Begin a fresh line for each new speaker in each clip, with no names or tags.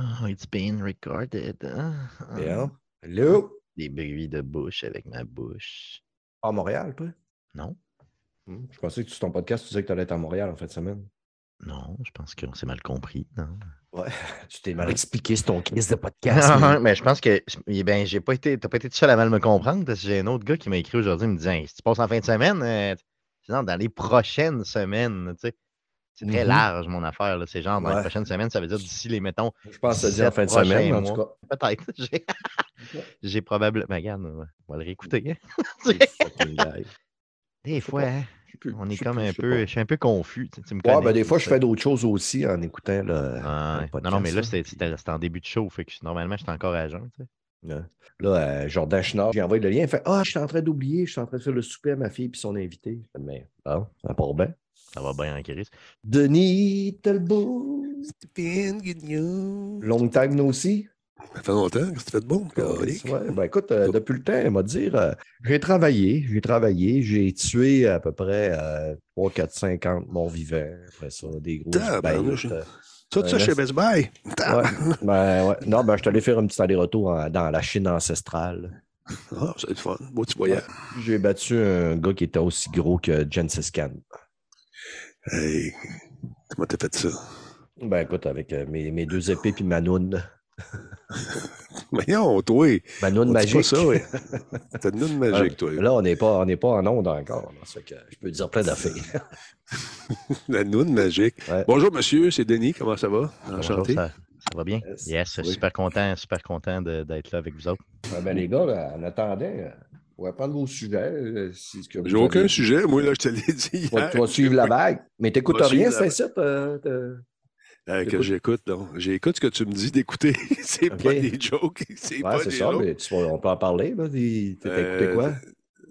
Oh, it's being recorded. Ah, ah.
Hello?
Des bruits de bouche avec ma bouche.
À Montréal, toi?
Non,
Hmm. Je pensais que sur ton podcast, tu disais que tu allais être à Montréal en fin de semaine.
non, je pense qu'on s'est mal compris. Non?
Ouais. Tu t'es mal expliqué sur ton quiz de podcast. mais-
mais je pense que eh ben, j'ai pas été. T'as pas été tout seul à mal me comprendre parce que j'ai un autre gars qui m'a écrit aujourd'hui me disant Hey, si tu passes en fin de semaine, euh, dans les prochaines semaines, tu sais. C'est très
Mhm.
large, mon affaire. C'est genre dans les
Ouais.
prochaines semaines, ça veut dire d'ici les, mettons,
Je pense que ça dit en
17
fin de semaine, en tout cas.
peut-être. J'ai- probablement. Ben, regarde, on va le réécouter. hein. Des fois, hein,
plus,
on est comme
plus,
un peu.
pas.
Je suis un peu confus. Tu, tu me
Ouais,
connais,
ben des fois, je fais d'autres choses aussi en écoutant le,
Ah,
le
ouais. Non, non, mais là, c'était en début de show. Fait que normalement, j'étais encore à jeun. tu sais.
Ouais. Là, euh, Jordan Chenard, j'ai envoyé le lien. Il fait Ah, je suis en train d'oublier, je suis en train de faire le souper à ma fille puis son invité. Je fais, Mais, ah, ça part bien.
Ça va bien en crise.
Denis Talbot.
Stephen, good news.
Long time no see.
Ça fait longtemps que tu fait de bon.
Ouais, ben écoute, euh, depuis le temps, elle m'a dit euh, j'ai travaillé, j'ai travaillé, j'ai tué à peu près euh, 3, 4, 50 morts vivants. Après ça, des gros.
Tabarnouche.
bêtes, euh,
Tout ça chez Best Buy?
Ouais, ben, ouais. Non, ben, je suis allé faire un petit aller-retour en- dans la Chine ancestrale.
Ah, c'est le fun. Beau petit voyage.
J'ai battu un gars qui était aussi gros que Gensys Khan.
Hey, comment t'as fait ça?
Ben écoute, avec euh, mes, mes deux épées puis ma noune.
Voyons, toi.
Ma noune
On
magique.
ça, oui. T'as une noune magique, toi.
Là, on n'est pas, on n'est pas en onde encore. là. Ça fait que je peux dire plein d'affaires.
La noune magique.
Ouais.
Bonjour, monsieur, c'est Denis. Comment ça va?
Bonjour,
Enchanté.
ça, ça va bien?
Yes.
Yes,
Oui.
super content, super content d'être là avec vous autres.
Ben, les gars, là, en attendant, euh, on va prendre vos sujets. euh, si
J'ai aucun
avez-
sujet. Moi, là, je te l'ai dit
Tu vas,
hier.
tu vas suivre la vague. Mais t'écoutes rien, c'est ça? t'as- t'as-
Euh, que
Écoute.
j'écoute, donc. J'écoute ce que tu me dis d'écouter. c'est
Ok.
pas des jokes. C'est
Ouais,
pas des
ça,
jokes.
mais tu on peut en parler. là. T'as écouté
Euh,
quoi?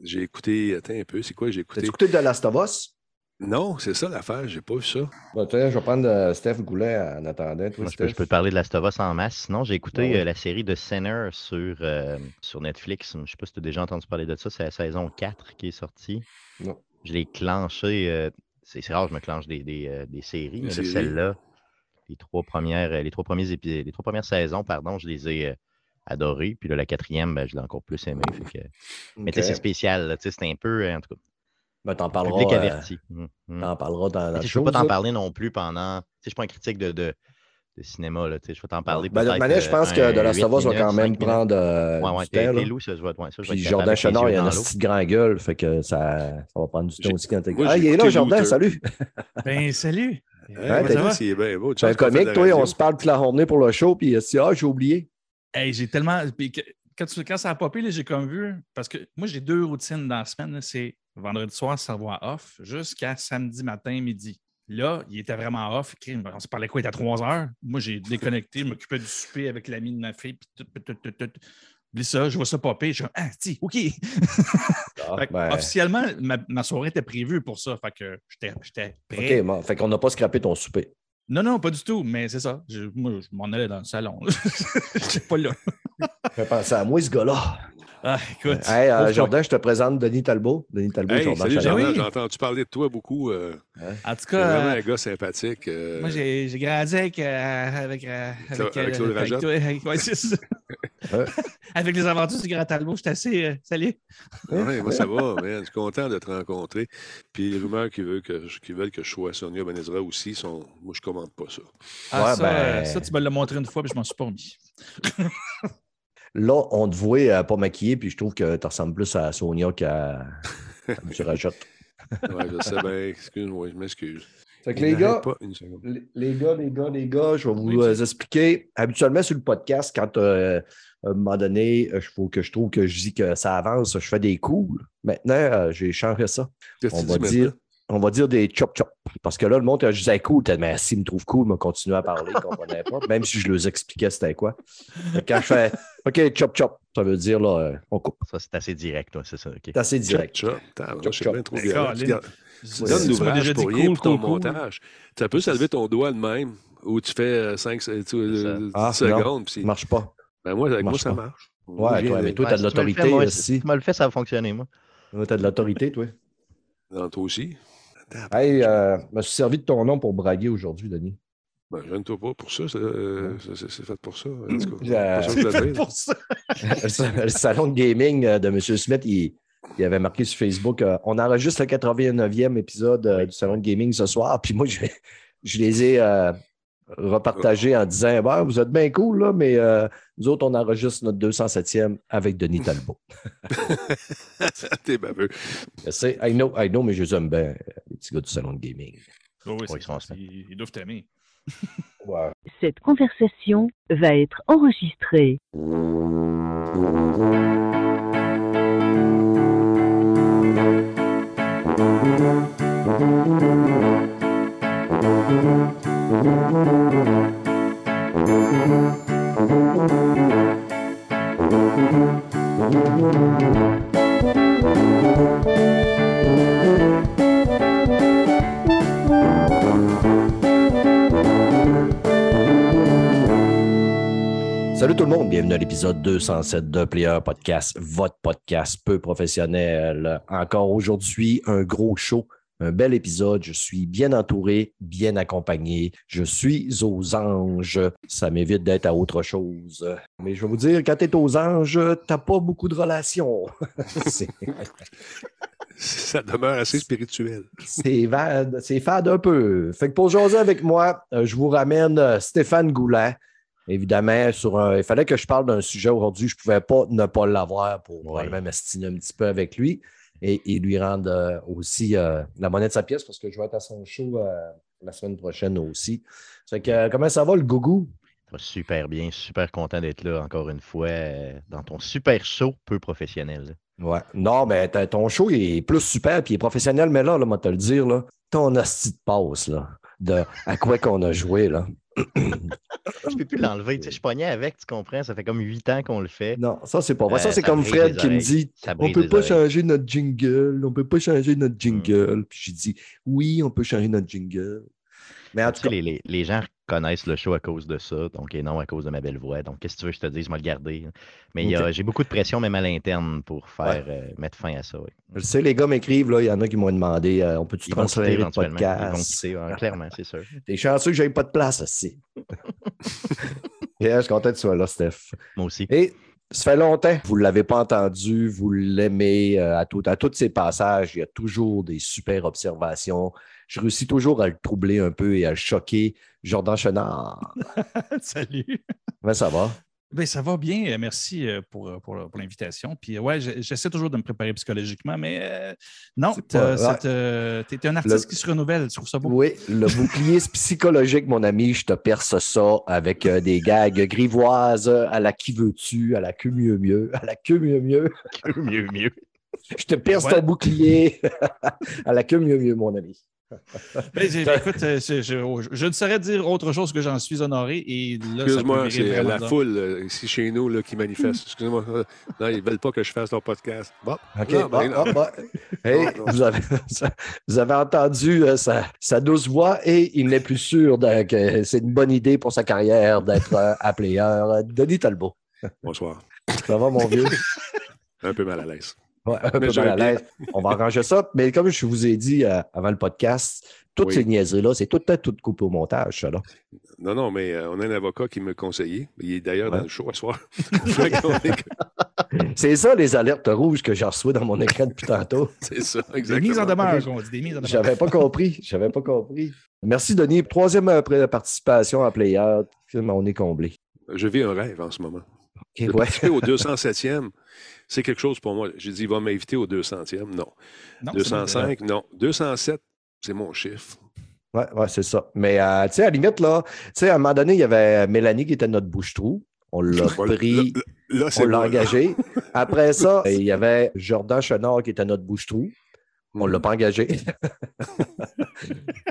J'ai écouté. Attends un peu, c'est quoi j'ai
T'as
écouté?
écouté de Last of Us?
Non, c'est ça l'affaire, j'ai pas vu ça.
Bon, tiens, je vais prendre euh, Steph Goulet en attendant. Toi,
Moi, je peux, je peux te parler de Last of Us en masse. Sinon, j'ai écouté
Ouais,
euh, la série de Sinner sur, euh, sur Netflix. Je ne sais pas si tu as déjà entendu parler de ça. C'est la saison 4 qui est sortie.
Non.
Je l'ai clenché. euh, c'est rare que je me clenche des, des, des séries, mais celle-là, les trois premières, les trois premiers épisodes, les trois premières saisons, pardon, je les ai euh, adorées. Puis là, la quatrième, ben, je l'ai encore plus aimée. que- Mais tu sais, c'est spécial. là, tu sais, C'est un peu, en tout cas,
Ben, t'en parleras,
public
euh,
averti. Mm.
t'en parleras dans la
Je ne peux pas t'en parler non plus pendant. Tu sais, Je ne suis pas un critique de, de, de cinéma. Là, tu sais, je vais t'en parler.
Ben, de toute
peut-être,
manière, je
euh,
pense que
un
de Us
huit
va quand même prendre euh,
Ouais, t'es loup, ça, je vais, ouais, ça, je
Puis Jordan Chenard, il a un petit grand gueule, fait que ça, ça va prendre du temps aussi quand t'es. Ah, il est là, Jordan, salut!
Ben, salut.
C'est bien beau.
Un comique, toi, on se parle toute la journée pour le show, puis Ah, j'ai oublié.
Hey, j'ai tellement. puis que- Quand, tu- quand ça a popé, là, j'ai comme vu. Parce que moi, j'ai deux routines dans la semaine. C'est vendredi soir, savoir off, jusqu'à samedi matin, midi. Là, il était vraiment off. On se parlait quoi? Il était à 3 heures? Moi, j'ai déconnecté, je m'occupais du souper avec l'ami de ma fille. Puis tout, tout, tout, tout, tout. Oublie ça, je vois ça popper. Je suis comme, ah, si, OK.
Ah,
Fait
ben,
Officiellement, ma, ma soirée était prévue pour ça. Fait que j'étais j'étais prêt.
OK, bon, fait qu'on n'a pas scrappé ton souper.
Non, non, pas du tout, mais c'est ça. Je- moi, je m'en allais dans le salon. Je n'étais pas là.
Fais penser à moi, ce gars-là.
Ah, écoute.
Hey, euh, Jordan, je te présente Denis Talbot. Denis Talbot,
Hey,
Jordan
salut,
Chenard.
Jordan,
Oui.
j'ai entendu parler de toi beaucoup. euh,
toi. En tout
t'es vraiment
cas,
un gars sympathique. euh,
Moi, j'ai grandi avec, euh, avec, euh, avec,
avec
euh, avec toi, avec- ouais, c'est ça.
Ouais.
avec les aventures du Grand Talbot, j'étais assez. euh, salut.
ouais, moi, ça va, man. Je suis content de te rencontrer. Puis les rumeurs qui veulent que, je- qui veulent que je sois Sonia Benezra aussi sont. Moi, je commande pas ça.
Ah,
Ouais,
ça,
ben-
ça, tu me l'as montré une fois, puis je m'en suis pas remis.
Là, on te voit euh, pas maquillé, puis je trouve que tu ressembles plus à Sonia qu'à M. Rajotte.
Ouais, je sais bien. Excuse-moi, je m'excuse.
Fait que les gars,
Pas une seconde.
les gars, les gars, les gars, je vais vous
Oui,
euh, expliquer. Habituellement, sur le podcast, quand euh, à un moment donné, il faut que je trouve que je dis que ça avance, je fais des coups. Maintenant, euh, j'ai changé ça. On va dire,
maintenant?
On va dire des chop chop. Parce que là, le monde, je disais cool, mais s'il me trouve cool, il m'a continué à parler, il ne comprenait pas, même si je leur expliquais c'était quoi. Fait Quand je fais OK, chop chop, ça veut dire là, euh, on coupe.
Ça, c'est assez direct, toi, c'est ça.
C'est assez direct.
Chop, tabarnak,
Chop,
je suis
chop.
bien trop violent.
Colin.
Tu donnes
m'as
l'ouvrage pour rien
cool,
pour ton montage. Tu peux lever ton doigt de même ou tu fais 5
ça.
Ah,
secondes.
Ça marche pas.
Ben moi, avec moi, ça marche.
Ouais, toi, mais toi, t'as de
tu le fais,
l'autorité aussi.
Si tu me le fais, ça va fonctionner, moi.
Tu as de l'autorité, toi.
Non, toi aussi.
Hey, euh, je me suis servi de ton nom pour braguer aujourd'hui, Denis.
Ben, gêne-toi pas pour ça. c'est euh, fait pour ça.
Euh,
C'est fait pour
le sa- le salon de gaming euh, de M. Smith, il, il avait marqué sur Facebook euh, on enregistre le 89e épisode euh, du salon de gaming ce soir. Puis moi, je, je les ai repartagés en disant Ben, Vous êtes bien cool, là, mais euh, nous autres, on enregistre notre 207e avec Denis Talbot.
T'es baveux.
Je sais, I know, I know, mais je les aime bien, les petits gars du salon de gaming.
Oh oui,
ils.
Ils, doivent t'aimer.
Ouais.
Cette conversation va être enregistrée.
Salut tout le monde, bienvenue à l'épisode 207 de Player Podcast, votre podcast peu professionnel. Encore aujourd'hui, un gros show, un bel épisode. Je suis bien entouré, bien accompagné. Je suis aux anges. Ça m'évite d'être à autre chose. Mais je vais vous dire, quand tu es aux anges, t'as pas beaucoup de relations.
Ça demeure assez spirituel.
C'est c'est fade un peu. Fait que pour jaser avec moi, euh, je vous ramène euh, Stéphane Goulet. Évidemment, sur un, il fallait que je parle d'un sujet aujourd'hui. Je ne pouvais pas ne pas l'avoir pour
Ouais.
m'astiner un petit peu avec lui et, et lui rendre euh, aussi euh, la monnaie de sa pièce parce que je vais être à son show euh, la semaine prochaine aussi. Fait que, comment ça va le gougou?
Super bien, super content d'être là encore une fois dans ton super show peu professionnel.
Ouais. Non, mais ton show il est plus super puis il est professionnel, mais là, là moi, te le dire, là, ton asti de passe, là, de à quoi qu'on a joué, là.
Je peux plus l'enlever. Tu sais, je pogné avec, tu comprends? Ça fait comme huit ans qu'on le fait.
Non, ça, c'est pas vrai. ça,
Euh,
c'est comme Fred qui me dit On peut pas
oreilles.
changer notre jingle, on peut pas changer notre jingle. Puis j'ai dit Oui, on peut changer notre jingle. Mais en tout cas,
les, les- les gens reconnaissent le show à cause de ça, donc et non à cause de ma belle voix. Donc, qu'est-ce que tu veux que je te dise? Je vais le garder. Mais j'ai beaucoup de pression, même à l'interne, pour faire euh, mettre fin à ça. oui.
je sais, les gars m'écrivent, il y en a qui m'ont demandé euh, On peut-tu transférer le
éventuellement. Ils vont
podcast?
quitter, clairement, c'est sûr.
T'es chanceux que j'aie pas de place aussi. yeah, je suis content que tu sois là, Steph.
Moi aussi.
Et ça fait longtemps, vous ne l'avez pas entendu, vous l'aimez euh, à, tout, à tous ces passages, il y a toujours des super observations. Je réussis toujours à le troubler un peu et à le choquer. Jordan Chenard,
Salut.
comment ça va?
Ben, ça va bien. euh, Merci euh, pour, euh, pour, pour l'invitation. Puis, ouais, j'essaie toujours de me préparer psychologiquement, mais euh, non, euh, t'es un artiste
Le-
qui se renouvelle. Je trouve ça beau?
Oui, le bouclier psychologique, mon ami, je te perce ça avec euh, des gags grivoises à la qui veux-tu, à la queue mieux mieux, à la queue mieux mieux.
mieux, mieux.
Je te perce
Ouais.
ton bouclier à la queue mieux mieux, mon ami.
Ben, écoute, euh, je, je- je ne saurais dire autre chose que j'en suis honoré.
Excuse-moi, c'est la foule euh, ici chez nous là, qui manifeste. Excusez-moi. Euh, Non, ils veulent pas que je fasse ton podcast. Bon.
OK,
Non, ben
bon,
non.
bon, bon. Hey,
Non, non.
vous, avez, vous avez entendu euh, sa, sa douce voix et il n'est plus sûr que c'est une bonne idée pour sa carrière d'être euh. Euh, Denis Talbot.
Bonsoir.
Ça va, mon vieux?
Un peu mal à l'aise.
Ouais, un peu mal à l'aise. On va arranger ça. Mais comme je vous ai dit euh, avant le podcast, toutes
Oui.
ces niaiseries-là, c'est tout le temps tout coupé au montage, ça, là.
Non, non, mais euh, on a un avocat qui me conseillait. Il est d'ailleurs
Ouais.
dans le show ce soir.
C'est ça, les alertes rouges que j'ai reçues dans mon écran depuis tantôt.
c'est ça,
Des mises en
exactement.
demeure, on dit des mises en demeure.
J'avais pas compris. J'avais pas compris. Merci, Denis. Troisième euh, pré- participation à Player. On est comblé.
Je vis un rêve en ce moment.
Ok,
De
ouais.
au 207e, c'est quelque chose pour moi. J'ai dit, il va m'inviter au 200e. Non.
Non, c'est bon,
205, non. 207, c'est mon chiffre.
Ouais, ouais, c'est ça. Mais, euh, tu sais, à la limite, là, tu sais, à un moment donné, il y avait Mélanie qui était notre bouche-trou. On l'a pris,
Là, là,
on l'a engagé. Après ça, il y avait Jordan Chenard qui était notre bouche-trou. On ne l'a pas engagé.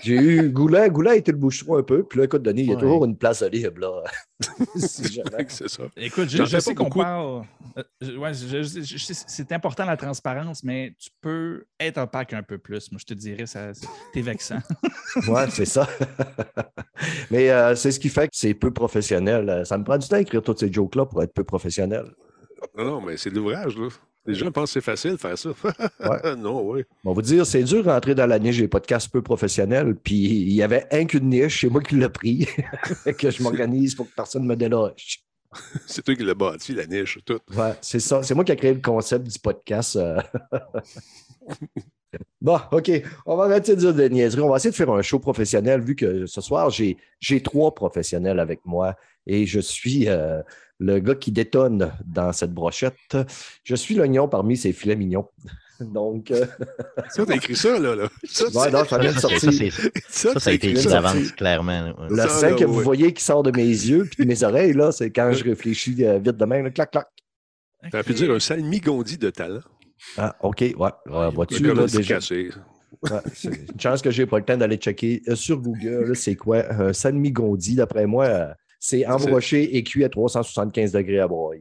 J'ai eu Goulet. Goulet a été le bouche-trou un peu. Puis là, écoute, Denis, il y a
Ouais.
toujours une place libre, là. Si jamais.
C'est ça.
Écoute, je, sais qu'on parle. euh, ouais, je- je- je sais- c'est important la transparence, mais tu peux être opaque un peu plus. Moi, je te dirais, ça, c'est- t'es vexant.
Ouais, c'est ça. Mais euh, c'est ce qui fait que c'est peu professionnel. Ça me prend du temps d'écrire toutes ces jokes-là pour être peu professionnel.
Non, non, mais c'est de l'ouvrage, là. Les gens pensent que c'est facile de faire ça. non, oui.
On va vous dire, c'est dur de rentrer dans la niche des podcasts peu professionnels. Puis il y avait un qu'une niche, c'est moi qui l'ai pris, que je m'organise pour que personne ne me déloge.
c'est toi qui l'as bâti, la niche, tout.
Ouais, c'est ça. C'est moi qui ai créé le concept du podcast. euh. bon, OK. On va arrêter de dire des niaiseries. On va essayer de faire un show professionnel, vu que ce soir, j'ai j'ai trois professionnels avec moi et je suis euh, le gars qui détonne dans cette brochette. Je suis l'oignon parmi ces filets mignons. Donc, euh,
Ça, t'as écrit ça, là. là. Ça,
ouais, non, ça
Ça, a été
écrit
d'avance, clairement. ouais.
Le sein que vous voyez qui sort de mes yeux puis de mes oreilles, là, c'est quand je réfléchis euh, vite de même. là, clac, clac.
T'aurais pu dire un salmigondi de talent.
Ah, OK, ouais. ouais Vois-tu,
Le gars,
là, déjà? une chance que j'ai pas le temps d'aller checker euh, sur Google. là, C'est quoi? Un salmigondi, d'après moi, euh, c'est embroché et cuit à 375 degrés à broye.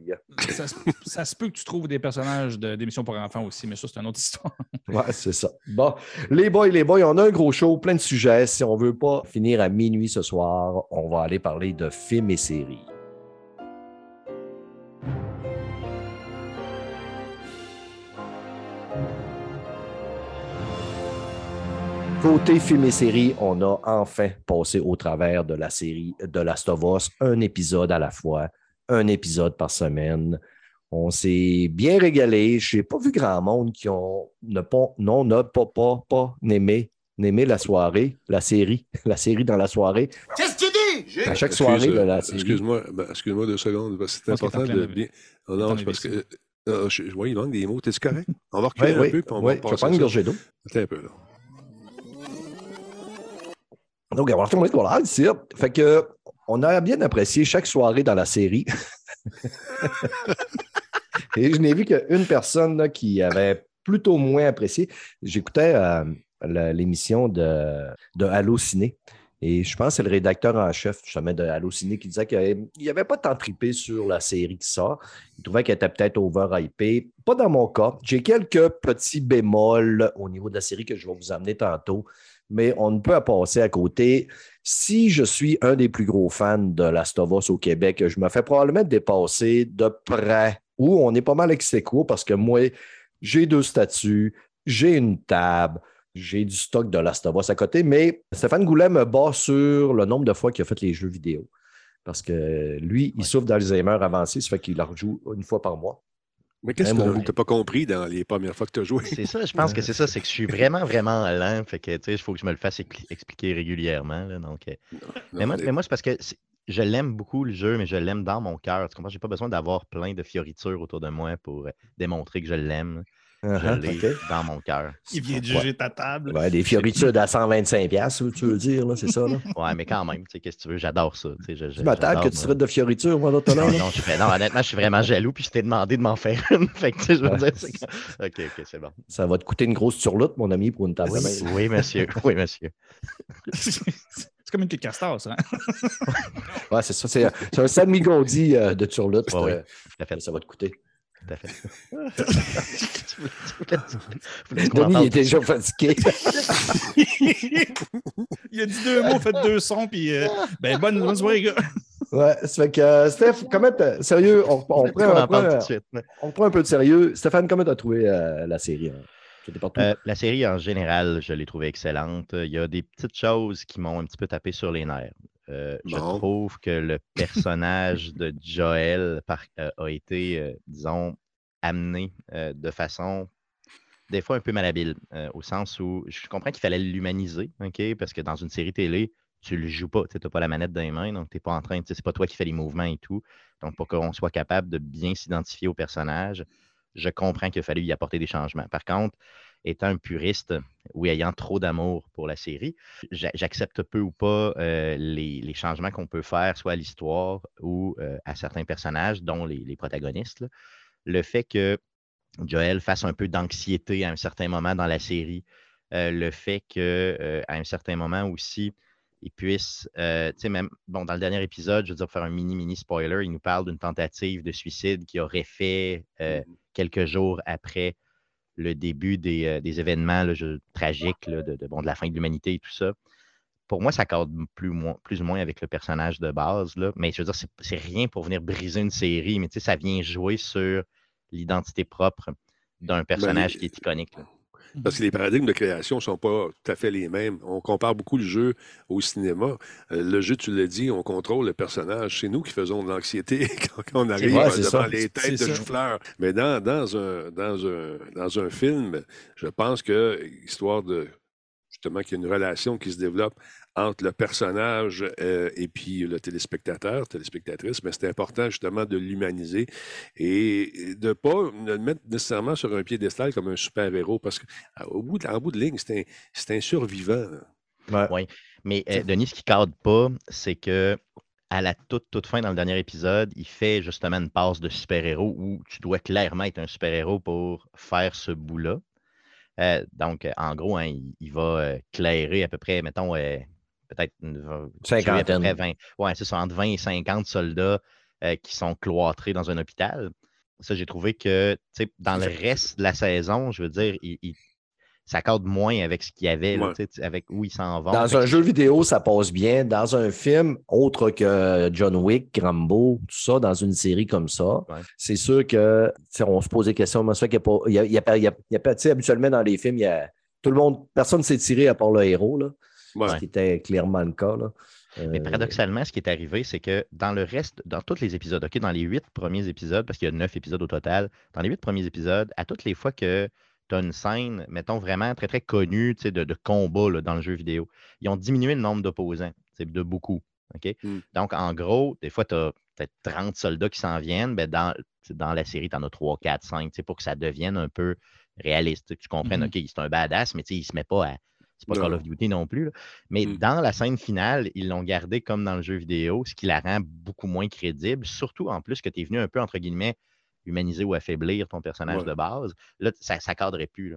Ça, se- ça se peut que tu trouves des personnages de- d'émissions pour enfants aussi, mais ça, c'est une autre histoire.
Ouais, c'est ça. Bon, les boys, les boys, on a un gros show, plein de sujets. Si on veut pas finir à minuit ce soir, on va aller parler de films et séries. Côté films et séries, on a enfin passé au travers de la série de Last of Us, un épisode à la fois, un épisode par semaine. On s'est bien régalé. Je n'ai pas vu grand monde qui ont ne pas, non, n'a pas, pas, pas aimé, aimé la soirée, la série, la série dans la soirée.
Qu'est-ce que tu dis?
À chaque
Excuse,
soirée de
euh,
la série.
Excuse-moi, ben, excuse-moi deux secondes. parce que C'est important de bien.
En
non, parce que.
de
euh, je, je vois, il manque des mots. T'es-tu correct? On va
Oui,
reculer un
oui,
peu, puis on
oui,
va
je vais
passer
prendre une gorgée d'eau.
Attends un peu, là.
Donc, on va retourner sur l'art ici. Fait que, on a bien apprécié chaque soirée dans la série. Et je n'ai vu qu'une personne là, qui avait plutôt moins apprécié. J'écoutais euh, l'émission de, de. Et je pense que c'est le rédacteur en chef justement de Allociné qui disait qu'il n'avait pas tant trippé sur la série qui sort. Il trouvait qu'elle était peut-être over-hypée. Pas dans mon cas. J'ai quelques petits bémols au niveau de la série que je vais vous amener tantôt mais on ne peut pas passer à côté. Si je suis un des plus gros fans de Last of Us au Québec, je me fais probablement dépasser de près, ou on est pas mal ex aequo parce que moi, j'ai deux statuts, j'ai une table, j'ai du stock de Last of Us à côté, mais Stéphane Goulet me bat sur le nombre de fois qu'il a fait les jeux vidéo. Parce que lui, il souffre d'Alzheimer avancé, ça fait qu'il leur joue une fois par mois.
Mais qu'est-ce que tu n'as pas compris dans les premières fois que tu as joué?
C'est ça, je pense que c'est ça, c'est que je suis vraiment, vraiment lent. Fait que, tu sais, il faut que je me le fasse expli- expliquer régulièrement. là, donc, euh, mais, moi,
les-
mais moi, c'est parce que je l'aime beaucoup, le jeu, mais je l'aime dans mon cœur. Tu comprends? J'ai pas besoin d'avoir plein de fioritures autour de moi pour euh, démontrer que je l'aime. Je
Uh-huh,
l'ai dans mon cœur.
Il vient de juger ta table.
Ouais, des fioritures à 125$, piastres, tu veux dire, là, c'est ça? Là?
Ouais, mais quand même, tu sais, qu'est-ce que tu veux? j'adore ça. tu sais, je- je-
Tu m'attends
j'adore,
que tu traites de fioritures, moi, l'autre
Non, non, je fais- non, honnêtement, je suis vraiment jaloux, puis je t'ai demandé de m'en faire une. fait que, tu sais, je veux
Ouais.
dire, OK, OK, c'est bon.
Ça va te coûter une grosse turloute, mon ami, pour une table
Oui, oui, monsieur. Oui, monsieur.
c'est comme une de castor, ça. hein?
Ouais, c'est ça. C'est un San Migondi euh, de turloute.
Ouais, ouais.
euh. Ça va te coûter.
Tout à fait.
Denis il est déjà fatigué.
il a dit deux mots, fait deux sons, puis euh, ben, bonne, bonne soirée, gars.
ouais, ça fait que, euh, Steph, comment t'as- Sérieux, on, on prend,
en
on
parle tout
prend-
de suite.
on prend un peu de sérieux. Stéphane, comment tu as trouvé euh, la série? hein?
Euh, la série, en général, je l'ai trouvée excellente. Il y a des petites choses qui m'ont un petit peu tapé sur les nerfs. Euh, Je trouve que le personnage de Joel par- euh, a été, euh, disons, amené de façon des fois un peu malhabile, au sens où je comprends qu'il fallait l'humaniser, OK? Parce que dans une série télé, tu le joues pas, tu n'as pas la manette dans les mains, donc tu n'es pas en train, c'est pas toi qui fais les mouvements et tout. Donc, pour qu'on soit capable de bien s'identifier au personnage, je comprends qu'il a fallu y apporter des changements. Par contre, étant un puriste ou ayant trop d'amour pour la série, j'a- j'accepte peu ou pas euh, les, les changements qu'on peut faire, soit à l'histoire ou euh, à certains personnages, dont les, les protagonistes. là. Le fait que Joel fasse un peu d'anxiété à un certain moment dans la série, euh, le fait qu'à un certain moment aussi, il puisse, tu sais, même, bon, dans le dernier épisode, je veux dire, pour faire un mini, mini spoiler, il nous parle d'une tentative de suicide qu'il aurait fait euh, quelques jours après le début des, euh, des événements là, je- tragiques là, de, de, bon, de la fin de l'humanité et tout ça. Pour moi, ça cadre plus, ou moins- plus ou moins avec le personnage de base, là. mais je veux dire, c'est- c'est rien pour venir briser une série, mais tu sais, ça vient jouer sur l'identité propre d'un personnage qui est iconique. là.
Parce que les paradigmes de création ne sont pas tout à fait les mêmes. On compare beaucoup le jeu au cinéma. Euh, le jeu, tu l'as dit, on contrôle le personnage. C'est nous qui faisons de l'anxiété quand on arrive devant
ça.
les têtes de chou-fleur. Mais dans, dans, un, dans, un, dans un film, je pense que, histoire de justement qu'il y ait une relation qui se développe entre le personnage euh, et puis le téléspectateur, téléspectatrice, mais c'est important justement de l'humaniser et de ne pas le mettre nécessairement sur un piédestal comme un super-héros parce qu'au bout, de- en bout de ligne, c'est un, c'est un survivant.
Ouais.
Ouais. Mais euh, Denis, ce qui cadre pas, c'est que à la toute, toute fin, dans le dernier épisode, il fait justement une passe de super-héros où tu dois clairement être un super-héros pour faire ce bout-là. Euh, donc, euh, en gros, hein, il, il va euh, clairer à peu près, mettons, euh, peut-être une
Cinquantaine.
près 20, ouais, c'est ça, entre 20 et 50 soldats euh, qui sont cloîtrés dans un hôpital. Ça, j'ai trouvé que, tu sais, dans le reste de la saison, je veux dire, il, il- ça cadre moins avec ce qu'il y avait, là,
Ouais.
avec où ils s'en vont.
Dans un
que-
jeu vidéo, ça passe bien. Dans un film, autre que John Wick, Rambo, tout ça, dans une série comme ça,
Ouais.
c'est sûr que on se pose des questions. Mais ça fait qu'il y a pas. Habituellement, dans les films, il y a tout le monde, personne ne s'est tiré à part le héros, là,
Ouais.
ce qui était clairement le cas. Là.
Mais
Euh,
paradoxalement, ce qui est arrivé, c'est que dans le reste, dans tous les épisodes, OK, dans les huit premiers épisodes, parce qu'il y a neuf épisodes au total, dans les huit premiers épisodes, à toutes les fois que tu as une scène, mettons vraiment très, très connue de, de combat là, dans le jeu vidéo, ils ont diminué le nombre d'opposants, c'est de beaucoup. OK?
Mm.
Donc, en gros, des fois, tu as peut-être 30 soldats qui s'en viennent, ben, dans, la série, tu en as 3, 4, 5, tu sais, pour que ça devienne un peu réaliste, que tu comprennes,
Mhm.
OK, c'est un badass, mais il ne se met pas à. C'est pas
Non.
Call of Duty non plus. là. Mais
Mm.
dans la scène finale, ils l'ont gardé comme dans le jeu vidéo, ce qui la rend beaucoup moins crédible, surtout en plus que tu es venu un peu, entre guillemets, humaniser ou affaiblir ton personnage
Ouais.
de base. Là, ça ne cadrerait plus. là.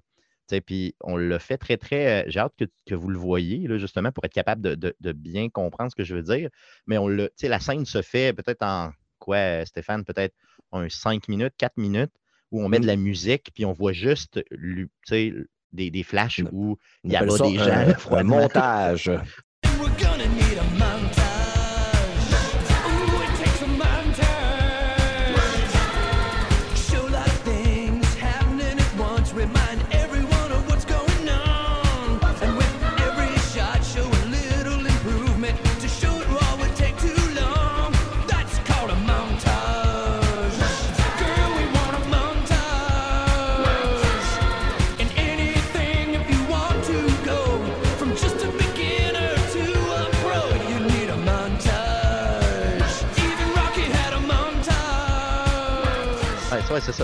Puis on le fait très, très. euh, J'ai hâte que, que vous le voyez, là, justement, pour être capable de, de- de bien comprendre ce que je veux dire. Mais on le, tu sais, la scène se fait peut-être en quoi, euh, Stéphane, peut-être un 5 minutes, 4 minutes, où on met
Mm.
de la musique, puis on voit juste lui- des, des flashs où il y a
appelle
pas
ça
des gens.
un,
là,
un
a montage.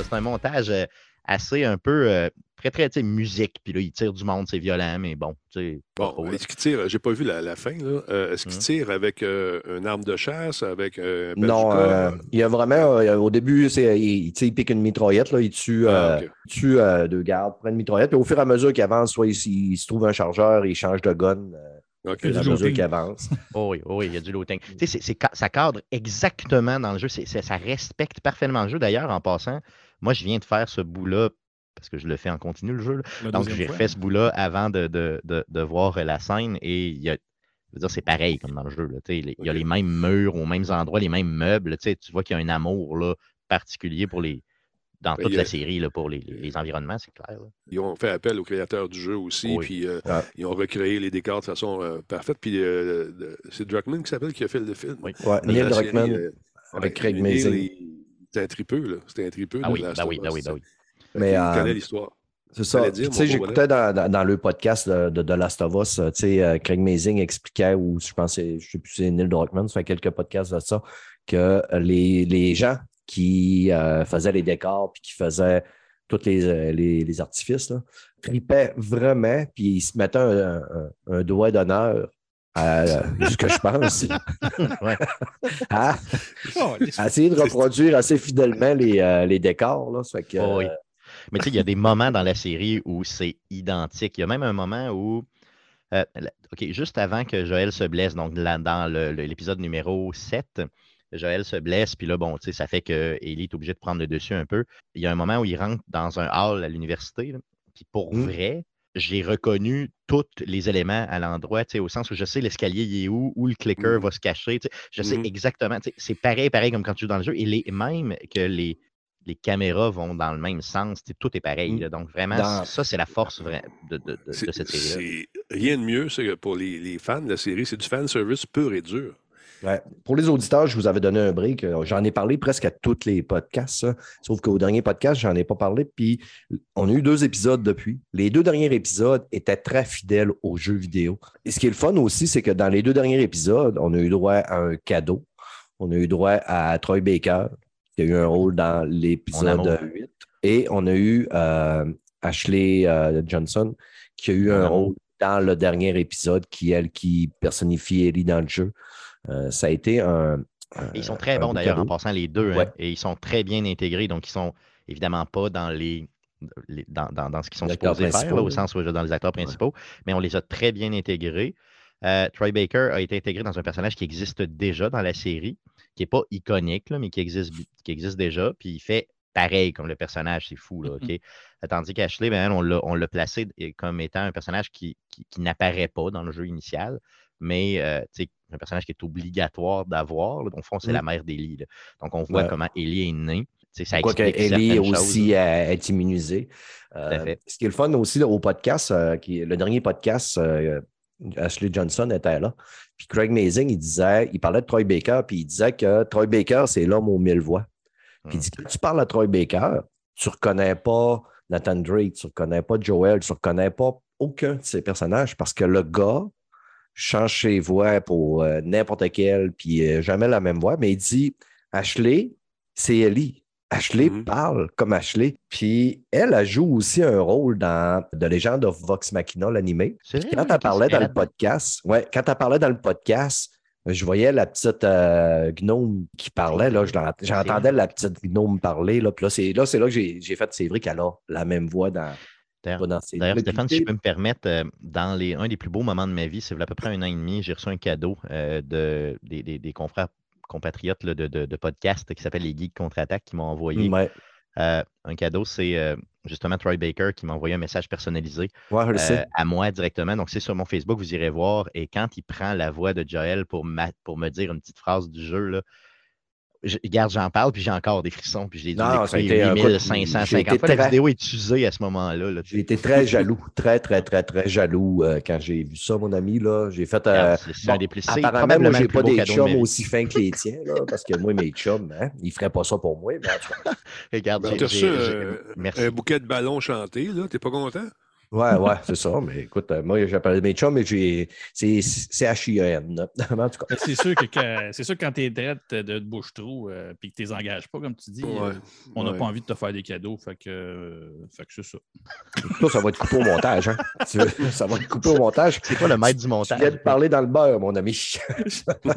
C'est- un montage euh, assez un peu euh, très, très, tu sais, musique. Puis là, il tire du monde, c'est violent, mais bon, tu sais,
Bon, est-ce qu'il tire, j'ai pas vu la, la fin, là. Euh, est-ce qu'il
Mhm.
tire avec euh, une arme de chasse, avec euh, un
Non, euh, il y a vraiment, euh, au début, c'est, il, il pique une mitraillette, là, il tue,
Ah,
euh, il tue euh, deux gardes, prend une mitraillette, puis au fur et à mesure qu'il avance, soit il, il se trouve un chargeur, il change de gun euh,
Ok.
au fur et à
du
mesure
looting.
qu'il avance.
Oh oui, oh oui, il y a du looting. Tu sais, c'est- ça cadre exactement dans le jeu. c'est- c'est- ça respecte parfaitement le jeu. D'ailleurs, en passant, moi, je viens de faire ce bout-là parce que je le fais en continu, le jeu. là. Donc, j'ai refait ce bout-là avant de, de, de, de voir euh, la scène et il y a. C'est pareil comme dans le jeu. là, Il y a les mêmes murs aux mêmes endroits, les mêmes meubles. tu sais, Tu vois qu'il y a un amour là, particulier pour les. Dans
Mais
toute la série, là, pour les, les- environnements, c'est clair. là.
Ils ont fait appel aux créateurs du jeu aussi,
Oui.
puis euh, ils ont recréé les décors de façon euh, parfaite. Puis euh, c'est Druckmann qui s'appelle qui a fait le film.
Oui.
Ouais, Neil
série,
Druckmann,
euh,
avec
ouais,
Craig Mazin.
Il- C'était un tripeux, là. C'était un tripeux.
Ah oui, ben oui, ben oui, ben oui.
Mais,
qu'il
euh,
connaît l'histoire.
C'est ça. Tu sais, j'écoutais dans, dans- dans le podcast de, de, de Last of Us, euh, tu sais, euh, Craig Mazing expliquait, ou je pense, je sais plus si c'est Neil Druckmann, ça fait quelques podcasts de ça, que les, les gens qui euh, faisaient les décors puis qui faisaient tous les, les, les artifices, là, tripaient vraiment, puis ils se mettaient un, un- un doigt d'honneur à ce que je pense,
Ouais.
Oh, les-
essayer de reproduire assez fidèlement les, euh, les décors. Là, ça fait que,
Oh oui.
euh,
Mais tu sais, il y a des moments dans la série où c'est identique. Il y a même un moment où, euh, OK, juste avant que Joël se blesse, donc là, dans l'épisode numéro 7, Joël se blesse, puis là, bon, tu sais, ça fait que Ellie est obligée de prendre le dessus un peu. Il y a un moment où il rentre dans un hall à l'université, puis pour
Mm.
vrai, j'ai reconnu tous les éléments à l'endroit, tu sais, au sens où je sais l'escalier il est où, où le clicker
Mm.
va se cacher, tu sais, je sais
Mhm.
exactement, c'est pareil, pareil comme quand tu joues dans le jeu, et les, même que les, les caméras vont dans le même sens. Tout est pareil.
Mm.
là. Donc, vraiment,
Dans-
ça, c'est la force vra- de, de- de-
C'est-
de cette série-là.
rien de mieux c'est que pour les, les fans de la série. C'est du fan service pur et dur.
Ouais. Pour les auditeurs, je vous avais donné un break. Euh, J'en ai parlé presque à tous les podcasts, ça. sauf qu'au dernier podcast, j'en ai pas parlé. Puis on a eu deux épisodes depuis. Les deux derniers épisodes étaient très fidèles aux jeux vidéo. Et ce qui est le fun aussi, c'est que dans les deux derniers épisodes, on a eu droit à un cadeau. On a eu droit à Troy Baker, qui a eu un rôle dans l'épisode
amour.
8. Et on a eu euh, Ashley euh, Johnson, qui a eu un rôle dans le dernier épisode, qui elle qui personnifie Ellie dans le jeu. Euh, ça a été un.
ils sont très bons d'ailleurs en passant les deux. hein, et ils sont très bien intégrés. Donc, ils sont évidemment pas dans les. les- dans, dans- dans ce qu'ils sont supposés faire, là, au sens où dans les acteurs principaux, mais on les a très bien intégrés. Euh, Troy Baker a été intégré dans un personnage qui existe déjà dans la série, qui n'est pas iconique, là, mais qui existe, qui existe déjà, puis il fait pareil comme le personnage, c'est fou. Là, OK? Euh, Tandis qu'Ashley, ben, on l'a placé comme étant un personnage qui, qui- qui n'apparaît pas dans le jeu initial, mais euh, tu sais, un personnage qui est obligatoire d'avoir. Dans le fond, c'est
Mm.
la mère d'Ellie. Donc, on voit
Ouais.
comment Ellie est née. Tu sais, ça
Quoique Ellie aussi euh, est immunisée. Euh, ce qui est le fun aussi là, au podcast, euh, qui, le dernier podcast, euh, Ashley Johnson était là. Puis Craig Mazing, il disait, il parlait de Troy Baker, puis il disait que Troy Baker, c'est l'homme aux mille voix. Puis il
Mm.
dit quand tu parles à Troy Baker, tu ne reconnais pas Nathan Drake, tu ne reconnais pas Joel, tu ne reconnais pas aucun de ces personnages parce que le gars change ses voix pour euh, n'importe quel, puis euh, jamais la même voix, mais il dit Ashley, c'est Ellie. Ashley
Mhm.
parle comme Ashley. Puis elle, elle joue aussi un rôle dans The Legend of Vox Machina, l'animé. Quand elle parlait dans le
là-dedans.
podcast, ouais, quand elle parlait dans le podcast, je voyais la petite euh, gnome qui parlait, là, j'entendais la petite gnome parler, là, puis là, c'est là, c'est là que j'ai j'ai fait, c'est vrai qu'elle a la même voix dans,
D'ailleurs- Stéphane, si je peux me permettre, euh, dans les, un des plus beaux moments de ma vie, c'est à peu près un an et demi, j'ai reçu un cadeau euh, de, des, des- des confrères compatriotes là, de, de, de podcast qui s'appelle Les Geeks Contre-Attaque qui m'ont envoyé
Ouais,
euh, un cadeau. C'est euh, justement Troy Baker qui m'a envoyé un message personnalisé
ouais,
à moi directement. Donc, c'est sur mon Facebook, vous irez voir. Et quand il prend la voix de Joel pour, ma- pour me dire une petite phrase du jeu, là, je, regarde, j'en parle, puis j'ai encore des frissons, puis je l'ai dû
Non, de-
8550
j'ai été
fois. La vidéo est usée à ce moment-là. là,
J'ai été très jaloux, très, très, très, très jaloux euh, quand j'ai vu ça, mon ami. là. J'ai fait. euh,
c'est
bon,
un des plus.
Apparemment, moi, j'ai pas des
de
chums aussi fins que les tiens, là, parce que moi, mes chums, hein, ils feraient pas ça pour moi. Mais en tout cas,
Regarde,
Ben,
j'ai- j'ai- merci.
un bouquet de ballons chantés, là. T'es pas content?
Ouais, ouais, c'est ça. Mais écoute, euh, moi, j'appelle mes chums, mais j'ai. C'est c'est H-I-E-N. là. en tout cas.
Mais C'est sûr que quand, c'est sûr que quand t'es drette de, de bouche-trou et que tu les engages pas, comme tu dis, euh, on n'a
ouais.
pas envie de te faire des cadeaux. Fait que, euh, fait que c'est ça.
Ça, ça va être coupé au montage. Hein? Tu veux- ça va être coupé au montage.
C'est quoi le maître du
Tu
montage?
viens de parler dans le beurre, mon ami.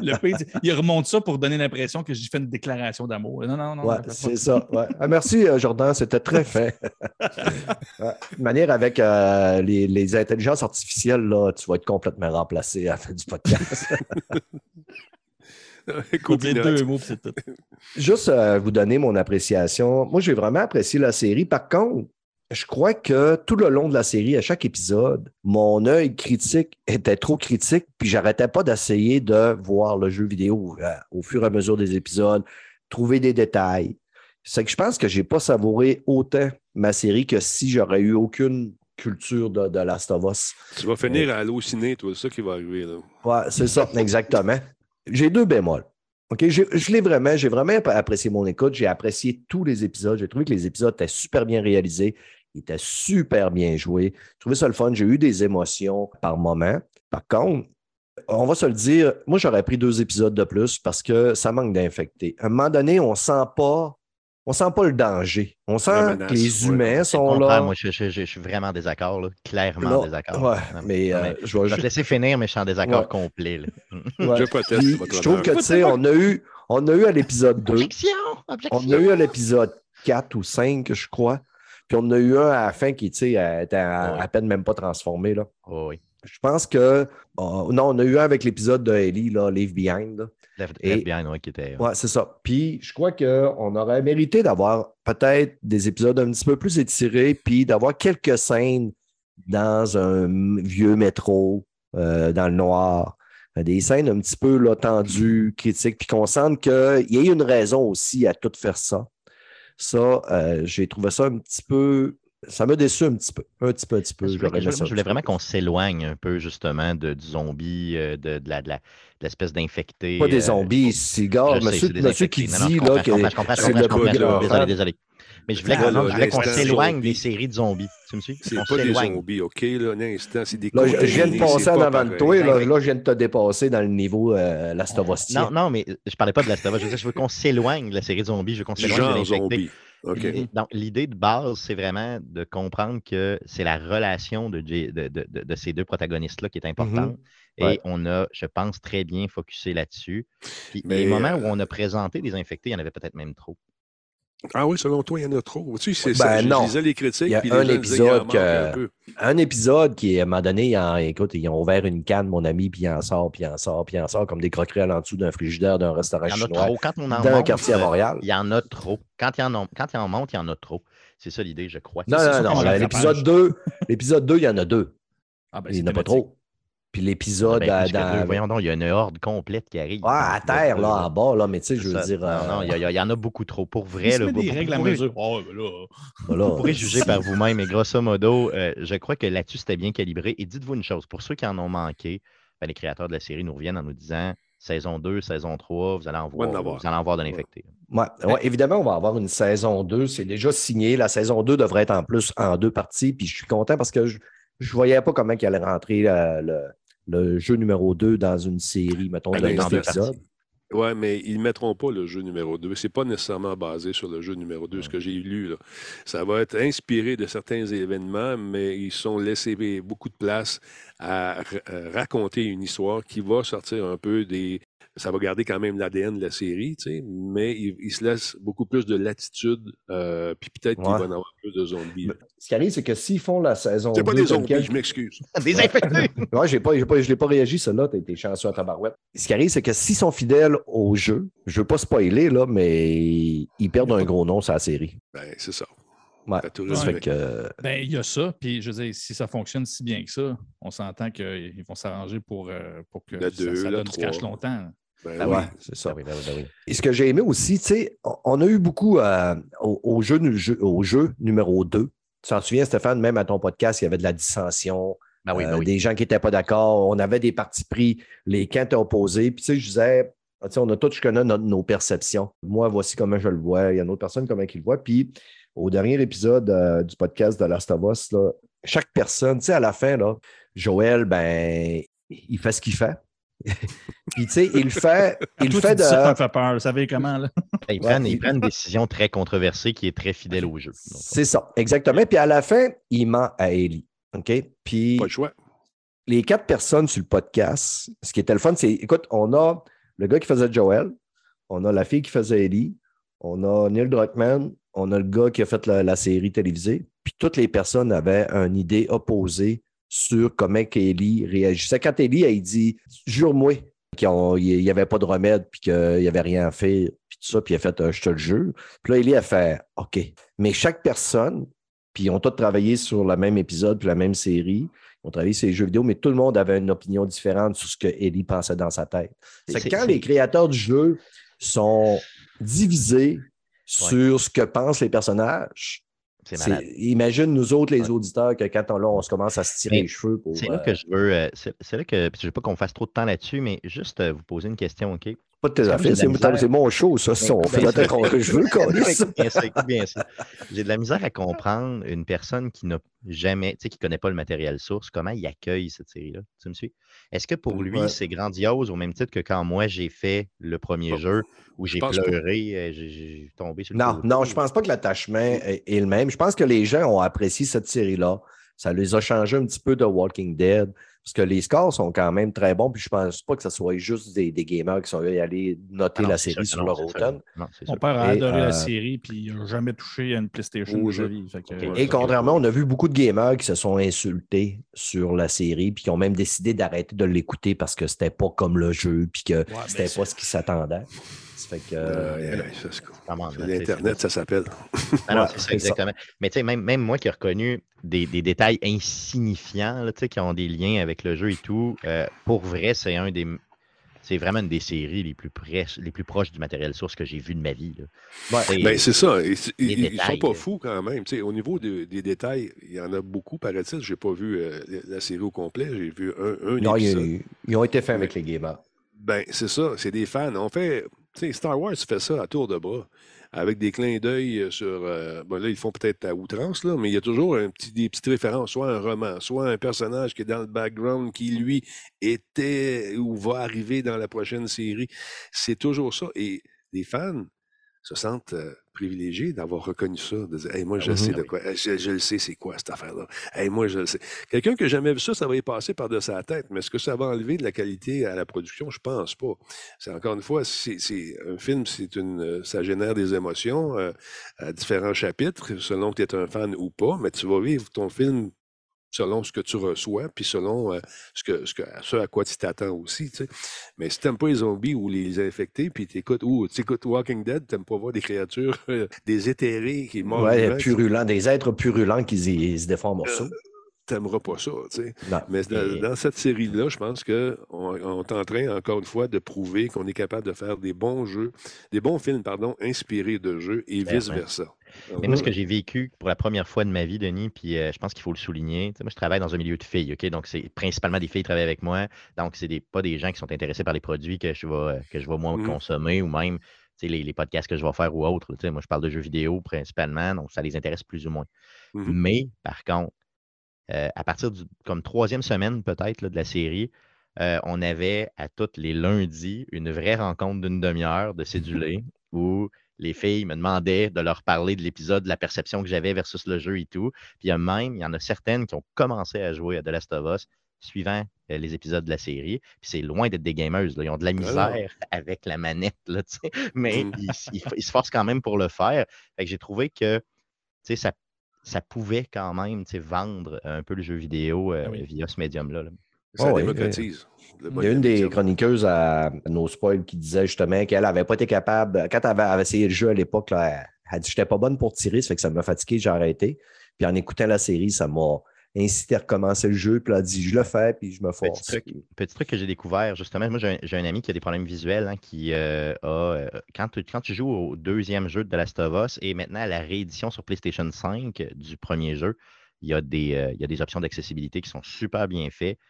Le pire, il remonte ça pour donner l'impression que j'ai fait une déclaration d'amour. Non, non, non.
Ouais, c'est ça. ouais. Ah, merci, euh, Jordan. C'était très fin. Manière avec euh, les, les intelligences artificielles, là, tu vas être complètement remplacé à la fin du podcast.
Copinote.
deux mots, c'est tout.
Juste euh, vous donner mon appréciation. Moi, j'ai vraiment apprécié la série. Par contre, je crois que tout le long de la série, à chaque épisode, mon œil critique était trop critique, puis j'arrêtais pas d'essayer de voir le jeu vidéo euh, au fur et à mesure des épisodes, trouver des détails. C'est que je pense que j'ai pas savouré autant ma série que si j'aurais eu aucune culture de, de Last of Us.
Tu vas finir à halluciner, toi, c'est ça qui va arriver, là.
Ouais, c'est ça, exactement. J'ai deux bémols. OK, je l'ai vraiment, j'ai vraiment app- apprécié mon écoute. J'ai apprécié tous les épisodes. J'ai trouvé que les épisodes étaient super bien réalisés. Ils étaient super bien joués. J'ai trouvé ça le fun. J'ai eu des émotions par moment. Par contre, on va se le dire, moi, j'aurais pris deux épisodes de plus parce que ça manque d'infectés. À un moment donné, on sent pas, on sent pas le danger. On sent
menace,
que les humains sont là.
moi, je, je- je- je suis vraiment en désaccord, là. clairement
Non,
désaccord.
ouais,
Non,
mais, euh, je vais
je vais te laisser finir, mais je suis en désaccord
Ouais.
complet. là.
Ouais.
Je proteste,
Puis,
votre
je trouve que, tu sais, on a eu, on a eu à l'épisode 2,
Objection!
on
Objection!
a eu à l'épisode 4 ou 5, je crois. Puis on a eu un à la fin qui, tu sais, euh, était à,
Ouais.
à peine même pas transformé. Là.
Oh, oui.
Je pense que. oh, non, on a eu un avec l'épisode de Ellie, là, Leave Behind. là. Et-
Behind, ouais, qui était.
Ouais, c'est ça. Puis je crois qu'on aurait mérité d'avoir peut-être des épisodes un petit peu plus étirés, puis d'avoir quelques scènes dans un vieux métro, euh, dans le noir. Des scènes un petit peu là, tendues, critiques, puis qu'on sente qu'il y a une raison aussi à tout faire ça. Ça, euh, j'ai trouvé ça un petit peu. Ça m'a déçu un petit peu. Un petit peu, un petit peu.
Je voulais, je vraiment qu'on s'éloigne un peu justement de, du zombie, euh, de, de la, de la- de l'espèce d'infecté.
Pas des
euh,
zombies,
je sais,
monsieur, monsieur qui dit là, que c'est le
désolé, désolé. Mais je voulais qu'on s'éloigne des séries de zombies. Tu me suis?
C'est pas des zombies, OK? Là, un instant, c'est des
Là, je, je viens de passer en avant de toi. Là, là, je viens de te dépasser dans le niveau euh.
Non, non, mais je parlais pas de la Je je veux qu'on s'éloigne de la série de zombies. Je veux qu'on s'éloigne de
genre
l'infecté.
zombie. OK.
L'idée- Donc, l'idée de base, c'est vraiment de comprendre que c'est la relation de, J- de, de- de- de ces deux protagonistes-là qui est importante. Et
Ouais.
on a, je pense, très bien focusé là-dessus. Puis
Mais,
les moments
euh,
où on a présenté des infectés, il y en avait peut-être même trop.
Ah oui, selon toi, il y en a trop. Tu sais, c'est
Ben
ça. Je
non.
lisais les critiques.
Il y a un épisode
manque
que-
un peu.
Un épisode qui, à un moment donné, en- écoute, ils ont ouvert une canne, mon ami, puis il en sort, puis il en sort, puis il en sort, comme des croquerelles en dessous d'un frigidaire d'un restaurant
Il y en a
chinois
trop. Quand on en
dans un
monte,
quartier à
euh,
Montréal.
il y en a trop. Quand il y en, a- quand il en monte, il y en a trop. C'est ça l'idée, je crois.
Non, non, non.
le
L'épisode
rattrapage.
2, l'épisode 2, il y en a deux.
Ah, ben,
il n'y en a pas trop. Puis l'épisode
Ben, que deux.
dans.
Voyons donc, il y a une horde complète qui arrive.
Ouais, à terre, là, en bas, là, mais tu sais, je veux dire.
Non,
euh,
non, il y, en a beaucoup trop. Pour vrai, là,
des
vous
règles à mesure. Oh, ben là.
voilà.
Vous pourrez juger par vous-même, et grosso modo, euh, je crois que là-dessus, c'était bien calibré. Et dites-vous une chose, pour ceux qui en ont manqué, ben, les créateurs de la série nous reviennent en nous disant saison 2, saison 3, vous allez en voir,
avoir.
vous allez en voir de l'infecté.
Ouais, ouais, évidemment, on va avoir une saison 2. C'est déjà signé. La saison 2 devrait être en plus en deux parties. Puis je suis content parce que je ne voyais pas comment il allait rentrer euh, le, le jeu numéro 2 dans une série, mettons,
Ben,
de
dans
10
deux
épisodes.
Oui, mais ils ne mettront pas le jeu numéro 2. Ce n'est pas nécessairement basé sur le jeu numéro 2, ce que j'ai lu. Là. Ça va être inspiré de certains événements, mais ils sont laissés beaucoup de place à euh, raconter une histoire qui va sortir un peu des. Ça va garder quand même l'ADN de la série, tu sais, mais ils, ils se laissent beaucoup plus de latitude, euh, puis peut-être qu'il
Ouais.
va y en avoir plus de zombies. là.
Ce qui arrive, c'est que s'ils font la saison 2.
C'est pas des zombies,
quel-
je m'excuse.
Des infectés!
Ouais, j'ai pas, j'ai pas, je l'ai pas réagi, celle-là. T'as été chanceux à tabarouette. Ce qui arrive, c'est que s'ils sont fidèles au jeu, je veux pas spoiler, là, mais ils perdent un gros nom sur la série.
Ben, c'est ça.
Ouais. Que,
Ben, il y a ça. Puis, je veux dire, si ça fonctionne si bien que ça, on s'entend qu'ils vont s'arranger pour, euh, pour que
Le
ça,
deux,
ça
le
donne du cash
trois.
longtemps.
Ben
Ah
oui.
ouais, c'est ça.
Oui, ben oui, ben oui.
Et ce que j'ai aimé aussi, tu sais, on- a eu beaucoup euh, au, au jeu, au jeu numéro 2. Tu t'en souviens, Stéphane, même à ton podcast, il y avait de la dissension,
Ben oui, ben
euh,
oui.
des gens qui n'étaient pas d'accord. On avait des partis pris, les camps étaient opposés. Puis, tu sais, je disais, ah, tu sais, on a tous, je connais notre- nos perceptions. Moi, voici comment je le vois. Il y a une autre personne, comment il le voit. Puis, au dernier épisode euh, du podcast de Last of Us, là, chaque personne, tu sais, à la fin, là, Joël, ben, il fait ce qu'il fait. Puis, tu sais, il le fait, il le fait
ça, ça
de.
me fait peur. Vous savez comment, là?
Ben, Ils, prennent, ils prennent une décision très controversée qui est très fidèle au jeu.
C'est ça, exactement. Puis à la fin, il ment à Ellie. OK? Puis
Pas le choix.
les quatre personnes sur le podcast, ce qui était le fun, c'est, écoute, on a le gars qui faisait Joel, on a la fille qui faisait Ellie, on a Neil Druckmann, on a le gars qui a fait la, la série télévisée, puis toutes les personnes avaient une idée opposée sur comment Ellie réagissait. Quand Ellie, elle dit « Jure-moi qu'il n'y avait pas de remède, puis qu'il n'y avait rien à faire, puis tout ça, puis elle a fait euh, Je te le jure », puis là, Ellie a fait « OK ». Mais chaque personne, puis ils ont tous travaillé sur le même épisode, puis la même série, ils ont travaillé sur les jeux vidéo, mais tout le monde avait une opinion différente sur ce que Ellie pensait dans sa tête. C'est quand les créateurs du jeu sont divisés sur ce que pensent les personnages. Imagine nous autres, les
Ouais.
auditeurs, que quand on, là, on se commence à se tirer
Mais
les cheveux pour.
C'est là
euh,
que je veux. euh, c'est là que. Je veux pas qu'on fasse trop de temps là-dessus, mais juste euh, vous poser une question, OK?
Pas de tes affaires, c'est mon show, ça. ça, on fait qu'on je veux, qu'on
Écoute bien ça. J'ai de la misère à comprendre une personne qui n'a jamais, tu sais, qui ne connaît pas le matériel source, comment il accueille cette série-là? Tu me suis? Est-ce que pour lui,
Ouais.
c'est grandiose au même titre que quand moi j'ai fait le premier jeu où j'ai pleuré, euh, j'ai- tombé sur le
Non, non, je pense pas que l'attachement est, est le même. Je pense que les gens ont apprécié cette série-là. Ça les a changé un petit peu de Walking Dead. Parce que les scores sont quand même très bons. Puis je pense pas que ce soit juste des, des gamers qui sont allés noter
Ah non,
la série
sûr,
sur
non,
leur automne.
Non,
Mon père a
Et,
adoré
euh,
la série, puis il n'a jamais touché à une PlayStation
Au
de
jeu.
sa vie. Fait que,
Ok.
ouais,
Et contrairement, on a vu beaucoup de gamers qui se sont insultés sur la série, puis qui ont même décidé d'arrêter de l'écouter parce que c'était pas comme le jeu, puis que
mais
c'était pas ce qu'ils s'attendaient. Fait que. euh,
Euh, ça,
Comment, là,
L'Internet, ça s'appelle.
Ah non,
Ouais,
c'est ça, exactement. Mais tu sais, même, même moi qui ai reconnu des, des détails insignifiants, là, tu sais, qui ont des liens avec le jeu et tout, euh, pour vrai, c'est un des, c'est vraiment une des séries les plus, près- les plus proches du matériel source que j'ai vu de ma vie. là.
Ouais.
C'est-
Ben, c'est ça. Ils, ils sont
détails,
pas
là.
fous quand même. Tu sais, au niveau de- des détails, il y en a beaucoup, paraît-il. Je n'ai pas vu euh, la série au complet. J'ai vu un, un
Non,
épisode.
ils, ils ont été faits avec les gamers.
Ben, c'est ça. C'est des fans. On fait. Star Wars fait ça à tour de bras. Avec des clins d'œil sur. euh, là, ils font peut-être à outrance, là, mais il y a toujours des petites références, soit un roman, soit un personnage qui est dans le background, qui, lui, était ou va arriver dans la prochaine série. C'est toujours ça. Et les fans se sentent euh, privilégiés d'avoir reconnu ça, de dire Hey, moi, je
Mhm.
sais de
oui.
quoi. Je, je le sais, c'est quoi cette affaire-là. Hey, moi, je le sais. Quelqu'un qui n'a jamais vu ça, ça va y passer par-de sa tête. Mais est-ce que ça va enlever de la qualité à la production? Je pense pas. C'est encore une fois, c'est c'est- un film, c'est une, euh, ça génère des émotions euh, à différents chapitres, selon que tu es un fan ou pas, mais tu vas vivre ton film selon ce que tu reçois, puis selon euh, ce, que, ce, que, ce à quoi tu t'attends aussi. tu sais. Mais si tu n'aimes pas les zombies ou les infectés, puis tu écoutes, ou tu écoutes Walking Dead, tu n'aimes pas voir des créatures, euh, des éthérés qui mordent.
Ouais, purulents, des êtres purulents qui se, défont en morceaux.
tu n'aimeras pas ça. tu sais.
Non.
Mais dans,
Et-
dans cette série-là, je pense qu'on on est en train, encore une fois, de prouver qu'on est capable de faire des bons jeux, des bons films, pardon, inspirés de jeux et vice-versa.
Mais moi, ce que j'ai vécu pour la première fois de ma vie, Denis, puis euh, je pense qu'il faut le souligner, moi, je travaille dans un milieu de filles, OK? Donc, c'est principalement des filles qui travaillent avec moi. Donc, c'est des, pas des gens qui sont intéressés par les produits que je vais, euh, que je vais moi
Mhm.
consommer ou même les, les podcasts que je vais faire ou autres. Moi, je parle de jeux vidéo principalement, donc ça les intéresse plus ou moins.
Mhm.
Mais, par contre, euh, à partir du comme troisième semaine peut-être de la série, euh, on avait à tous les lundis une vraie rencontre d'une demi-heure de cédulé où les filles me demandaient de leur parler de l'épisode, de la perception que j'avais versus le jeu et tout. Puis il y a même, il y en a certaines qui ont commencé à jouer à The Last of Us suivant euh, les épisodes de la série. Puis c'est loin d'être des gamers. là. Ils ont de la misère avec la manette, là, mais
Mm.
ils, ils- ils se forcent quand même pour le faire. Fait que j'ai trouvé que ça, ça pouvait quand même vendre un peu le jeu vidéo euh,
Ah oui.
via ce médium-là. là.
Ça
Oh,
démocratise. le
Il y a une des chroniqueuses à, nos spoils qui disait justement qu'elle n'avait pas été capable, quand elle avait, avait essayé le jeu à l'époque, là, elle, elle a dit J'étais pas bonne pour tirer, ça fait que ça m'a fatigué, j'ai arrêté. Puis en écoutant la série, ça m'a incité à recommencer le jeu. Puis elle a dit Je le fais, puis je me
Petit
force.
truc, petit truc que j'ai découvert, justement, moi j'ai un, ami qui a des problèmes visuels, hein, qui euh, a, euh, quand, tu, quand tu joues au deuxième jeu de The Last of Us et maintenant à la réédition sur PlayStation 5 du premier jeu, il y a des, euh, il y a des options d'accessibilité qui sont super bien faites euh,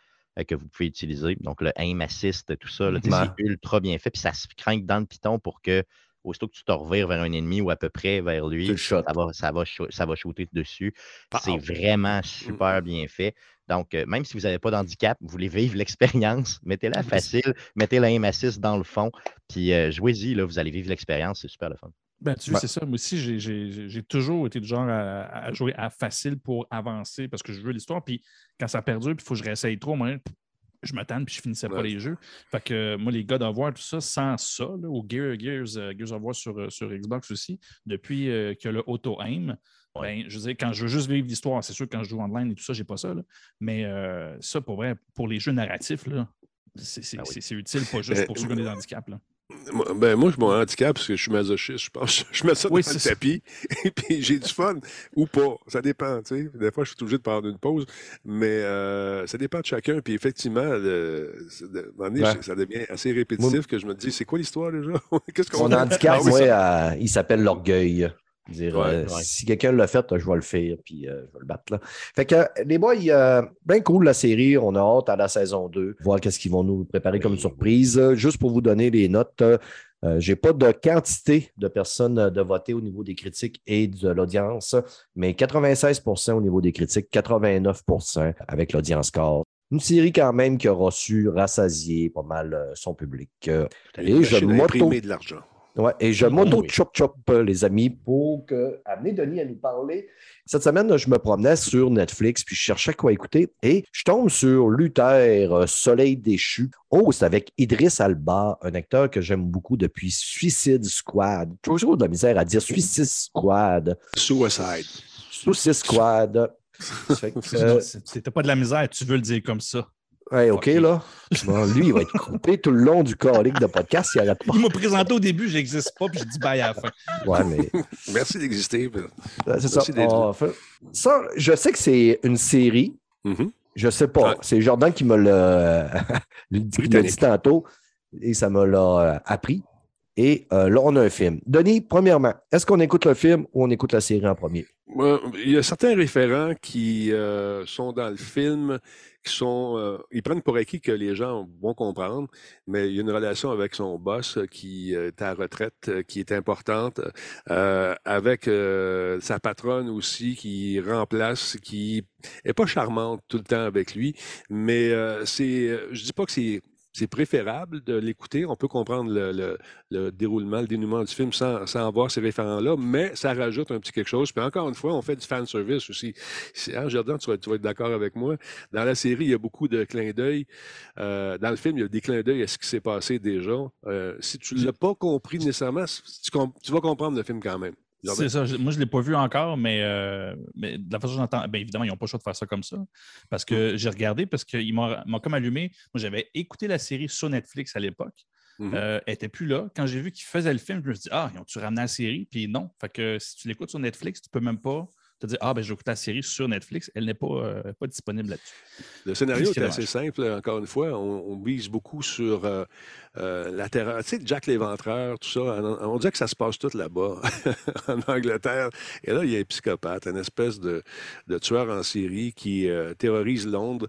que vous pouvez utiliser. Donc le aim assist, tout ça,
Ouais.
c'est ultra bien fait, puis ça se craint dans le piton pour que aussitôt que tu te revires vers un ennemi ou à peu près vers lui, ça va, ça va, ça va shooter dessus. C'est vraiment super bien fait. Donc, euh, même si vous n'avez pas d'handicap, vous voulez vivre l'expérience, mettez-la facile, mettez la aim assist dans le fond, puis euh, jouez-y, là, vous allez vivre l'expérience, c'est super le fun.
Ben, tu
Ouais.
c'est ça. Moi aussi, j'ai- toujours été du genre à, à jouer à facile pour avancer parce que je veux l'histoire. Puis quand ça perdure, puis il faut que je réessaye trop, moi, je m'attends puis je finissais pas les jeux. Fait que euh, moi, les God of War, tout ça, sans ça, là, ou Gear, Gears, euh, Gears of War sur, euh, sur Xbox aussi, depuis euh, que le auto-aim, ben, je veux dire, quand je veux juste vivre l'histoire, c'est sûr que quand je joue online et tout ça, j'ai pas ça. là. Mais euh, ça, pour vrai, pour les jeux narratifs, là, c'est
Ah oui.
utile, pas juste pour ceux qui ont des handicaps. Là.
Moi, ben, moi, je mon handicap parce que je suis masochiste. Je pense je mets ça
Oui,
dans le
ça.
tapis et puis j'ai du fun ou pas. Ça dépend. Tu sais. Des fois, je suis obligé de prendre une pause, mais euh, ça dépend de chacun. Puis effectivement, le, de- donné,
Ouais.
ça devient assez répétitif que je me dis c'est quoi l'histoire déjà? Qu'est-ce qu'on
Mon handicap,
Ah oui, ça-
euh, il s'appelle l'orgueil. Dire,
Ouais,
euh,
ouais.
Si quelqu'un l'a fait, je vais le faire, puis euh, je vais le battre. Là. Fait que, les boys, euh, bien cool la série. On a hâte à la saison 2, voir qu'est-ce qu'ils vont nous préparer comme surprise. Euh, Juste pour vous donner les notes, euh, euh, j'ai pas de quantité de personnes euh, de voter au niveau des critiques et de l'audience, mais 96% au niveau des critiques, 89% avec l'audience score. Une série quand même qui aura su rassasier pas mal euh, son public. Euh, et je m'auto
de l'argent.
Ouais, et je
Oui,
m'auto
oui.
chop chop euh, les amis pour que, amener Denis à nous parler. Cette semaine, je me promenais sur Netflix puis je cherchais quoi écouter et je tombe sur Luther, euh, Soleil déchu. Oh, c'est avec Idris Alba, un acteur que j'aime beaucoup depuis Suicide Squad. Toujours de la misère à dire Suicide Squad.
Suicide.
Suicide Squad. Euh,
C'était pas de la misère, tu veux le dire comme ça.
Ouais, OK, là. Bon, lui, il va être coupé tout le long du colique de podcast. Il arrête pas.
Il m'a présenté au début, j'existe pas, puis j'ai dit bye à la fin.
Ouais, mais
Merci d'exister.
c'est ça.
Merci d'être
On fait- Ça, je sais que c'est une série.
Mhm.
Je sais pas.
Ouais.
C'est Jordan qui me l'a dit tantôt. et ça me l'a euh, appris. Et euh, là, on a un film. Denis, premièrement, est-ce qu'on écoute le film ou on écoute la série en premier?
Il y a certains référents qui euh, sont dans le film, qui sont. euh, ils prennent pour acquis que les gens vont comprendre, mais il y a une relation avec son boss euh, qui euh, est à retraite, euh, qui est importante, euh, avec sa patronne aussi qui remplace, qui est pas charmante tout le temps avec lui, mais c'est. Je dis pas que c'est. C'est préférable de l'écouter. On peut comprendre le, le- le déroulement, le dénouement du film sans, sans voir ces référents-là, mais ça rajoute un petit quelque chose. Puis encore une fois, on fait du fan service aussi. Hein, Jordan, tu vas, tu vas être d'accord avec moi. Dans la série, il y a beaucoup de clins d'œil. Euh, dans le film, il y a des clins d'œil à ce qui s'est passé déjà. Euh, si tu ne l'as pas compris nécessairement, tu, tu vas comprendre le film quand même.
C'est ça. Moi, je ne l'ai pas vu encore, mais, euh, mais de la façon dont j'entends, bien évidemment, ils n'ont pas le choix de faire ça comme ça. Parce que j'ai regardé, parce qu'ils m'ont comme allumé. Moi, j'avais écouté la série sur Netflix à l'époque.
Mhm.
Euh, elle n'était plus là. Quand j'ai vu qu'ils faisaient le film, je me suis dit, ah, ils ont-tu ramené la série? Puis non. Fait que si tu l'écoutes sur Netflix, tu peux même pas te dire, ah, ben, j'écoute la série sur Netflix. Elle n'est pas, euh, pas disponible là-dessus.
Le scénario
Ce
est
est
assez simple, encore une fois. On, on vise beaucoup sur euh, euh, la terreur. Tu sais, Jack l'Éventreur, tout ça. On, on dirait que ça se passe tout là-bas, en Angleterre. Et là, il y a un psychopathe, une espèce de, de tueur en série qui terrorise Londres,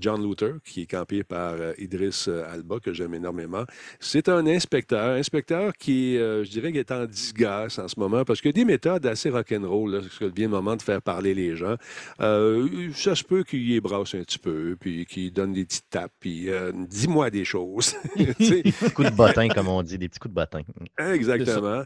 John Luther, qui est campé par Idris Alba, que j'aime énormément. C'est un inspecteur, inspecteur qui, je dirais, qui est en disgrâce en ce moment, parce qu'il y a des méthodes assez rock'n'roll, parce que vient le moment de faire parler les gens. Euh, ça se peut qu'il y brasse un petit peu, puis qu'il donne des petites tapes, puis euh, dis-moi des choses.
Coups de bottin, comme on dit, des petits coups de bottin.
Exactement.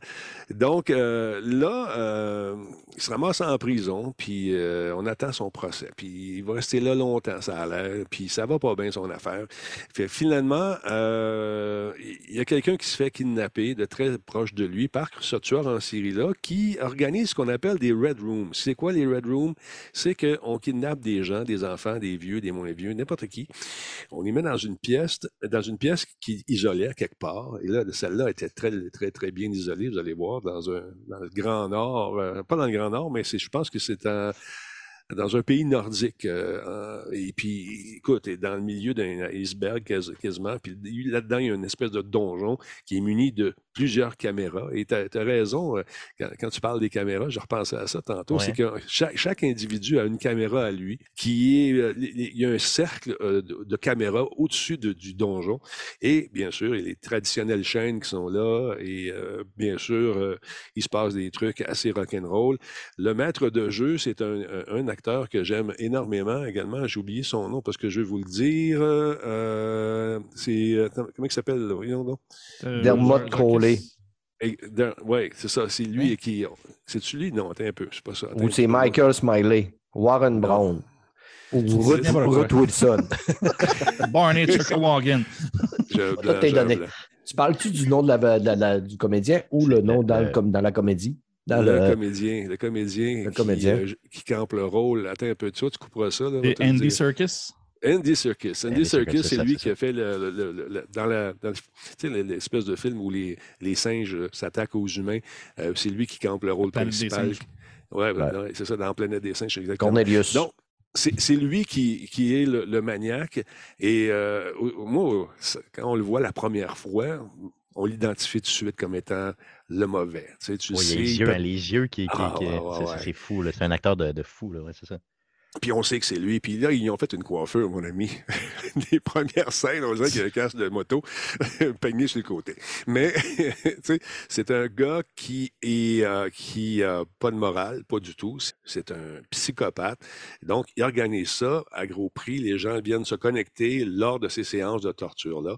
Donc euh, là, il se ramasse en prison, puis on attend son procès. Puis il va rester là longtemps, ça a l'air, puis ça va pas bien son affaire. Fait, finalement, il y a quelqu'un qui se fait kidnapper de très proche de lui par ce tueur en série-là qui organise ce qu'on appelle des Red Rooms. C'est quoi les Red Rooms? C'est qu'on kidnappe des gens, des enfants, des vieux, des moins vieux, n'importe qui. On les met dans une pièce, dans une pièce qui isolait quelque part. Et là, celle-là était très, très, très bien isolée. Vous allez voir dans, un, le Grand Nord, euh, pas dans le Grand Nord, mais je pense que c'est dans un pays nordique. euh, et puis, écoute, dans le milieu d'un iceberg quas- quasiment. Puis là-dedans, il y a une espèce de donjon qui est muni de plusieurs caméras. Et tu as, raison, euh, quand, quand tu parles des caméras, je repensais à ça tantôt,
Ouais.
c'est que chaque, chaque individu a une caméra à lui, qui est, euh, il y a un cercle euh, de, de caméras au-dessus de- du donjon. Et bien sûr, il y a les traditionnelles chaînes qui sont là. Et euh, bien sûr, euh, il se passe des trucs assez rock'n'roll. Le maître de jeu, c'est un, un- acteur que j'aime énormément également. J'ai oublié son nom parce que je vais vous le dire. Euh, c'est. Comment il s'appelle? là? Voyons donc?
Euh,
Dermot
Marcus-
Crowley.
Oui, c'est ça. C'est lui qui. C'est-tu lui? Non, attends un peu. C'est pas ça. Attends
Ou c'est. Michael Smiley, Warren Brown, ou Ruth, Wilson.
Barney
blanc.
Tu parles-tu du nom de la, de la- de la- du comédien ou le nom dans, le-
Euh,
comme dans la comédie? Dans
le,
le,
comédien, le comédien,
Le
qui,
comédien.
euh, qui campe le rôle. Attends un peu de ça, tu couperas ça. Là,
Andy
dire. Andy Serkis. Andy,
Andy
Serkis, c'est
ça,
lui
c'est
qui a fait le, le- le- le- dans la dans le- tu sais, l'espèce de film où les, les singes euh, s'attaquent aux humains. Euh, c'est lui qui campe le rôle
Planète des
principal.
singes.
Ouais,
Ouais.
c'est ça, dans Planète des singes, exactement.
Cornelius.
Donc, c'est lui qui, qui est le, le maniaque. Et euh, moi, ça- quand on le voit la première fois, on l'identifie tout de suite comme étant le mauvais. Tu, sais, tu
Oui,
sais,
les
il
yeux,
peut-
hein, les yeux qui. qui-
Ah,
qui-
ouais, ouais,
c'est-
ouais.
fou. C'est un acteur de, de fou, c'est ça.
Puis on sait que c'est lui. Puis là, ils ont fait une coiffure, mon ami. Les premières scènes, on dirait qu'il y a un casque de moto peigné sur le côté. Mais, tu sais, c'est un gars qui est euh, qui a pas de morale, pas du tout. C'est un psychopathe. Donc, il organise ça à gros prix. Les gens viennent se connecter lors de ces séances de torture-là.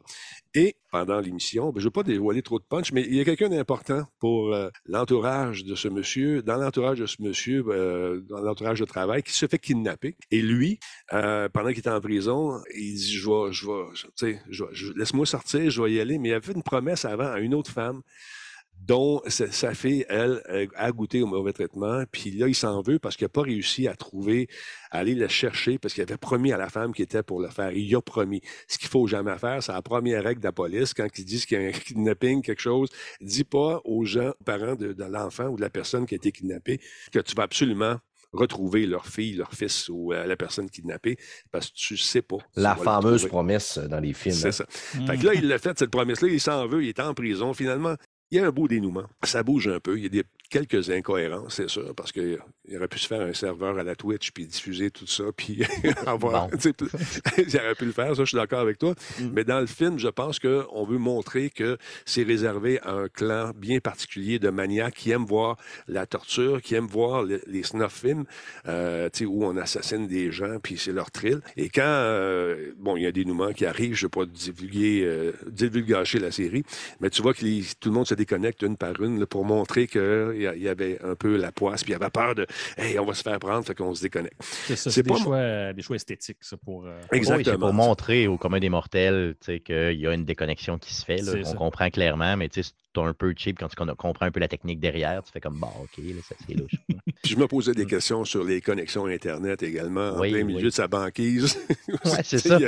Et pendant l'émission, ben, je ne veux pas dévoiler trop de punch, mais il y a quelqu'un d'important pour euh, l'entourage de ce monsieur, dans l'entourage de ce monsieur, euh, dans l'entourage de travail, qui se fait kidnapper. Et lui, euh, pendant qu'il est en prison, il dit, je vais, je vais, laisse-moi sortir, je vais y aller. Mais il avait fait une promesse avant à une autre femme dont sa, fille, elle, euh, a goûté au mauvais traitement. Puis là, il s'en veut parce qu'il n'a pas réussi à trouver, à aller la chercher parce qu'il avait promis à la femme qui était pour le faire. Il a promis. Ce qu'il faut jamais faire, c'est la première règle de la police. Quand ils disent qu'il y a un kidnapping, quelque chose, dis pas aux gens, aux parents de, de l'enfant ou de la personne qui a été kidnappée, que tu vas absolument retrouver leur fille, leur fils ou euh, la personne kidnappée parce que tu sais pas.
La fameuse promesse dans les films.
C'est
hein.
ça. Fait que là, il l'a fait, cette promesse-là, il s'en veut, il est en prison. Finalement, il y a un beau dénouement. Ça bouge un peu. Il y a des, quelques incohérences, c'est sûr, parce qu'il aurait pu se faire un serveur à la Twitch puis diffuser tout ça, puis avoir. Il aurait pu le faire, ça, je suis d'accord avec toi.
Mm.
Mais dans le film, je pense qu'on veut montrer que c'est réservé à un clan bien particulier de maniaques qui aiment voir la torture, qui aiment voir le- les snuff films, euh, où on assassine des gens, puis c'est leur thrill. Et quand, euh, bon, il y a un dénouement qui arrive, je ne vais pas divulguer, euh, divulgacher la série, mais tu vois que les- tout le monde se déconnecte une par une là, pour montrer a- il y avait un peu la poisse, puis il y avait peur de, hey, on va se faire prendre, fait qu'on se déconnecte.
C'est ça,
c'est
c'est des
pas
choix, des choix esthétiques, ça, pour. euh,
Oui,
Exactement.
pour montrer au commun des mortels tu sais, qu'il y a une déconnexion qui se fait. là. On
ça.
comprend clairement, mais c'est un peu cheap quand tu comprends un peu la technique derrière. Tu fais comme, bah, OK, là, ça, c'est louche.
Puis je me posais des questions sur les connexions Internet également, en plein milieu
oui.
de sa banquise.
Ouais, c'est
Tu
ça.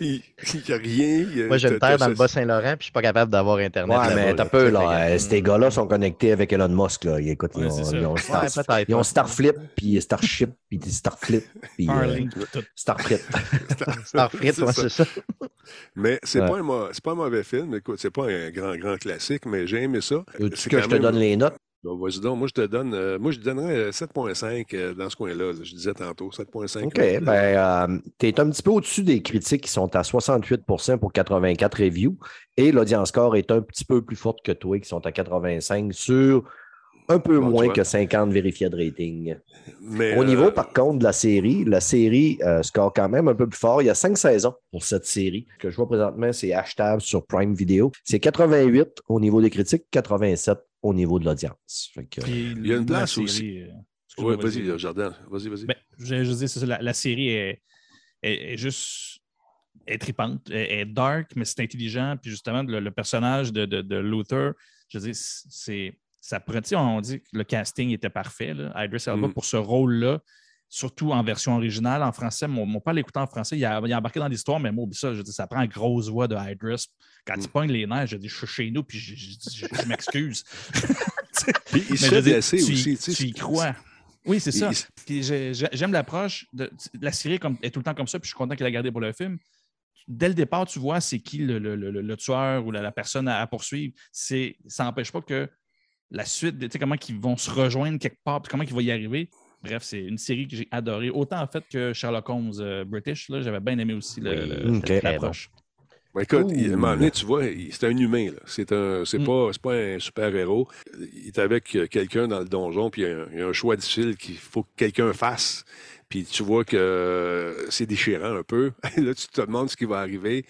Il
tu
n'y a, rien. il y a-
Moi, j'ai une
t'as-
terre dans le Bas-Saint-Laurent, puis je suis pas capable d'avoir Internet.
Ouais, mais t'as peu,
tu
là. euh, Ces gars-là sont connectés avec Elon Musk, là. Ils, écoute, ils
Ouais,
ont, ils Star- ils ont. Starflip, puis Starship, puis Starflip, puis euh. Starflip.
Starfleet,
C'est ça. Mais c'est
Ouais.
pas, pas un mauvais film. Écoute, c'est pas un grand, grand classique, mais j'ai aimé ça. C'est
que je te donne les notes?
Bon, vas-y donc. Moi, je te donne. euh, moi, je donnerais euh, 7.5 euh, dans ce coin-là. là. Je disais tantôt, 7.5.
OK.
euh,
Ben, tu es un petit peu au-dessus des critiques qui sont à 68 pour 84 reviews. Et l'audience score est un petit peu plus forte que toi, qui sont à 85 sur un peu
Bon,
moins que 50 vérifiés de rating.
mais,
Au niveau,
euh,
par contre, de la série, la série euh, score quand même un peu plus fort. Il y a cinq saisons pour cette série. Ce que je vois présentement, c'est hashtag sur Prime Video. C'est 88 au niveau des critiques, 87 au niveau de l'audience. Que,
Il y a une
la
place
série,
aussi.
euh,
ouais,
excuse-moi,
vas-y, euh, Jardin. Vas-y, vas-y.
Ben, je, je dis, c'est ça, la, la série est, est- est juste est tripante, est, est dark, mais c'est intelligent. Puis justement, le, le personnage de, de, de Luther, je veux dire, c'est. Ça on dit que le casting était parfait. Là. Idris Elba
Mm.
pour ce rôle-là, surtout en version originale, en français. Mon, mon père l'écoutait en français, il a, il a embarqué dans l'histoire, mais moi, ça, je dis, ça prend grosse voix de Idris. Quand il
Mm.
pogne les nerfs, je dis, je suis chez nous, puis je, je- je- je m'excuse.
Puis il se
tu,
aussi.
tu y crois. Oui, c'est
il-
ça.
il-
j'aime l'approche. De, la série est, comme, est tout le temps comme ça, puis je suis content qu'il a gardé pour le film. Dès le départ, tu vois c'est qui le, le- le- le tueur ou la, la personne à, à poursuivre. C'est- Ça n'empêche pas que la suite, tu sais, comment ils vont se rejoindre quelque part, puis comment ils vont y arriver. Bref, c'est une série que j'ai adorée. Autant en fait que Sherlock Holmes euh, British, là, j'avais bien aimé aussi l'approche.
Ben, écoute, il- à un moment donné, tu vois, c'est un humain. C'est un, c'est
Mm.
pas, c'est pas un super-héros. Il est avec euh, quelqu'un dans le donjon, puis il y a un, il y a un choix difficile qu'il faut que quelqu'un fasse. Puis tu vois que euh, c'est déchirant un peu. là, tu te demandes ce qui va arriver.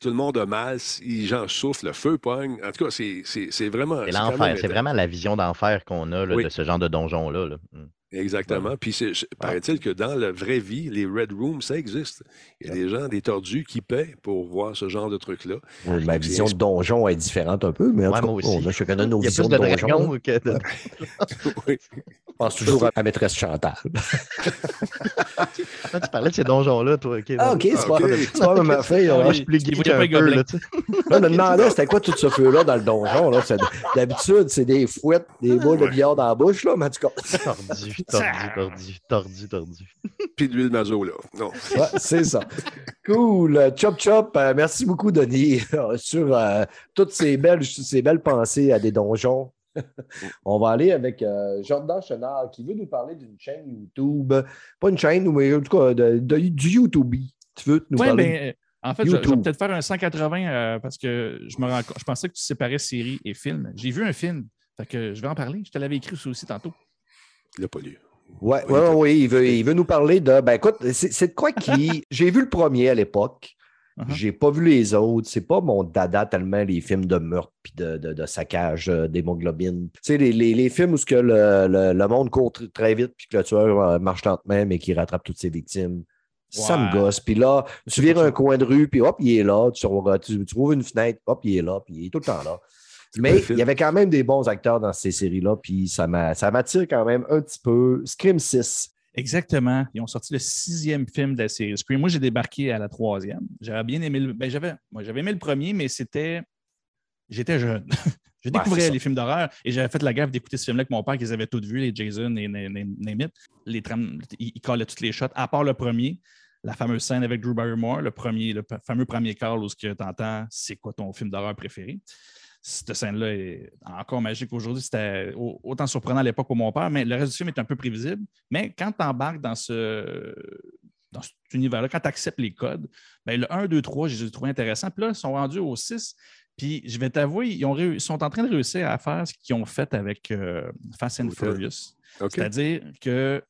Tout le monde a mal, les gens souffrent, le feu pogne. En tout cas, c'est, c'est, c'est vraiment.
C'est l'enfer. C'est vraiment la vision d'enfer qu'on a là,
Oui.
de ce genre de donjon-là. là. Mm.
Exactement. Puis c'est, paraît-il que dans la vraie vie, les Red Rooms, ça existe. Il y a des gens, des tordus qui paient pour voir ce genre de trucs-là.
ma
donc,
vision de donjon est différente un peu, mais en
Ouais,
tout cas,
moi aussi.
on a chacun nos
Il y a
visions
plus
de
de
donjon.
que de.
oui.
Je pense toujours à ma maîtresse Chantal.
Ah, tu parlais de ces donjons-là, toi. ok,
Ah. OK, c'est pas,
Ok.
c'est pas ma fille.
Ah, je suis plus geek
pas
un
les
peu. Là, tu sais.
Là, je me demandais c'était quoi tout ce feu-là dans le donjon. D'habitude, c'est des fouettes, des boules de billard dans la bouche, là, mais en tout cas,
tordu, tordu, tordu, tordu, tordu.
Puis de l'huile mazo, là. Non.
ouais, c'est ça. Cool. Euh, Chop Chop, euh, merci beaucoup, Denis, sur euh, toutes ces belles, ces belles pensées à des donjons. On va aller avec euh, Jordan Chenard qui veut nous parler d'une chaîne YouTube. Pas une chaîne, mais en tout cas de- de- du YouTube. Tu veux nous
Oui,
parler?
ben, euh, en fait, je, je vais peut-être faire un 180 euh, parce que je me rends compte- je pensais que tu séparais série et film. J'ai vu un film. Fait que je vais en parler. Je te l'avais écrit ça aussi tantôt.
Il n'a pas lu.
Oui,
Oui,
ouais,
il fait-
oui, il veut, il veut nous parler de. Ben écoute, c'est de quoi qui. J'ai vu le premier à l'époque.
Uh-huh.
J'ai pas vu les autres. C'est pas mon dada tellement les films de meurtre puis de, de, de saccage euh, d'hémoglobine. Tu sais, les, les, les films où ce que le, le, le monde court tr- très vite puis que le tueur euh, marche lentement mais qui rattrape toutes ses victimes. Ça me
Ouais.
gosse. Puis là, tu vires un coin de rue, puis hop, il est là. Tu, tu, tu trouves une fenêtre, hop, il est là, puis il est tout le temps là. Mais il y avait quand même des bons acteurs dans ces séries-là, puis ça m'a- ça m'attire quand même un petit peu. Scream 6.
Exactement. Ils ont sorti le sixième film de la série Scream. Moi, j'ai débarqué à la troisième. J'avais bien aimé le. Ben, j'avais, moi, j'avais aimé le premier, mais c'était. J'étais jeune. Je découvrais les films d'horreur et j'avais fait la gaffe d'écouter ce film-là avec mon père qu'ils avaient tous vu, les Jason et na- na- name it. Les ils, ils callaient toutes les shots, à part le premier, la fameuse scène avec Drew Barrymore, le premier, le fameux premier call où tu entends c'est quoi ton film d'horreur préféré? Cette scène-là est encore magique aujourd'hui. C'était au- autant surprenant à l'époque pour mon père, mais le reste du film est un peu prévisible. Mais quand tu embarques dans ce, dans cet univers-là, quand tu acceptes les codes, ben, le 1, 2, 3, je les ai trouvés intéressants. Puis là, ils sont rendus au 6. Puis je vais t'avouer, ils, ont réu- ils sont en train de réussir à faire ce qu'ils ont fait avec euh, Fast and. Furious. C'est-à-dire que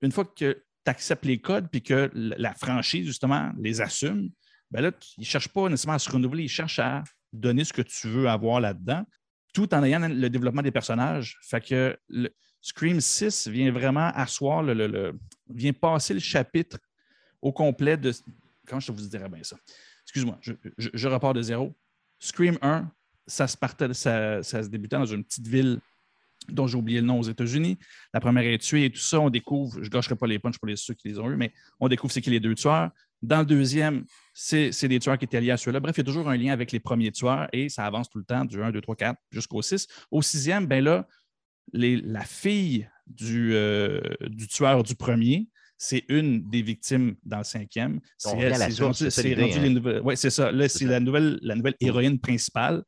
une fois que tu acceptes les codes puis que la franchise, justement, les assume, ben là, ils ne cherchent pas nécessairement à se renouveler, ils cherchent à donner ce que tu veux avoir là-dedans, tout en ayant le développement des personnages. Fait que Scream 6 vient vraiment asseoir, le, le- vient passer le chapitre au complet de. Comment je vous dirais bien ça? Excuse-moi, je, repars de zéro. Scream 1, ça se, partait, ça, ça se débutait dans une petite ville dont j'ai oublié le nom aux États-Unis. La première est tuée et tout ça, on découvre, je ne gâcherai pas les punchs pour les ceux qui les ont eus, mais on découvre c'est qui les deux tueurs. Dans le deuxième, c'est des tueurs qui étaient liés à ceux-là. Bref, il y a toujours un lien avec les premiers tueurs et ça avance tout le temps du 1, 2, 3, 4 jusqu'au 6. Au sixième, ben là, les- la fille du, euh, du tueur du premier, c'est une des victimes dans le cinquième. C'est
la
c'est
ça
c'est
hein.
ouais, ça. Là, la nouvelle, la nouvelle héroïne principale.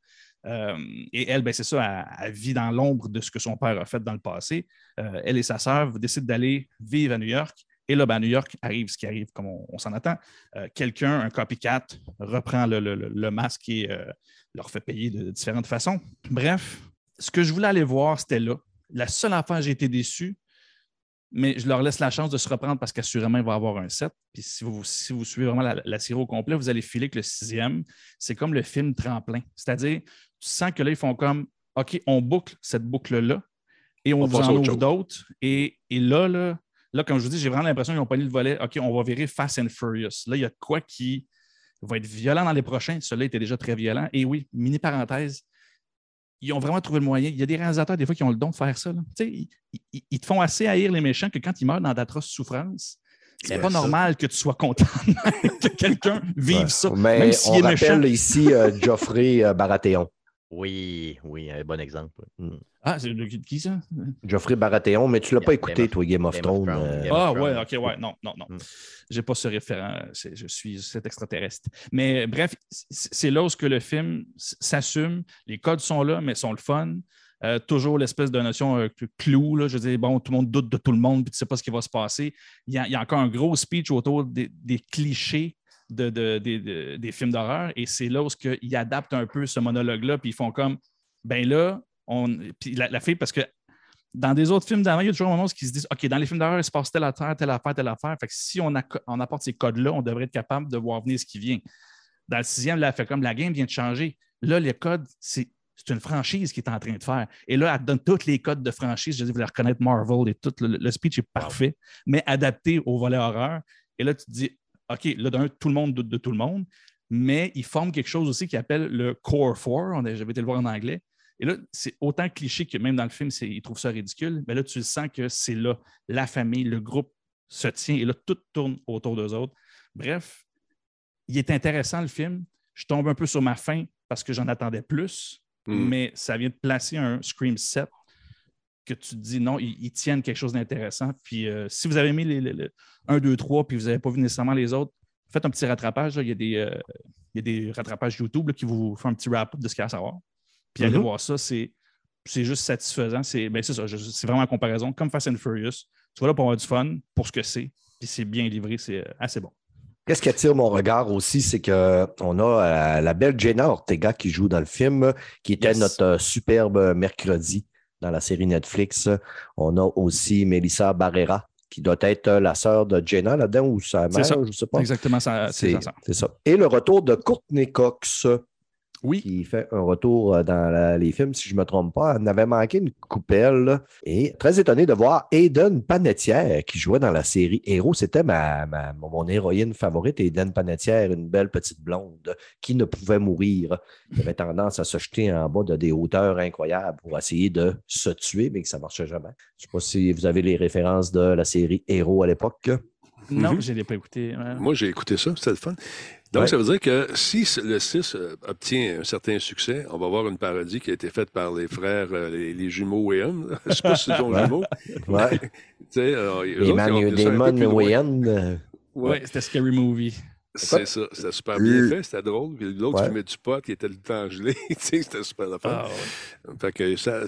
Euh, et elle, ben, c'est ça, elle, elle vit dans l'ombre de ce que son père a fait dans le passé. Euh, elle et sa sœur décident d'aller vivre à New York. Et là, ben, à New York arrive ce qui arrive comme on, on s'en attend. Euh, Quelqu'un, un copycat, reprend le, le- le- masque et euh, leur fait payer de différentes façons. Bref, ce que je voulais aller voir, c'était là. La seule affaire, j'ai été déçu, mais je leur laisse la chance de se reprendre parce qu'assurément, il va y avoir un set. Puis si vous, si vous suivez vraiment la, la série au complet, vous allez filer que le sixième, c'est comme le film tremplin. C'est-à-dire, tu sens que là, ils font comme OK, on boucle cette boucle-là et on,
On
vous en ouvre d'autres. Et, et là, là, là, comme je vous dis, j'ai vraiment l'impression qu'ils ont pas mis le volet. OK, on va virer Fast and Furious. Là, il y a quoi qui va être violent dans les prochains? Celui-là était déjà très violent. Et oui, mini parenthèse, ils ont vraiment trouvé le moyen. Il y a des réalisateurs, des fois, qui ont le don de faire ça. là. Tu sais, ils, ils- ils te font assez haïr les méchants que quand ils meurent dans d'atroces souffrances, c'est pas
ça.
normal que tu sois content que quelqu'un vive
Ouais.
ça.
Mais
même
on
est méchant.
ici euh, Geoffrey euh, Baratheon.
Oui, oui, un bon exemple.
Mm.
Ah, c'est de- qui ça?
Geoffrey Baratheon, mais tu l'as pas
Game
écouté,
of-
toi, Game of
Game of
Thrones.
Thrones,
euh,
Ah, ouais, ok, ouais, non, non, non.
Mm.
J'ai pas ce référent, c'est- je suis cet extraterrestre. Mais bref, c'est là où ce que le film s'assume. Les codes sont là, mais sont le fun. Euh, toujours l'espèce de notion euh, cl- clou. Là, je veux dire, bon, tout le monde doute de tout le monde, puis tu sais pas ce qui va se passer. Il y a, il y a encore un gros speech autour des, des clichés de, de- des- de- des films d'horreur, et c'est là où ils adaptent un peu ce monologue-là, puis ils font comme, ben là, on, puis la, la fille, parce que dans des autres films d'avant, il y a toujours un moment où ils se disent OK, dans les films d'horreur, il se passe telle affaire, telle affaire, telle affaire. Fait que si on, apporte ces codes-là, on devrait être capable de voir venir ce qui vient. Dans le sixième, là, elle fait comme la game vient de changer. Là, les codes, c'est. C'est une franchise qui est en train de faire. Et là, elle donne tous les codes de franchise. Je dis, vous allez reconnaître Marvel et tout. Le, le speech est parfait, mais adapté au volet horreur. Et là, tu te dis, OK, là, d'un, tout le monde doute de tout le monde, mais ils forment quelque chose aussi qui appelle le Core 4. On a- J'avais été le voir en anglais. Et là, c'est autant cliché que même dans le film, ils trouvent ça ridicule. Mais là, tu sens que c'est là, la famille, le groupe se tient et là, tout tourne autour d'eux autres. Bref, il est intéressant le film. Je tombe un peu sur ma faim parce que j'en attendais plus,
Mm.
mais ça vient de placer un Scream 7 que tu te dis non, ils, ils tiennent quelque chose d'intéressant. Puis euh, si vous avez aimé les, les- les 1, 2, 3, puis vous n'avez pas vu nécessairement les autres, faites un petit rattrapage. là. Il, y a des, euh, il y a des rattrapages YouTube là, qui vous font un petit wrap-up de ce qu'il y a à savoir. Puis allez
Mhm.
voir ça, c'est, c'est juste satisfaisant. C'est, ben, c'est ça, c'est vraiment en comparaison. Comme Fast and Furious, tu vas là pour avoir du fun, pour ce que c'est, puis c'est bien livré, c'est euh, assez bon.
Qu'est-ce qui attire mon regard aussi, c'est qu'on a la belle Jenna Ortega qui joue dans le film, qui était
Yes.
notre superbe mercredi dans la série Netflix. On a aussi Melissa Barrera, qui doit être euh, la sœur de Jenna là-dedans, ou sa mère,
ça.
je ne sais pas.
Exactement, C'est ça.
c'est ça. Et le retour de Courtney Cox,
Oui,
qui fait un retour euh, dans la- les films, si je ne me trompe pas. Elle en avait manqué une coupelle. Et très étonné de voir Aiden Panettiere qui jouait dans la série Héros. C'était ma, ma- mon héroïne favorite, Aiden Panettiere, une belle petite blonde qui ne pouvait mourir. qui avait tendance à se jeter en bas de des hauteurs incroyables pour essayer de se tuer, mais que ça ne marchait jamais. Je ne sais pas si vous avez les références de la série Héros à l'époque.
non,
Mhm.
je ne l'ai pas écouté. Ouais.
Moi, j'ai écouté ça, c'était le fun. Donc,
Ouais.
ça veut dire que si le 6 euh, obtient un certain succès, on va voir une parodie qui a été faite par les frères, euh, les, les jumeaux Wayans. Je ne sais pas si c'est
Ouais.
jumeau.
Ouais.
Tu sais,
Damon euh,
Ouais,
Ouais, c'était Scary Movie.
C'est ça. C'était super bien fait, c'était drôle. Puis l'autre
Ouais.
fumait du pot, il était le temps gelé. Tu sais, c'était super la.
Ah, ouais.
Fait que ça,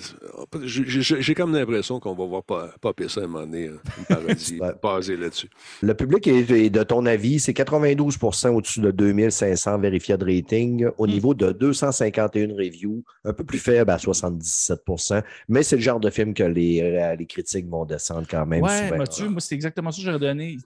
j'ai- comme l'impression qu'on va voir pas- popper ça à un moment donné, hein, une parodie basée là-dessus.
Le public est, est de ton avis, c'est 92% au-dessus de 2500 vérifiés de rating, au
Hmm.
niveau de 251 reviews, un peu plus faible à 77% mais c'est le genre de film que les, euh, les critiques vont descendre quand même
Ouais,
souvent.
Mathieu, moi, c'est exactement ça que j'aurais donné.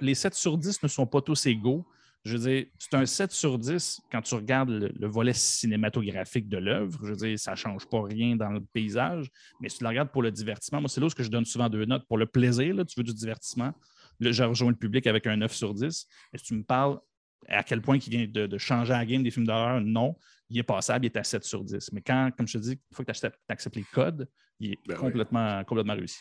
Les 7 sur 10 ne sont pas tous égaux. Je veux dire, c'est un 7 sur 10 quand tu regardes le, le volet cinématographique de l'œuvre. Je veux dire, ça ne change pas rien dans le paysage, mais si tu la regardes pour le divertissement, moi, c'est là où je donne souvent deux notes. Pour le plaisir, là, tu veux du divertissement, là, je rejoins le public avec un 9 sur 10. Et si tu me parles à quel point il vient de, de changer la game des films d'horreur, non, il est passable, il est à 7 sur 10. Mais quand, comme je te dis, une fois que tu acceptes les codes, il est
Ben
complètement, complètement réussi.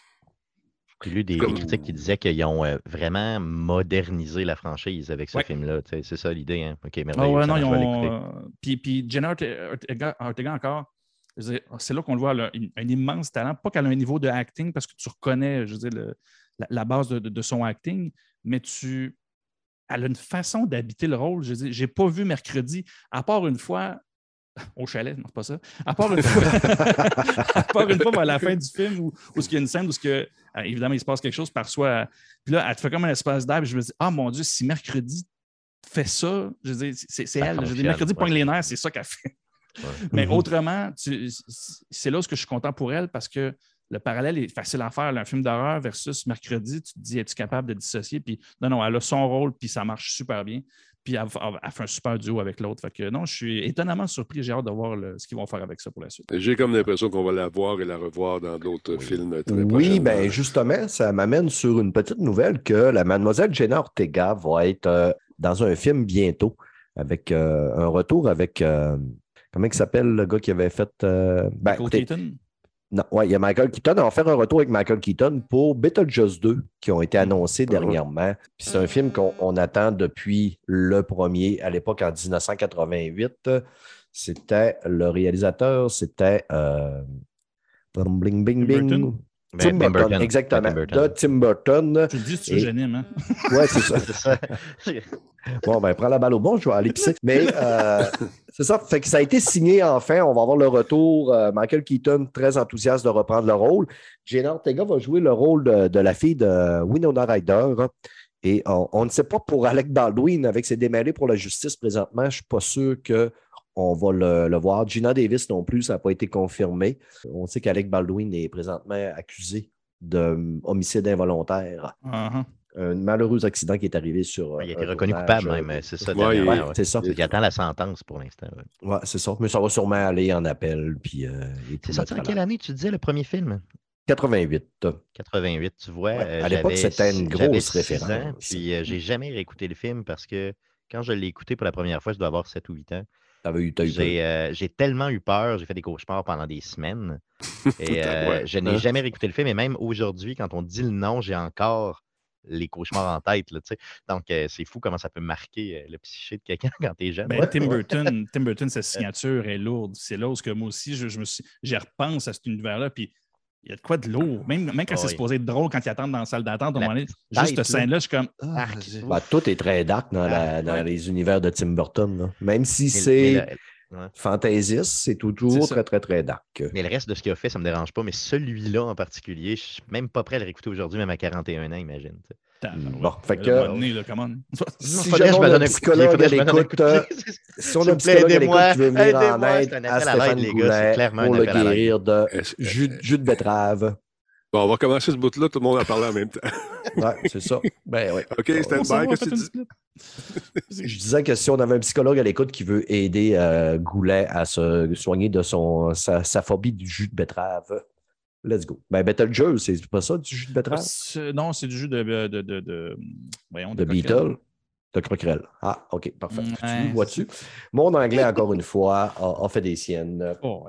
J'ai lu des,
Comme-
critiques qui disaient qu'ils ont euh, vraiment modernisé la franchise avec ce
Ouais.
film-là. C'est ça l'idée. Hein? OK,
Ah ouais, non, ils ont. euh, Puis, puis Jenna Orte- Ortega, Ortega encore, dire, c'est là qu'on le voit, un immense talent. Pas qu'elle a un niveau de acting, parce que tu reconnais, je veux dire, le- la, la base de, de- de son acting, mais tu. Elle a une façon d'habiter le rôle. Je j'ai pas vu mercredi, à part une fois. Au chalet, non, c'est pas ça. À part une fois, à part une fois à la fin du film où, où il y a une scène où, ce que, euh, évidemment, il se passe quelque chose, parfois. Puis là, elle te fait comme un espace d'air, puis je me dis, ah mon Dieu, si mercredi fait ça, je dire, c'est c'est elle. Je
fonctionne,
mercredi,
ouais.
pogne les nerfs, c'est ça qu'elle fait. Mais
Mhm.
autrement, tu- c'est là où je suis content pour elle parce que le parallèle est facile à faire. là, Un film d'horreur versus mercredi, tu te dis, es-tu capable de dissocier? Puis non, non, elle a son rôle, puis ça marche super bien. Puis elle, fait un super duo avec l'autre. Fait que non, je suis étonnamment surpris. J'ai hâte de voir le- ce qu'ils vont faire avec ça pour la suite.
J'ai comme l'impression qu'on va la voir et la revoir dans d'autres films très
Oui, ben justement, ça m'amène sur une petite nouvelle que la mademoiselle Jenna Ortega va être euh, dans un film bientôt, avec euh, un retour avec, euh, comment il s'appelle le gars qui avait fait... euh, ben,
Michael
écoutez,
Keaton?
Non, ouais, il y a Michael Keaton. On va faire un retour avec Michael Keaton pour Beetlejuice 2 qui ont été annoncés dernièrement. Puis c'est un film qu'on on attend depuis le premier, à l'époque en 1988. C'était le réalisateur, c'était euh, bling, bing,
Tim
bing.
Burton?
Tim
Tim
Burton,
Burton.
exactement.
Tim Burton.
De Tim Burton.
Tu le dis tu j'anime, hein?
Ouais, c'est ça. Bon, ben, prends la balle au bon, je vais aller pisser. Mais euh, c'est ça. Fait que ça a été signé enfin. On va avoir le retour. euh, Michael Keaton, très enthousiaste de reprendre le rôle. Jenna Ortega va jouer le rôle de, de la fille de Winona Ryder. Et on, on ne sait pas pour Alec Baldwin, avec ses démêlés pour la justice présentement, je ne suis pas sûr qu'on va le, le voir. Gina Davis non plus, ça n'a pas été confirmé. On sait qu'Alec Baldwin est présentement accusé d'homicide involontaire.
Uh-huh.
Un malheureux accident qui est arrivé sur.
Il a été reconnu coupable
euh,
même, c'est ça.
Ouais,
dernièrement,
Ouais,
ouais.
c'est ça.
Il attend la sentence pour l'instant. ouais.
Ouais, c'est ça. Mais ça va sûrement aller en appel. Puis, euh,
C'est sorti en quelle année, tu disais, le premier film?
88.
88, tu vois.
Ouais,
euh,
à l'époque, c'était une grosse référence.
ans, Puis euh, j'ai jamais réécouté le film parce que quand je l'ai écouté pour la première fois, je dois avoir 7 ou 8 ans.
T'avais eu, t'as eu peur.
J'ai euh, j'ai tellement eu peur, j'ai fait des cauchemars pendant des semaines. Et euh,
Ouais.
je n'ai
Hein?
jamais réécouté le film. Et même aujourd'hui, quand on dit le nom, j'ai encore les cauchemars en tête. Là, tu sais. Donc, euh, c'est fou comment ça peut marquer euh, le psyché de quelqu'un quand t'es jeune.
Ben, Tim Burton, Tim Burton, sa signature est lourde. C'est là où ce que moi aussi, je, je me suis, j'y repense à cet univers-là. Puis il y a de quoi de lourd. Même, même quand
Ah
c'est
oui.
supposé être drôle, quand ils attendent dans la salle d'attente, à un
La
moment donné,
petite
juste cette scène-là, je suis comme. Ah,
Arc.
j'ai-
Ben, tout est très dark dans, la-
Ah,
dans
ouais.
les univers de Tim Burton. là. Même si c'est
ouais.
fantaisiste, c'est toujours très, très, très dark.
Mais le reste de ce qu'il a fait, ça me dérange pas. Mais celui-là en particulier, je suis même pas prêt à le réécouter aujourd'hui, même à 41 ans, imagine.
Bon, fait que-
à donné, là.
Si jamais a un psychologue à
je me donne un
l'écoute,
coup de
euh,
pied.
si on a un psychologue à l'écoute qui veut venir en aide à
à
Stéphane Goulet pour le
à
guérir de
Est-ce-
jus, jus de betterave.
Bon, on va commencer ce bout-là, tout le monde en parler en même temps.
Ouais, c'est ça. Ben, ouais.
OK,
On
stand
s'en
by,
va,
qu'est-ce que tu dis?
Je disais que si on avait un psychologue à l'écoute qui veut aider euh, Goulet à se soigner de son, sa, sa phobie du jus de betterave, let's go. Ben, Betelgeuse, c'est pas ça, du jus de betterave?
C'est- Non, c'est du jus de. de, de, de, de- voyons,
De. Beetle? De Croquerelle. Ah, OK, parfait.
Ouais,
tu vois-tu? Mon anglais, encore une fois, a, a fait des siennes.
Oh.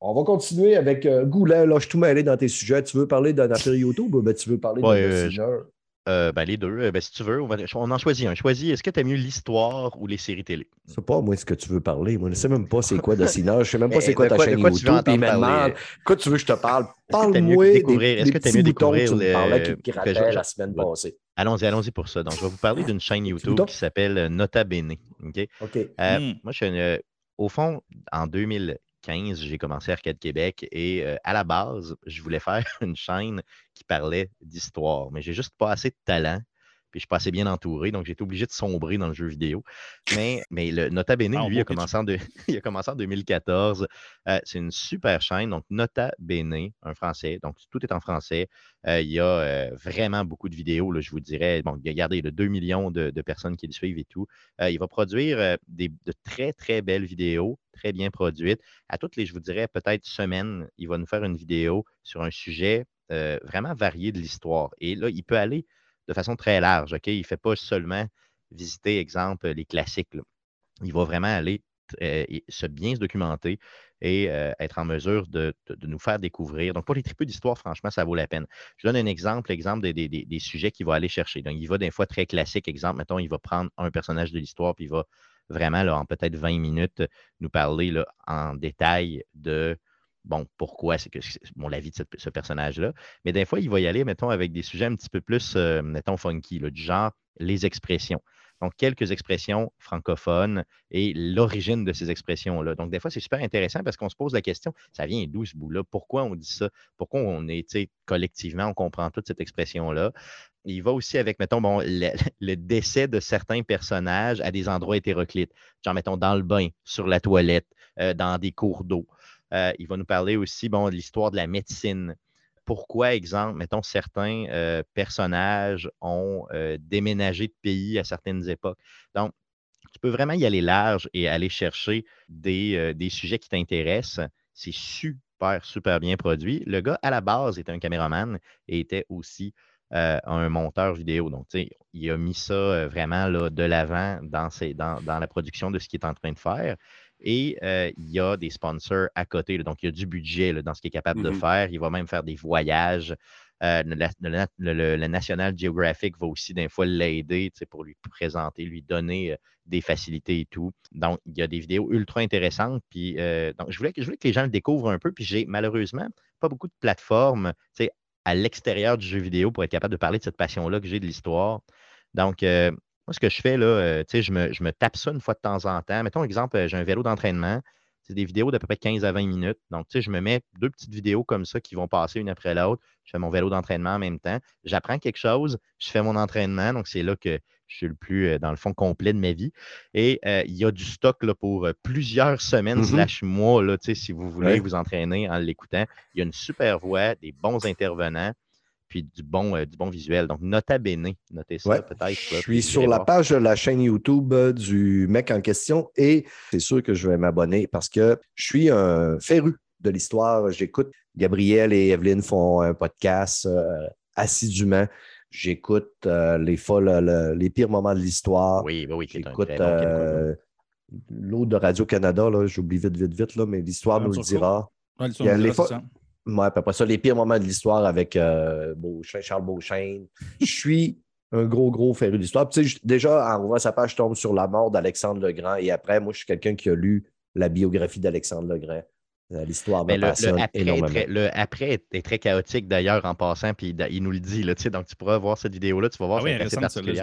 On va continuer avec euh, Goulet. Là, je suis tout mêlé dans tes sujets. Tu veux parler d'un affaire YouTube ou ben, tu veux parler
Ouais,
d'un
euh,
dessineur?
Euh, ben, les deux. Euh, ben, si tu veux, on, va- on en choisit un. Choisis, est-ce que tu aimes mieux l'histoire ou les séries télé?
C'est pas moi ce que tu veux parler. Moi, je ne sais même pas c'est quoi Docina. Je sais même pas
Mais
c'est quoi ta chaîne
quoi tu
YouTube. Puis il me
entendre
demande
parler?
Quoi tu veux que je te parle? Parle-moi
est-ce que t'aimes
petits
mieux découvrir
tu me parlais qui
le-
te
que je-
grattaient
je-
la semaine passée.
Allons-y, allons-y pour ça. Donc, je vais vous parler d'une chaîne YouTube qui s'appelle Nota Bene. OK? Euh,
Hmm.
Moi, je suis une- au fond, en 2015, j'ai commencé Arcade Québec et euh, à la base, je voulais faire une chaîne qui parlait d'histoire, mais j'ai juste pas assez de talent. Puis je suis pas assez bien entouré, donc j'ai été obligé de sombrer dans le jeu vidéo. Mais, mais le Nota Bene,
Ah,
lui, a commencé, en il a commencé en 2014. Euh, c'est une super chaîne, donc Nota Bene, un français. Donc tout est en français. Euh, il y a euh, vraiment beaucoup de vidéos, là, je vous dirais. Bon, regardez, le 2 millions de, de personnes qui le suivent et tout. Il va produire des, de très, très belles vidéos, très bien produites. À toutes les, je vous dirais, peut-être semaines, il va nous faire une vidéo sur un sujet euh, vraiment varié de l'histoire. Et là, il peut aller de façon très large. OK? Il ne fait pas seulement visiter, exemple, les classiques. Il va vraiment aller euh, se bien se documenter et euh, être en mesure de, nous faire découvrir. Donc, pour les tripeux d'histoire, franchement, ça vaut la peine. Je donne un exemple, exemple des, sujets qu'il va aller chercher. Donc, il va des fois très classique. Exemple, mettons, il va prendre un personnage de l'histoire, puis il va vraiment, en peut-être 20 minutes, nous parler en détail de bon, pourquoi c'est que bon, la vie de ce personnage-là. Mais des fois, il va y aller, mettons, avec des sujets un petit peu plus, euh, mettons, funky, là, du genre les expressions. Donc, quelques expressions francophones et l'origine de ces expressions-là. Donc, des fois, c'est super intéressant parce qu'on se pose la question, ça vient d'où ce bout-là? Pourquoi on dit ça? Pourquoi on est, collectivement, on comprend toute cette expression-là? Il va aussi avec, mettons, bon, le, le décès de certains personnages à des endroits hétéroclites. Genre, mettons, dans le bain, sur la toilette, euh, dans des cours d'eau. Euh, il va nous parler aussi, bon, de l'histoire de la médecine. Pourquoi, exemple, mettons, certains euh, personnages ont euh, déménagé de pays à certaines époques? Donc, tu peux vraiment y aller large et aller chercher des, des sujets qui t'intéressent. C'est super, super bien produit. Le gars, à la base, était un caméraman et était aussi un monteur vidéo. Donc, il a mis ça vraiment là, de l'avant dans, dans, dans la production de ce qu'il est en train de faire. Et euh, il y a des sponsors à côté. là. donc, il y a du budget là, dans ce qu'il est capable de
Mhm.
faire. Il va même faire des voyages. Euh, le, la- National Geographic va aussi des fois l'aider pour lui présenter, lui donner euh, des facilités et tout. Donc, il y a des vidéos ultra intéressantes. Puis, donc, je voulais, que- je voulais que les gens le découvrent un peu. Puis, j'ai malheureusement pas beaucoup de plateformes à l'extérieur du jeu vidéo pour être capable de parler de cette passion-là que j'ai de l'histoire. Donc, euh, moi, ce que je fais, là, euh, tu sais, je me, je me tape ça une fois de temps en temps. Mettons, exemple, euh, j'ai un vélo d'entraînement. C'est des vidéos d'à peu près 15 à 20 minutes. Donc, tu sais, je me mets deux petites vidéos comme ça qui vont passer une après l'autre. Je fais mon vélo d'entraînement en même temps. J'apprends quelque chose, je fais mon entraînement. Donc, c'est là que je suis le plus, euh, dans le fond, complet de ma vie. Et euh, il y a du stock là, pour plusieurs semaines,
Mhm.
slash mois, là, tu sais, si vous voulez
Ouais.
vous entraîner en l'écoutant. Il y a une super voix, des bons intervenants, puis du bon, euh, du bon visuel. Donc, nota bene, notez ça
Ouais.
peut-être.
Je suis sur la
voir.
page de la chaîne YouTube euh, du mec en question et c'est sûr que je vais m'abonner parce que je suis un féru de l'histoire. J'écoute Gabriel et Evelyne font un podcast euh, assidûment. J'écoute euh, les folles, le- les pires moments de l'histoire.
Oui, oui, oui,
J'écoute euh, l'autre de Radio-Canada, là, j'oublie vite, vite, vite, là, mais l'histoire
Ah,
nous le dira.
Ouais,
Il y a les fois-
ça.
Ouais, puis après ça, les pires moments de l'histoire avec euh, Charles Beauchesne. Je suis un gros, gros féru d'histoire. Puis, tu sais, je- déjà, en ouvrant sa page, je tombe sur la mort d'Alexandre le Grand. Et après, moi, je suis quelqu'un qui a lu la biographie d'Alexandre le Grand. Euh, L'histoire
le, le après, est
énormément.
très, le après est, est très chaotique d'ailleurs en passant, puis il, nous le dit. Là, tu sais, donc, tu pourras voir cette vidéo-là, tu vas voir,
Ah oui,
c'est assez particulier.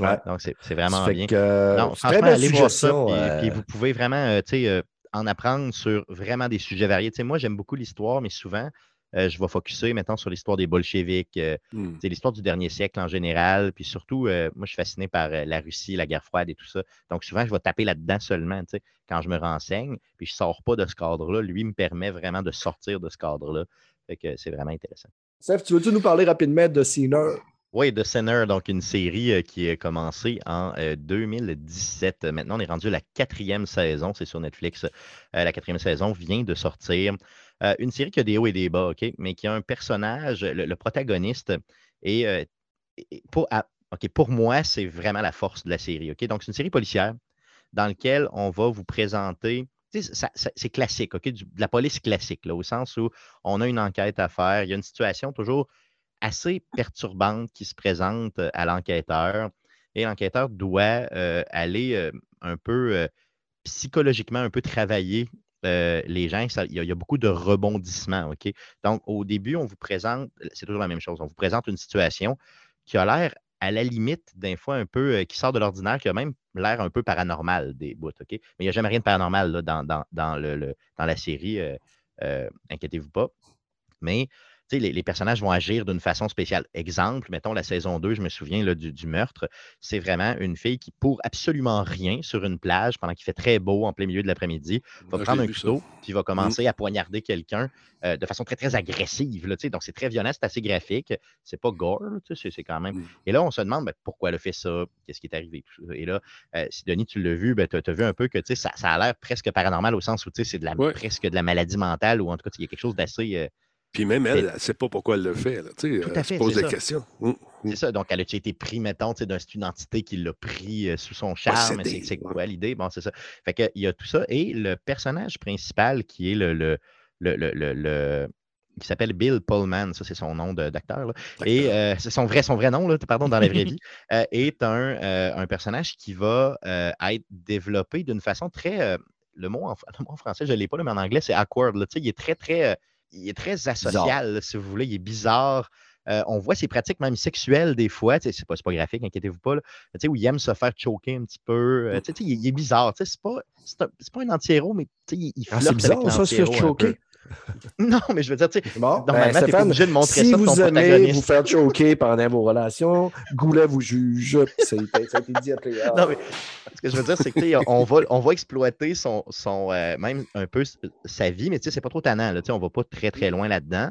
Ouais.
Donc, c'est c'est vraiment bien.
que,
non, franchement, allez voir ça, puis,
euh,
puis vous pouvez vraiment euh, tu sais, euh, en apprendre sur vraiment des sujets variés. Tu sais, moi, j'aime beaucoup l'histoire, mais souvent, euh, je vais focuser maintenant sur l'histoire des bolcheviks, euh,
Hmm.
l'histoire du dernier siècle en général. Puis surtout, euh, moi, je suis fasciné par la Russie, la guerre froide et tout ça. Donc, souvent, je vais taper là-dedans seulement, tu sais, quand je me renseigne. Puis je ne sors pas de ce cadre-là. Lui me permet vraiment de sortir de ce cadre-là. Fait que c'est vraiment intéressant.
Steph, tu veux-tu nous parler rapidement de Sinner?
Oui, The Sinner, donc une série euh, qui a commencé en euh, 2017. Maintenant, on est rendu à la quatrième saison, c'est sur Netflix. Euh, la quatrième saison vient de sortir. Euh, une série qui a des hauts et des bas, OK, mais qui a un personnage, le, protagoniste, et, euh, pour, pour moi, c'est vraiment la force de la série. OK? Donc, c'est une série policière dans laquelle on va vous présenter. C'est classique, OK? de la police classique, là, au sens où on a une enquête à faire, il y a une situation toujours assez perturbante qui se présente euh, à l'enquêteur. Et l'enquêteur doit aller un peu psychologiquement, un peu travailler les gens. Il y, a, beaucoup de rebondissements. Donc, au début, on vous présente, c'est toujours la même chose, on vous présente une situation qui a l'air à la limite, d'un fois, un peu, qui sort de l'ordinaire, qui a même l'air un peu paranormal des bouts. Mais il n'y a jamais rien de paranormal là, dans, dans, dans le, dans la série. inquiétez-vous pas. Mais les, les personnages vont agir d'une façon spéciale. Exemple, mettons la saison 2, je me souviens là, du, du meurtre. C'est vraiment une fille qui, pour absolument rien sur une plage, pendant qu'il fait très beau en plein milieu de l'après-midi, va
Ah,
prendre un couteau, puis va commencer à poignarder quelqu'un euh, de façon très, très agressive. Là, donc, c'est très violent, c'est assez graphique. C'est pas gore, là, tu sais, c'est c'est quand même.
Mm.
Et là, on se demande ben, pourquoi elle a fait ça, qu'est-ce qui est arrivé? tout ça. Et là, euh, si Denis, tu l'as vu, ben, tu as, vu un peu que ça, ça a l'air presque paranormal au sens où c'est de la,
Ouais.
presque de la maladie mentale ou en tout cas, il y a quelque chose d'assez. euh,
Puis même elle, elle ne sait pas pourquoi elle le fait. Là, tu sais,
Tout à
elle
fait,
se pose des
ça.
questions. Hum, hum.
C'est ça, donc elle a été pris, mettons, d'un- une entité qui l'a pris euh, sous son charme? C'est quoi l'idée? Bon, c'est ça. Fait que, il y a tout ça. Et le personnage principal qui est le. le, le, le, le- qui s'appelle Bill Pullman, ça c'est son nom d'acteur. Et euh, c'est son vrai, son vrai nom, là, pardon, dans la vraie vie, euh, est un, un personnage qui va être développé d'une façon très. le, mot en, le mot en français, je ne l'ai pas, là, mais en anglais, c'est awkward. là. Il est très, très. Il est très asocial, là, si vous voulez. Il est bizarre. Euh, on voit ses pratiques même sexuelles des fois. Tu sais, C'est pas, c'est pas graphique, inquiétez-vous pas. là. Tu sais, où il aime se faire choquer un petit peu. Euh, tu sais, tu sais, il, il est bizarre. Tu sais, C'est pas, c'est un, pas un anti-héros, mais tu sais, il, il
Ah, c'est bizarre,
avec
ça, se faire choquer.
Non, mais je veux dire, tu sais,
Bon,
Normalement,
ben,
t'es obligé de montrer
si
ça de
vous
ton
aimez vous faire choquer pendant vos relations, Goulet vous juge. Ça a été dit à Player.
Non, mais ce que je veux dire, c'est que tu sais, on va, on va exploiter son, son euh, même un peu sa vie, mais tu sais, c'est pas trop tannant. Là, tu sais, on va pas très très loin là-dedans.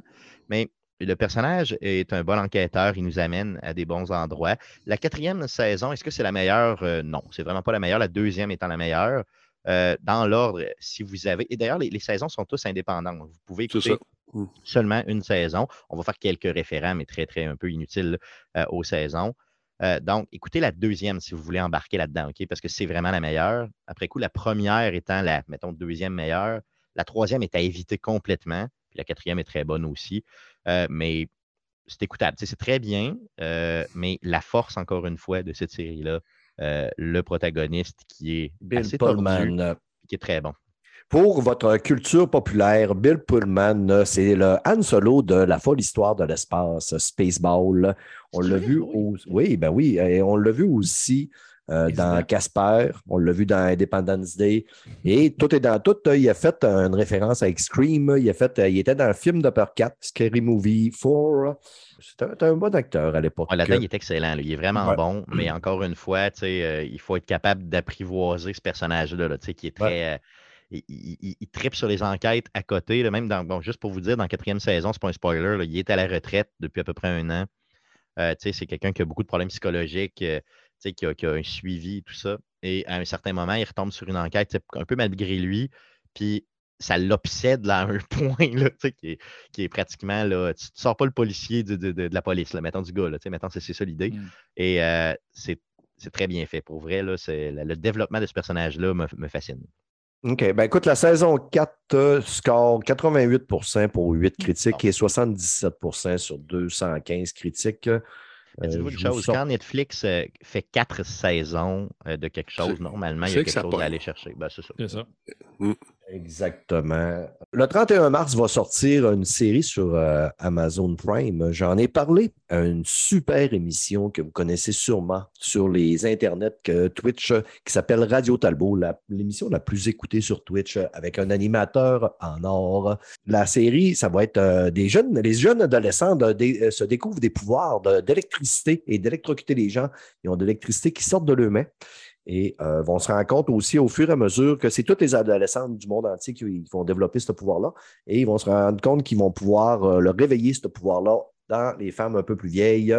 Mais le personnage est un bon enquêteur, il nous amène à des bons endroits. La quatrième saison, est-ce que c'est la meilleure? Euh, non, c'est vraiment pas la meilleure. La deuxième étant la meilleure. Euh, dans l'ordre, si vous avez. Et d'ailleurs, les, les saisons sont tous indépendantes. Vous pouvez écouter
ça. Mm.
seulement une saison. On va faire quelques référents, mais très, très un peu inutiles euh, aux saisons. Donc, écoutez la deuxième si vous voulez embarquer là-dedans, OK? Parce que c'est vraiment la meilleure. Après coup, la première étant la, mettons, deuxième meilleure. La troisième est à éviter complètement. Puis la quatrième est très bonne aussi. Euh, mais c'est écoutable. C'est très bien. euh, mais la force, encore une fois, de cette série-là, euh, le protagoniste qui est
Bill
assez tordu,
Pullman.
qui est très bon.
Pour votre culture populaire, Bill Pullman, c'est le Han Solo de la folle histoire de l'espace, Spaceball. On l'a vu
oui.
au... Oui, ben oui, et on l'a vu aussi euh, dans. Casper, on l'a vu dans Independence Day. Et tout est dans tout. Il a fait une référence à Scream. Il, a fait, euh, il était dans le film de Peur 4, Scary Movie 4. C'était un, bon acteur à l'époque.
Ouais, Là-dedans, il est excellent. là. Il est vraiment
Ouais.
bon, mais encore une fois, euh, il faut être capable d'apprivoiser ce personnage-là, là, qui est très. euh, il, il- il- il tripe sur les enquêtes à côté. là, même dans, bon, juste pour vous dire, dans la quatrième saison, c'est pas un spoiler, là, il est à la retraite depuis à peu près un an. Euh, c'est quelqu'un qui a beaucoup de problèmes psychologiques, euh, qui, a, qui a un suivi, tout ça. Et à un certain moment, il retombe sur une enquête, un peu malgré lui, puis ça l'obsède là, à un point là, tu sais, qui, est, qui est pratiquement là, tu ne sors pas le policier de, de- de- de la police, là, mettons du gars, là, tu sais, mettons, c'est c'est ça l'idée.
Mm.
Et euh, c'est c'est très bien fait. Pour vrai, là, c'est- le, développement de ce personnage-là me, me fascine.
OK. Ben écoute, la saison 4 euh, score 88% pour 8
Mmh.
critiques et 77% sur 215 critiques.
Mais
Euh,
Dites-vous
je
une chose, quand Netflix euh, fait quatre saisons euh, de quelque chose, normalement, il y a
que
quelque chose à aller chercher. Ben, c'est ça.
C'est ça.
Exactement. Le 31 mars va sortir une série sur euh, Amazon Prime. J'en ai parlé. Une super émission que vous connaissez sûrement sur les internets que Twitch qui s'appelle Radio Talbot, l'émission la plus écoutée sur Twitch avec un animateur en or. La série, ça va être euh, des jeunes, les jeunes adolescents euh, se découvrent des pouvoirs d'électricité et d'électrocuter les gens. Ils ont de l'électricité qui sortent de leurs mains et euh, vont se rendre compte aussi au fur et à mesure que c'est toutes les adolescentes du monde entier qui vont développer ce pouvoir-là et ils vont se rendre compte qu'ils vont pouvoir euh, le réveiller, ce pouvoir-là, dans les femmes un peu plus vieilles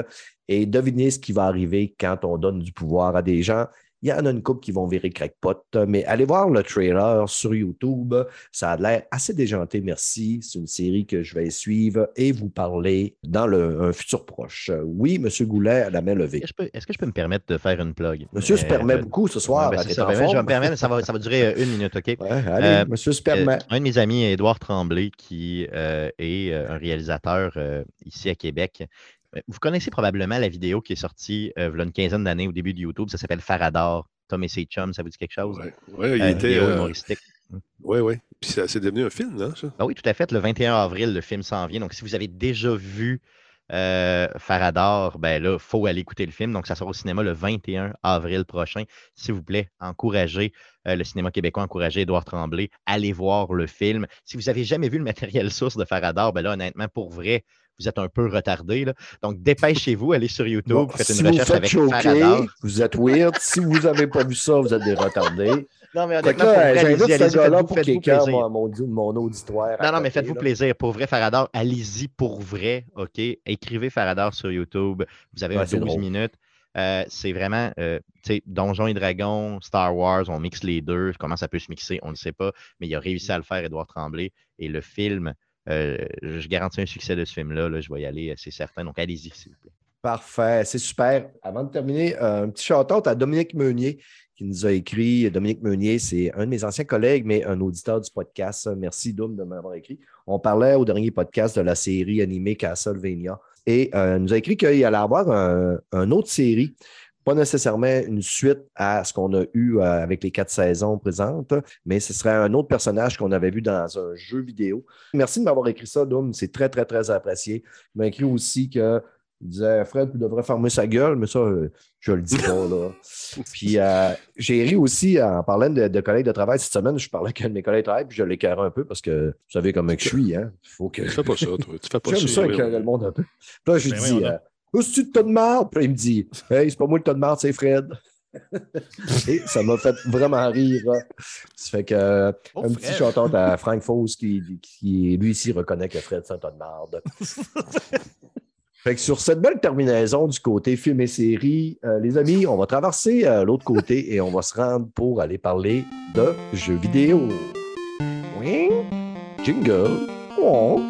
et deviner ce qui va arriver quand on donne du pouvoir à des gens. Il y en a une couple qui vont virer crackpot, mais allez voir le trailer sur YouTube. Ça a l'air assez déjanté, merci. C'est une série que je vais suivre et vous parler dans le, un futur proche. Oui, M. Goulet à la main levée.
Est-ce que, je peux- est-ce que je peux me permettre de faire une plug?
Monsieur se
Euh,
permet
euh,
beaucoup ce soir.
ben, ça.
en
Ben, je vais me permettre, ça va, ça va durer euh, une minute, OK?
Ouais, allez,
Euh,
monsieur se
Euh,
permet.
un de mes amis, Édouard Tremblay, qui euh, est euh, un réalisateur euh, ici à Québec, Vous connaissez probablement la vidéo qui est sortie euh, il y a une quinzaine d'années au début de YouTube. Ça s'appelle Faradar. Tom et ses chums, ça vous dit quelque chose?
Oui, ouais, il
Euh,
était. euh,
humoristique.
ouais, ouais. Puis ça c'est devenu un film, là, ça?
Ah oui, tout à fait. Le 21 avril, le film s'en vient. Donc, si vous avez déjà vu euh, Faradar, ben là, il faut aller écouter le film. Donc, ça sort au cinéma le 21 avril prochain. S'il vous plaît, encouragez euh, le cinéma québécois, encouragez Édouard Tremblay. Allez voir le film. Si vous n'avez jamais vu le matériel source de Faradar, ben là, honnêtement, pour vrai, vous êtes un peu retardé. là. Donc, dépêchez-vous, allez sur YouTube,
Bon,
faites
si
une
vous
recherche
faites
avec
choquer, vous êtes weird. si vous n'avez pas vu ça, vous êtes des retardés.
Non, mais honnêtement,
j'invite
allez-y,
ce
allez-y,
gars-là
faites-vous
pour quelqu'un, mon, mon, auditoire.
Non, non, mais faites-vous plaisir. Pour vrai, Faradar, allez-y pour vrai, OK? Écrivez Faradar sur YouTube. Vous avez
Ouais,
un
c'est
12
drôle.
minutes. Euh, c'est vraiment, euh, tu sais, Donjons et Dragons, Star Wars, on mixe les deux. Comment ça peut se mixer, on ne sait pas. Mais il a réussi à le faire, Édouard Tremblay. Et le film, je garantis un succès de ce film-là. là. je vais y aller, euh, c'est certain. Donc, allez-y, s'il vous plaît.
Parfait, c'est super. Avant de terminer, euh, un petit shout-out à Dominique Meunier qui nous a écrit. Dominique Meunier, c'est un de mes anciens collègues, mais un auditeur du podcast. Merci, Dom, de m'avoir écrit. On parlait au dernier podcast de la série animée Castlevania et euh, nous a écrit qu'il allait avoir un, une autre série, pas nécessairement une suite à ce qu'on a eu euh, avec les quatre saisons présentes, mais ce serait un autre personnage qu'on avait vu dans un jeu vidéo. Merci de m'avoir écrit ça, Dom. C'est très, très, très apprécié. Il m'a écrit aussi que il disait Fred, tu devrais fermer sa gueule, mais ça, euh, je le dis pas. Là. puis euh, j'ai ri aussi en parlant de, de collègues de travail cette semaine. Je parlais avec un de mes collègues de travail, puis je l'écœurais un peu parce que vous savez comment que je suis. Hein? Faut que...
Tu fais pas ça, toi. Tu fais pas
J'aime ça écœurer le monde un peu. Puis là, je
Ben
dis euh, Oh, c'est-tu le tas de marde? Puis il me dit Hey, c'est pas moi le tas de marde, c'est Fred. Et ça m'a fait vraiment rire. hein. Ça fait que euh,
Oh,
un petit chanteur à Frank Foss qui, qui, lui ici, reconnaît que Fred, c'est un tas de marde. Fait que sur cette belle terminaison du côté film et série, euh, les amis, on va traverser euh, l'autre côté et on va se rendre pour aller parler de jeux vidéo. Oui, jingle. Oh.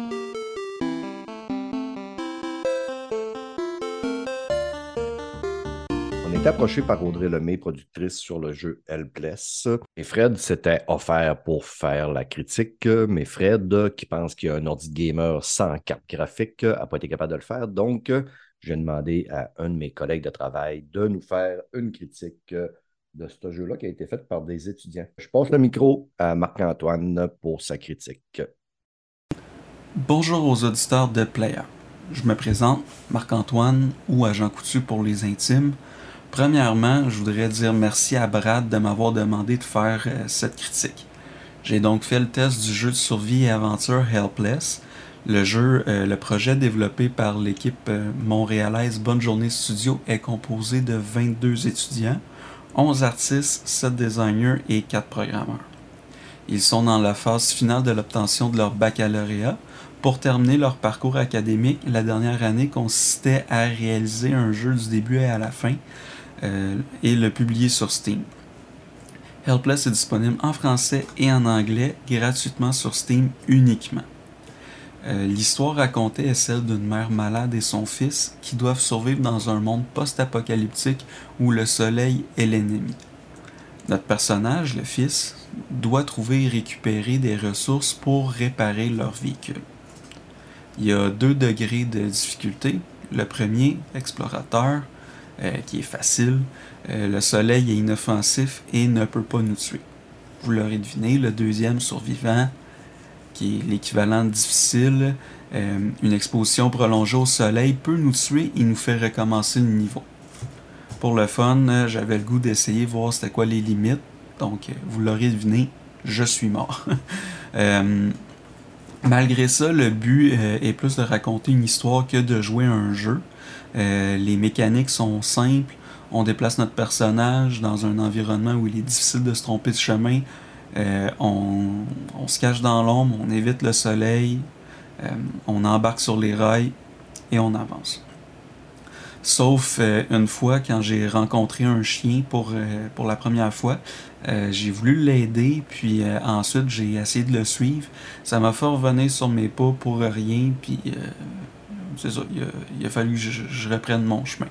Est approché par Audrey Lemay, productrice sur le jeu Helpless. Et Fred s'était offert pour faire la critique, mais Fred, qui pense qu'il y a un ordi gamer sans carte graphique, n'a pas été capable de le faire. Donc, j'ai demandé à un de mes collègues de travail de nous faire une critique de ce jeu-là qui a été faite par des étudiants. Je passe le micro à Marc-Antoine pour sa critique.
Bonjour aux auditeurs de Player. Je me présente, Marc-Antoine ou Agent Coutu pour les intimes. Premièrement, je voudrais dire merci à Brad de m'avoir demandé de faire euh, cette critique. J'ai donc fait le test du jeu de survie et aventure Helpless. Le jeu, euh, le projet développé par l'équipe euh, montréalaise Bonne Journée Studio est composé de 22 étudiants, 11 artistes, 7 designers et 4 programmeurs. Ils sont dans la phase finale de l'obtention de leur baccalauréat. Pour terminer leur parcours académique, la dernière année consistait à réaliser un jeu du début à la fin euh, et le publier sur Steam. Helpless est disponible en français et en anglais gratuitement sur Steam uniquement. Euh, L'histoire racontée est celle d'une mère malade et son fils qui doivent survivre dans un monde post-apocalyptique où le soleil est l'ennemi. Notre personnage, le fils, doit trouver et récupérer des ressources pour réparer leur véhicule. Il y a deux degrés de difficulté. Le premier, explorateur, euh, qui est facile. Euh, le soleil est inoffensif et ne peut pas nous tuer. Vous l'aurez deviné, le deuxième, survivant, qui est l'équivalent difficile. Euh, une exposition prolongée au soleil peut nous tuer et nous fait recommencer le niveau. Pour le fun, j'avais le goût d'essayer, voir c'était quoi les limites. Donc, vous l'aurez deviné, je suis mort. Malgré ça, le but est plus de raconter une histoire que de jouer un jeu. Euh, les mécaniques sont simples. On déplace notre personnage dans un environnement où il est difficile de se tromper de chemin. Euh, on, se cache dans l'ombre, on évite le soleil, euh, on embarque sur les rails et on avance. Sauf une fois, quand j'ai rencontré un chien pour, pour la première fois, j'ai voulu l'aider, puis ensuite j'ai essayé de le suivre. Ça m'a fait revenir sur mes pas pour rien, puis c'est ça, il a, fallu que je, reprenne mon chemin.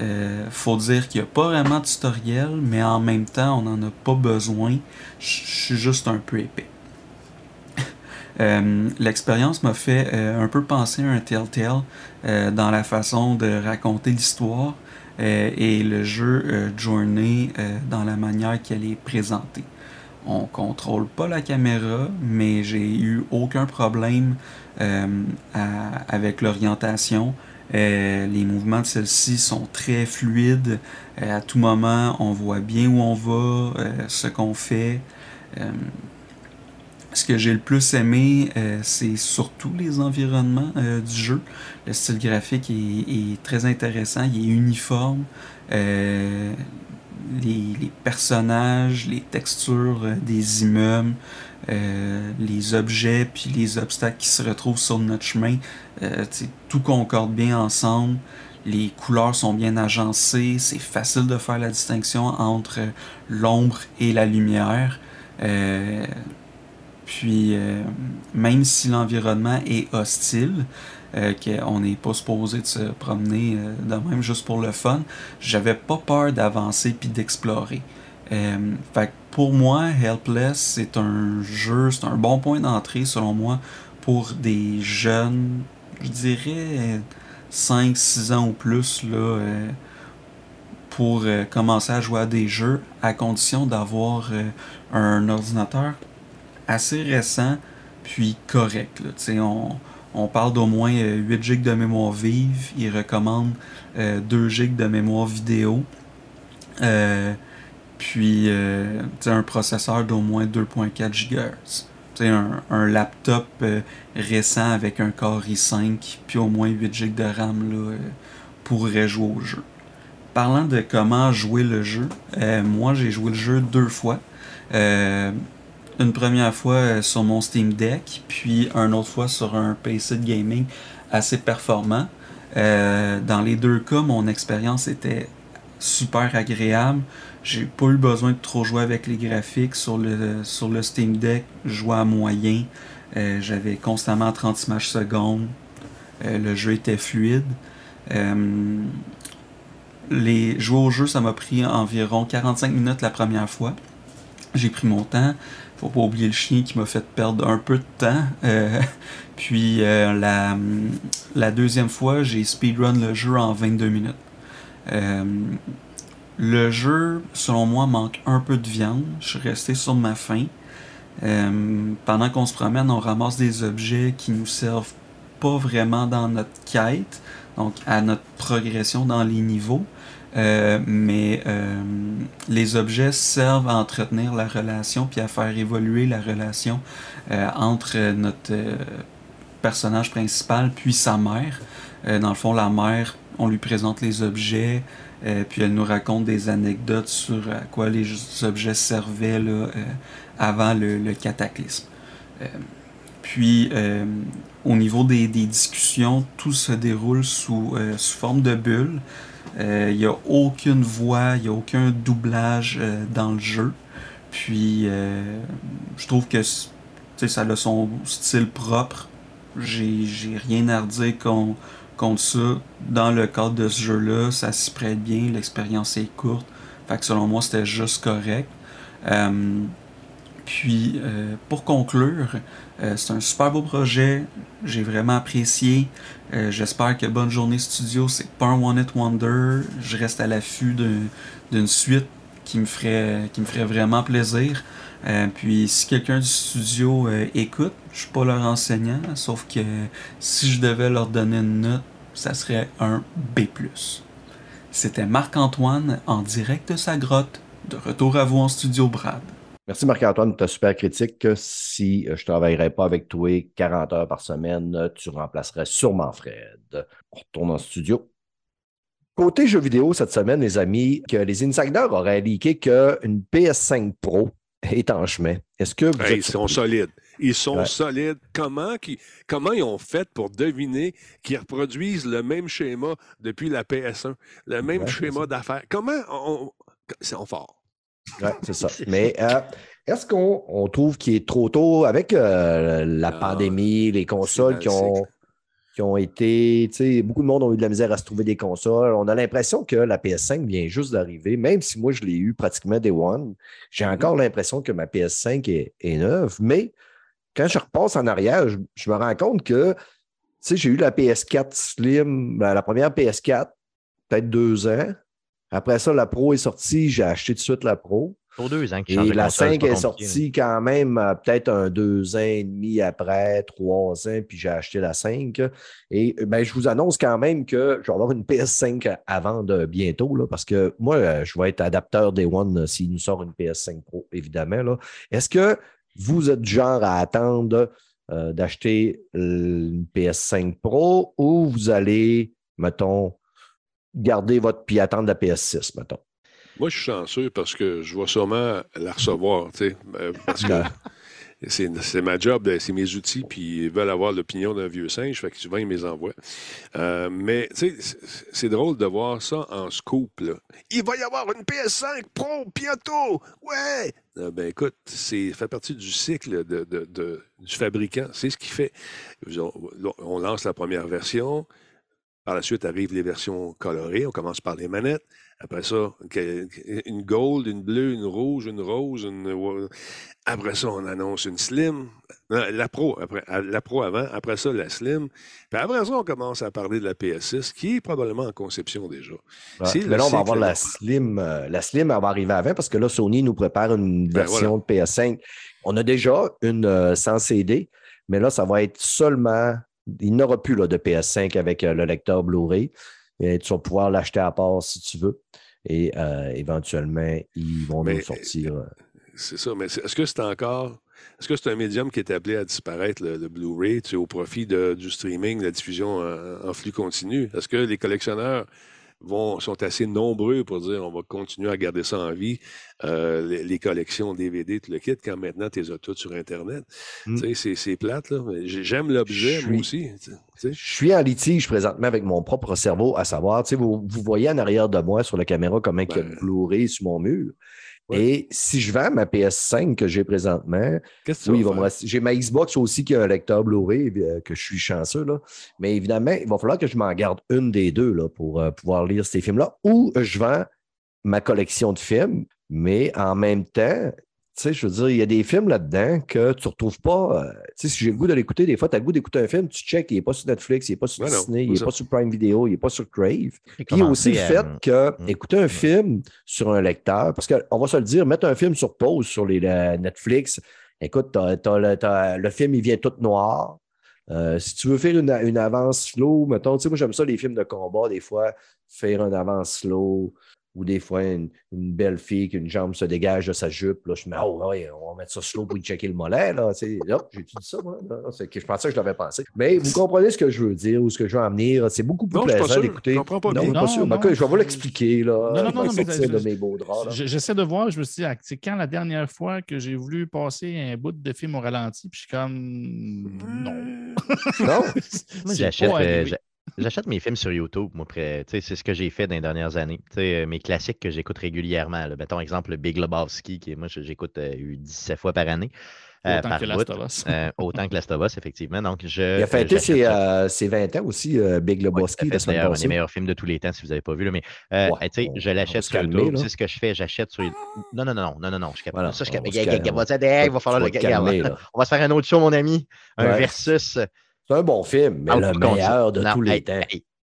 Euh, faut dire qu'il n'y a pas vraiment de tutoriel, mais en même temps, on n'en a pas besoin. Je suis juste un peu épais. Euh, L'expérience m'a fait euh, un peu penser à un Telltale euh, dans la façon de raconter l'histoire et le jeu Journey dans la manière qu'elle est présentée. On contrôle pas la caméra, mais j'ai eu aucun problème euh, avec l'orientation. Euh, les mouvements de celle-ci sont très fluides. Euh, à tout moment, on voit bien où on va, ce qu'on fait. Ce que j'ai le plus aimé, c'est surtout les environnements du jeu. Le style graphique est très intéressant, il est uniforme. Les, personnages, les textures euh, des immeubles, euh, les objets puis les obstacles qui se retrouvent sur notre chemin, euh, tout concorde bien ensemble. Les couleurs sont bien agencées, c'est facile de faire la distinction entre l'ombre et la lumière. Puis, même si l'environnement est hostile, qu'on n'est pas supposé de se promener euh, de même juste pour le fun, j'avais pas peur d'avancer puis d'explorer. Euh, fait pour moi, Helpless, c'est un jeu, c'est un bon point d'entrée selon moi pour des jeunes, je dirais 5-6 ans ou plus, là, euh, pour euh, commencer à jouer à des jeux, à condition d'avoir euh, un ordinateur assez récent, puis correct. Là. On, on parle d'au moins euh, 8 GB de mémoire vive. Il recommande euh, 2 GB de mémoire vidéo. Euh, puis euh, un processeur d'au moins 2.4 GHz. Un, un laptop euh, récent avec un Core i5 puis au moins 8 GB de RAM là, euh, pourrait jouer au jeu. Parlant de comment jouer le jeu, euh, moi j'ai joué le jeu deux fois. Une première fois euh, sur mon Steam Deck, puis une autre fois sur un PC de gaming assez performant. Euh, dans les deux cas, mon expérience était super agréable. J'ai pas eu besoin de trop jouer avec les graphiques sur le, Steam Deck. Je à moyen. Euh, J'avais constamment 30 images secondes. Le jeu était fluide. Les jouer au jeu, ça m'a pris environ 45 minutes la première fois. J'ai pris mon temps. Faut pas oublier le chien qui m'a fait perdre un peu de temps. Euh, puis euh, la, deuxième fois, j'ai speedrun le jeu en 22 minutes. Euh, le jeu, selon moi, manque un peu de viande. Je suis resté sur ma faim. Pendant qu'on se promène, on ramasse des objets qui nous servent pas vraiment dans notre quête, donc à notre progression dans les niveaux. Euh, mais euh, les objets servent à entretenir la relation puis à faire évoluer la relation euh, entre notre personnage principal puis sa mère. Dans le fond, la mère, on lui présente les objets, puis elle nous raconte des anecdotes sur à quoi les objets servaient là, avant le, cataclysme. Puis, au niveau des, des discussions, tout se déroule sous, sous forme de bulle. Euh, Il n'y a aucune voix, il n'y a aucun doublage euh, dans le jeu. Puis, euh, je trouve que ça a son style propre. J'ai rien à redire con- contre ça. Dans le cadre de ce jeu-là, ça s'y prête bien, l'expérience est courte. Fait que selon moi, c'était juste correct. Euh, puis, euh, pour conclure, euh, c'est un super beau projet. J'ai vraiment apprécié. Euh, J'espère que Bonne Journée Studio, c'est pas un One It Wonder. Je reste à l'affût d'un- d'une suite qui me ferait, qui me ferait vraiment plaisir. Puis, si quelqu'un du studio écoute, je suis pas leur enseignant, sauf que si je devais leur donner une note, ça serait un B. C'était Marc-Antoine en direct de sa grotte. De retour à vous en studio, Brad.
Merci Marc-Antoine de ta super critique. que Si euh, je ne travaillerais pas avec toi 40 heures par semaine, euh, tu remplacerais sûrement Fred. On retourne en studio. Côté jeux vidéo cette semaine, les amis, que les insiders auraient leaké qu'une PS5 Pro est en chemin. Est-ce que vous
Hey,
êtes
ils sont solides. Ils sont
Ouais.
solides. Comment, comment ils ont fait pour deviner qu'ils reproduisent le même schéma depuis la PS1, le même
Ouais,
schéma d'affaires? Comment on. Ils sont forts.
Ouais, c'est ça. Mais euh, est-ce qu'on on trouve qu'il est trop tôt avec euh, la
Non,
pandémie, les consoles qui ont, qui ont été. Beaucoup de monde ont eu de la misère à se trouver des consoles. On a l'impression que la PS5 vient juste d'arriver, même si moi je l'ai eu pratiquement Day One. J'ai
Mhm.
encore l'impression que ma PS5 est, est neuve, mais quand je repasse en arrière, je, je me rends compte que j'ai eu la PS4 Slim, ben, la première PS4, peut-être deux ans. Après ça, la Pro est sortie, j'ai acheté tout de suite la Pro.
Pour deux ans
Et la 5 est sortie quand même euh, peut-être un deux ans et demi après, trois ans, puis j'ai acheté la 5. Et euh, ben, je vous annonce quand même que je vais avoir une PS5 à vendre bientôt, là, parce que moi, euh, je vais être adapteur Day One s'il nous sort une PS5 Pro, évidemment. là. Est-ce que vous êtes du genre à attendre euh, d'acheter une PS5 Pro ou vous allez, mettons, garder votre puis attendre la PS6, mettons?
Moi, je suis chanceux parce que je vais sûrement la recevoir, tu sais, euh, parce que c'est c'est ma job, de- c'est mes outils, puis ils veulent avoir l'opinion d'un vieux singe, fait que souvent, ils me les envoient. Euh, mais, tu sais, c'est- drôle de voir ça en scoop, là. Il va y avoir une PS5 Pro bientôt! Ouais! Euh, ben écoute, c'est fait partie du cycle de, de- de- du fabricant. C'est ce qu'il fait. On, on lance la première version. Par la suite arrivent les versions colorées. On commence par les manettes. Après ça, une gold, une bleue, une rouge, une rose. Une... Après ça, on annonce une slim. Non, La pro, après, la pro avant. Après ça, la slim. Puis après ça, on commence à parler de la PS6, qui est probablement en conception déjà.
Ouais. Mais là, on va avoir la. Slim. euh, la Slim, elle va arriver avant parce que là, Sony nous prépare une
Ben,
version de PS5. On a déjà une euh, sans CD, mais là, ça va être seulement. Il n'y aura plus là, de PS5 avec euh, le lecteur Blu-ray. Et tu vas pouvoir l'acheter à part si tu veux. Et euh, éventuellement, ils vont
Mais,
nous sortir. euh,
C'est ça, mais est-ce que c'est encore. Est-ce que c'est un médium qui est appelé à disparaître, le, le Blu-ray, au profit de- du streaming, de la diffusion en, en flux continu? Est-ce que les collectionneurs vont, sont assez nombreux pour dire on va continuer à garder ça en vie, euh, les, les collections DVD, tout le kit, quand maintenant tu les as toutes sur Internet?
Mm.
Tu sais, c'est- plate, là. J'aime l'objet,
Je
moi aussi. tu sais.
Je suis en litige présentement avec mon propre cerveau, à savoir, tu sais, vous, vous voyez en arrière de moi sur la caméra comment il y a
Ben.
de sur mon mur.
Ouais.
Et si je vends ma PS5 que j'ai présentement,
que
Oui, J'ai ma Xbox aussi qui a un lecteur Blu-ray, euh, que je suis chanceux. Là. Mais évidemment, il va falloir que je m'en garde une des deux là, pour euh, pouvoir lire ces films-là. Ou je vends ma collection de films, mais en même temps, tu sais, je veux dire, il y a des films là-dedans que tu ne retrouves pas. euh, tu sais, si j'ai le goût de l'écouter, des fois, tu as le goût d'écouter un film, tu check, il n'est pas sur Netflix, il n'est pas sur
Ouais, non,
Disney, il n'est pas sur Prime Video, il n'est pas sur Crave. Puis il y a aussi le fait que écouter un film sur un lecteur, parce qu'on va se le dire, mettre un film sur pause sur les, la Netflix, écoute, t'as- t'as le, t'as- le film, il vient tout noir. Euh, si tu veux faire une, une avance slow, mettons, tu sais, moi j'aime ça les films de combat, des fois, faire une avance slow, ou des fois une, une belle fille qu'une jambe se dégage de sa jupe. Là, je me dis, oh, ouais, on va mettre ça slow pour y checker le mollet. Là. Là, j'ai dit ça, moi. C'est que je pensais que je l'avais pensé. Mais vous comprenez ce que je veux dire ou ce que je veux en venir. C'est beaucoup plus
Non, je suis pas
plaisant
sûr.
d'écouter.
Je comprends pas
non,
bien.
pas sûr.
Non,
je vais vous
je-
l'expliquer. Là.
Non, non,
Je
non, non, mais je-
de mes beaux draps. là.
Je- J'essaie de voir, je me suis dit, ah, c'est quand la dernière fois que j'ai voulu passer un bout de film au ralenti, puis je suis comme. Non.
Non?
Moi, j'achète, euh, j'achète mes films sur YouTube. Moi, près- tu sais, c'est ce que j'ai fait dans les dernières années. Tu sais, euh, mes classiques que j'écoute régulièrement. Là. Mettons, exemple, le Big Lebowski, qui moi, j'écoute euh, 17 fois par année. euh,
Autant
par
que
bout.
Last of Us.
Euh, autant que Last of Us, effectivement. Donc, je,
Il a fêté
j'achète
ses, euh, ses 20 ans aussi, euh, Big
Ouais,
Lebowski, semaine
d'ailleurs, un des meilleurs films de tous les temps, si vous n'avez pas vu. Là, mais euh,
Ouais,
tu sais,
on-
je l'achète sur
calmer,
YouTube. C'est ce que je fais? J'achète sur. Non, non, non, non, non, non, non. Je suis capable.
Voilà,
ça, je capable. Il va falloir le. On va se faire un autre show, mon ami. Un
Ouais.
versus.
C'est un bon film, mais
Ah,
le meilleur de tous les
hey,
temps.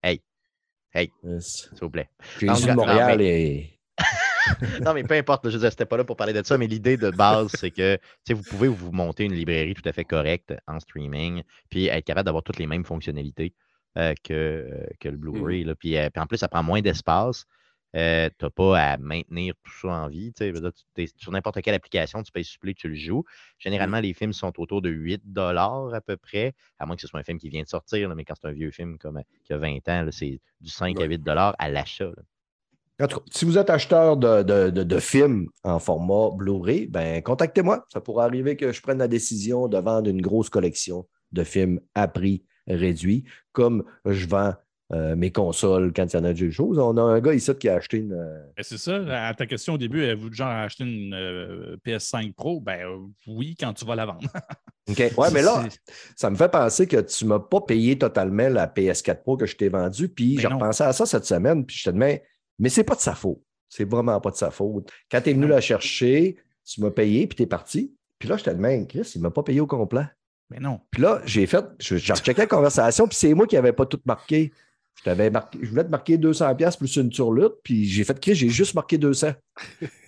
hey,
Yes.
s'il vous plaît.
Jésus de
non,
Montréal et.
Non, mais peu importe, je c'était pas là pour parler de ça, mais l'idée de base, c'est que vous pouvez vous monter une librairie tout à fait correcte en streaming, puis être capable d'avoir toutes les mêmes fonctionnalités euh, que, euh, que le Blu-ray. Puis, euh, puis en plus, ça prend moins d'espace. Euh, tu n'as pas à maintenir tout ça en vie. sur n'importe quelle application, tu payes supplé, tu le joues. Généralement, les films sont autour de 8 à peu près, à moins que ce soit un film qui vient de sortir, là, mais quand c'est un vieux film comme, euh, qui a 20 ans, c'est du 5 à
Ouais.
8 à l'achat. là.
En tout cas, si vous êtes acheteur de, de- de- de films en format Blu-ray, ben, contactez-moi. Ça pourrait arriver que je prenne la décision de vendre une grosse collection de films à prix réduit, comme je vends euh, mes consoles quand il y en a des choses. On a un gars ici qui a acheté une. euh,
Ben, C'est ça. À ta question au début, avez-vous genre à acheter une euh, PS5 Pro? Ben euh, oui, quand tu vas la vendre.
OK. Ouais, mais là, ça me fait penser que tu ne m'as pas payé totalement la PS4 Pro que je t'ai vendue. Puis
Ben
j'ai repensé à ça cette semaine, puis je te demande, mais c'est pas de sa faute. C'est vraiment pas de sa faute. Quand tu es venu la chercher, tu m'as payé, puis tu es parti. Puis là, j'étais de même, Chris, il ne m'a pas payé au complet.
Mais non.
Puis là, j'ai fait, je, j'ai rechecké la conversation, puis c'est moi qui n'avais pas tout marqué. Je, t'avais marqué, je voulais te marquer 200$ piastres plus une turlute, puis j'ai fait, Chris, j'ai juste marqué 200.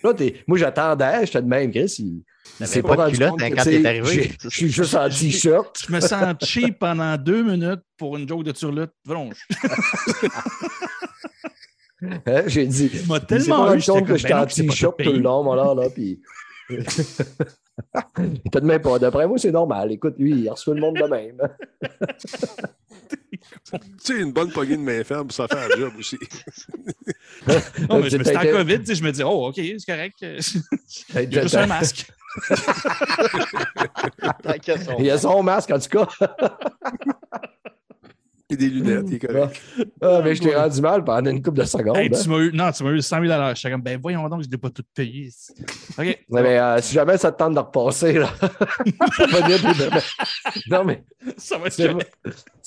Là, t'es- moi, j'attendais, j'étais de même, Chris. Il, il s'est
pas de
rendu
culotte,
compte
hein, quand t'es arrivé.
Je suis juste en t-shirt.
Je me sens cheap pendant deux minutes pour une joke de turlute. Vronge.
Hein, J'ai dit,
Il m'a tellement
pas
eu,
compte que j'étais
ben
en
pas
t-shirt
tout
le long, là, là, puis... Il était de même pas. D'après moi, c'est normal. Écoute, lui, il reçoit le monde de même.
Tu sais, une bonne poignée de main ferme, ça fait un job aussi.
Non, mais je
C'est
me suis en COVID, je me dis, oh, OK, c'est correct. Il y a juste un masque.
Il a son masque, en tout cas.
Et des lunettes, il est correct.
Ah, mais je t'ai rendu mal pendant une couple de secondes.
Hey,
hein.
tu m'as eu, non, tu m'as eu 100 000 J'étais comme, ben voyons donc, je ne l'ai pas tout payé. OK.
Mais euh, si jamais ça te tente de repasser, là. venir puis de- non, mais
Ça va être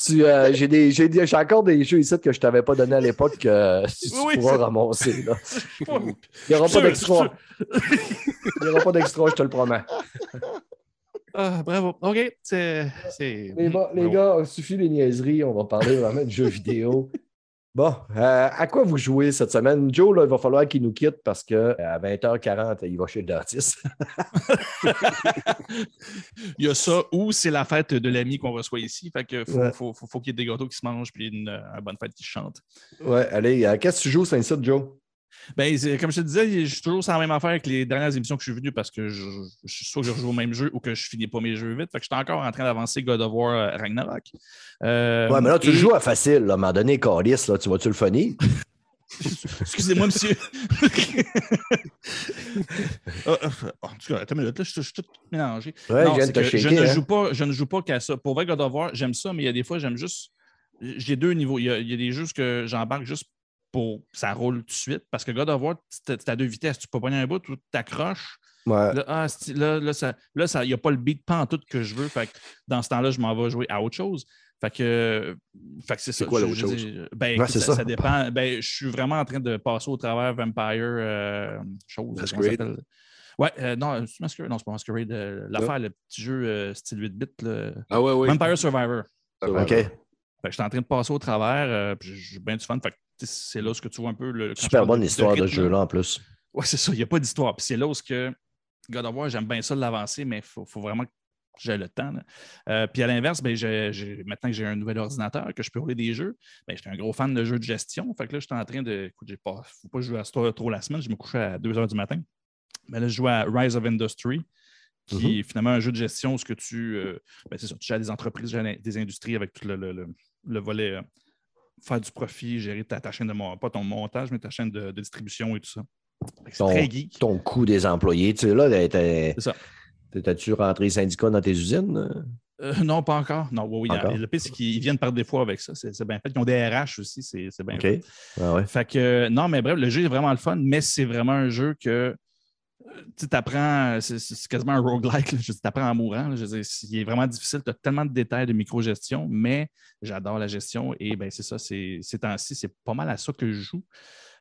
tu, euh, j'ai, des, j'ai, des- j'ai encore des jeux ici que je t'avais pas donné à l'époque que si tu
oui,
pourras
c'est-
ramasser. Là. Il n'y aura pas d'extra. Il n'y aura pas d'extra, je te le promets.
Ah, bravo. OK. C'est. c'est-
Les, gars, les gars, suffit les niaiseries, on va parler vraiment de jeux vidéo. Bon, euh, à quoi vous jouez cette semaine? Joe, là, il va falloir qu'il nous quitte parce qu'à 20h40, il va chez le dentiste.
Il y a ça ou c'est la fête de l'ami qu'on reçoit ici. Fait que faut,
Ouais.
faut, faut, faut qu'il y ait des gâteaux qui se mangent puis une, euh, une bonne fête qui chante.
Ouais, allez, euh, qu'est-ce que tu joues, c'est ça, Joe?
Ben, comme je te disais, je suis toujours sur la même affaire que les dernières émissions que je suis venu parce que je, je suis soit que je rejoue au même jeu ou que je finis pas mes jeux vite. Fait que je suis encore en train d'avancer God of War euh, Ragnarok. Euh,
Ouais, mais là, tu
et-
le joues à facile, là, à un moment donné, Calis, là, tu vas-tu le funny?
Excusez-moi, monsieur. Ah, ah, en tout cas, attends une minute, là, je, suis- je suis tout mélangé.
Ouais,
Non,
je viens de
ne
hein.
joue pas, je ne joue pas qu'à ça. Pour vrai, God of War, j'aime ça, mais il y a des fois, j'aime juste. J'ai deux niveaux. Il y, a, il y a des jeux que j'embarque juste pour ça roule tout de suite. Parce que God of War, tu as deux vitesses. Tu peux pogner un bout, tu t'accroches.
Ouais.
Là, ah, c'est- là, là, ça, là, ça, il n'y a pas le beat pas en tout que je veux. Fait que dans ce temps-là, je m'en vais jouer à autre chose. Fait que, fait que c'est ça.
quoi l'autre chose?
dis, ben,
Ouais,
écoute,
c'est
ça,
ça.
ça dépend. Ben, je suis vraiment en train de passer au travers Vampire euh, chose.
Masquerade.
Ouais, euh, non, c'est Masquerade. Non, c'est pas Masquerade. euh, L'affaire, le petit jeu euh, style 8 bits. là.
Ah ouais, oui.
Vampire Survivor.
OK.
Fait que je suis en train de passer au travers. euh, puis j'ai bien du fun. Fait que c'est là ce que tu vois un peu. Le,
Super bonne
de-
histoire de, jeu-là, en plus.
Ouais, c'est ça. Il n'y a pas d'histoire. Puis c'est là où ce que God of War, j'aime bien ça de l'avancer, mais il faut, faut vraiment que j'ai le temps. Euh, puis à l'inverse, ben, maintenant que j'ai un nouvel ordinateur, que je peux rouler des jeux, ben, j'étais un gros fan de jeux de gestion. Fait que là, j'étais en train de. Écoute, il ne faut pas jouer à ça trop la semaine. Je me couchais à 2 h du matin. Mais là, je joue à Rise of Industry, qui est finalement un jeu de gestion où ce que tu. euh, ben, c'est ça, tu gères des entreprises, des industries avec tout le, le- le- le volet euh, faire du profit, gérer ta, ta chaîne de mon- pas ton montage, mais ta chaîne de, de distribution et tout ça. C'est
Ton-
très geek.
Ton coût des employés. Tu sais, là, t'es- t'as-tu rentré syndicat dans tes usines?
Euh, non, pas encore. Non, oui, oui.
Encore?
Le pire, c'est qu'ils viennent par défaut avec ça. C'est bien fait. Ils ont des RH aussi. C'est bien fait.
Ah ouais.
Fait que, non, mais bref, le jeu est vraiment le fun, mais c'est vraiment un jeu que tu apprends, c'est c'est quasiment un roguelike. tu apprends en mourant. il est vraiment difficile. Tu as tellement de détails de micro-gestion, mais j'adore la gestion et ben, c'est ça. Ces temps-ci, c'est pas mal à ça que je joue.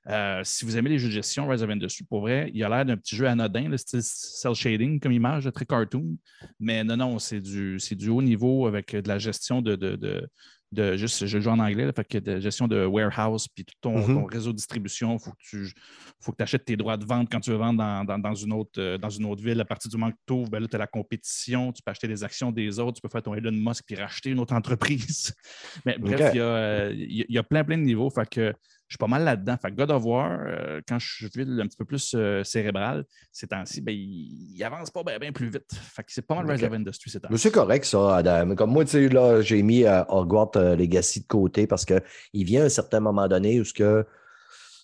Euh, si vous aimez les jeux de gestion, Rise of Industry, pour vrai, il a l'air d'un petit jeu anodin, le style cell shading comme image, très cartoon. Mais non, non, c'est du, du haut niveau avec de la gestion de, de, de- juste, je joue en anglais, là, fait que de gestion de warehouse, puis tout ton,
Mhm.
ton réseau de distribution, il faut que tu faut que achètes tes droits de vente quand tu veux vendre dans, dans- dans une, autre, euh, dans une autre ville. À partir du moment que tu ouvres, ben là, tu as la compétition, tu peux acheter des actions des autres, tu peux faire ton Elon Musk puis racheter une autre entreprise. Mais bref, il y, a, euh, y a- il y a plein, plein de niveaux. Fait que je suis pas mal là-dedans. Fait que God of War, euh, quand je suis un petit peu plus euh, cérébral, ces temps-ci, ben, il, il avance pas bien plus vite. Fait que c'est pas mal Rise
Ok.
of Industry ces temps
Mais c'est correct, ça, Adam. Comme moi, tu sais, là, j'ai mis euh, Hogwarts Legacy de côté parce qu'il vient à un certain moment donné où ce que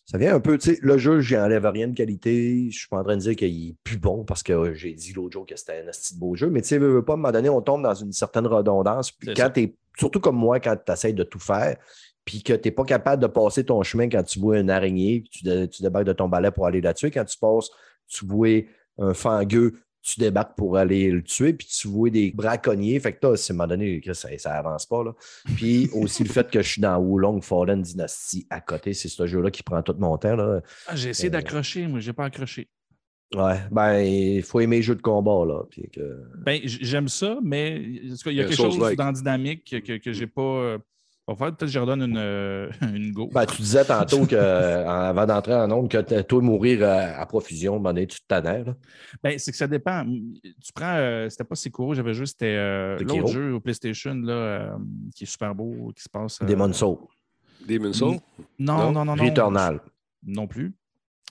ça vient un peu, tu sais, le jeu, j'y enlève rien de qualité. Je suis pas en train de dire qu'il est plus bon parce que j'ai dit l'autre jour que c'était un petit beau jeu. Mais tu sais, veux, pas, à un moment donné, on tombe dans une certaine redondance. Puis quand t'es, surtout comme moi, quand tu essaies de tout faire, puis que tu n'es pas capable de passer ton chemin quand tu vois une araignée, puis tu, dé- tu débarques de ton balai pour aller la tuer. Quand tu passes, tu vois un fangueux, tu débarques pour aller le tuer, puis tu vois des braconniers. Fait que là, c'est à un moment donné, ça, ça avance pas. Là. Puis aussi le fait que je suis dans Wulong Fallen Dynasty à côté, c'est ce jeu-là qui prend tout mon temps. Là.
Ah, j'ai essayé
Euh,
d'accrocher, moi, j'ai pas accroché.
Ouais, ben, il faut aimer les jeux de combat, là. Puis que...
Ben, j'aime ça, mais il y a
Un
quelque chose dans la dynamique que, que, que j'ai pas. Euh, va faire peut-être que je redonne une, euh, une go.
Ben, tu disais tantôt que, euh, avant d'entrer en onde que t- toi, mourir euh, à profusion, à moment donné, tu te tannais, là.
Ben, c'est que ça dépend. Tu prends, euh, c'était pas Sekiro, j'avais juste, c'était euh, l'autre jeu au PlayStation là, euh, qui est super beau, qui se passe. euh,
Demon's Soul,
Demon's Soul?
Non,
Non?
non, non, non.
Returnal.
Non plus.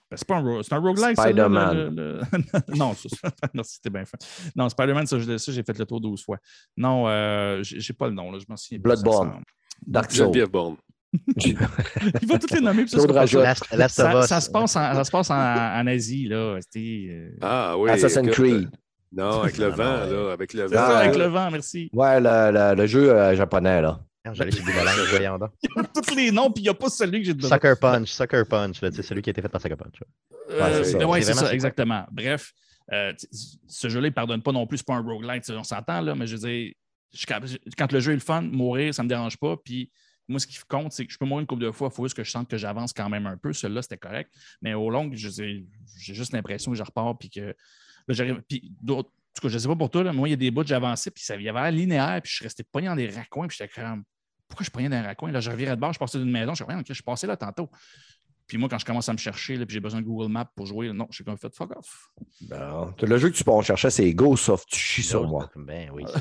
Ben, c'est pas un, ro- c'est un roguelike.
Spider-Man.
le- le- le- non, ça, ça- merci, c'était bien fait. Non, Spider-Man, ça, j'ai fait le tour 12 fois. Non, euh, j'ai j'ai pas le nom, là, je m'en souviens.
Bloodborne. Dark Souls.
Geneviève Bourne.
Il va toutes les nommer. puis ça, c'est se passe en, ça se passe en, en Asie, là. Euh,
Ah oui.
Assassin's Creed.
Non, avec le vent, là. Avec le
C'est
vent.
ça, avec
euh,
le vent, merci.
Ouais, le, le- le jeu euh, japonais, là.
J'allais sur Google Language, voyons donc.
Tous les noms, puis il n'y a pas celui que j'ai de
Sucker Punch, Sucker Punch, là, sais, celui qui a été fait par Sucker Punch.
Euh,
Ouais, c'est ça.
ouais,
C'est
c'est ça,
ça.
exactement. Bref, euh, ce jeu-là, il ne pardonne pas non plus. C'est pas un roguelite, on s'entend, là, mais je veux dire, quand le jeu est le fun, mourir, ça ne me dérange pas. Puis moi, ce qui compte, c'est que je peux mourir une couple de fois, il faut juste que je sente que j'avance quand même un peu. Celui-là, c'était correct. Mais au long, j'ai juste l'impression que je repars, puis que j'arrive. Puis d'autres. En tout cas, je ne sais pas pour toi, là, moi, il y a des bouts, j'avançais, puis ça, y avait l'air linéaire, puis je resté pogné dans des raccoins, puis j'étais comme, pourquoi je suis pogné dans un raccoin? Là, je revirais de bord, je passais d'une maison, je suis je suis passé là tantôt. Puis moi, quand je commence à me chercher, là, puis j'ai besoin de Google Maps pour jouer, non, je suis comme fait fuck off.
Bon. Le jeu que tu peux chercher, c'est Ghost of Tsushi sur moi.
Ben oui.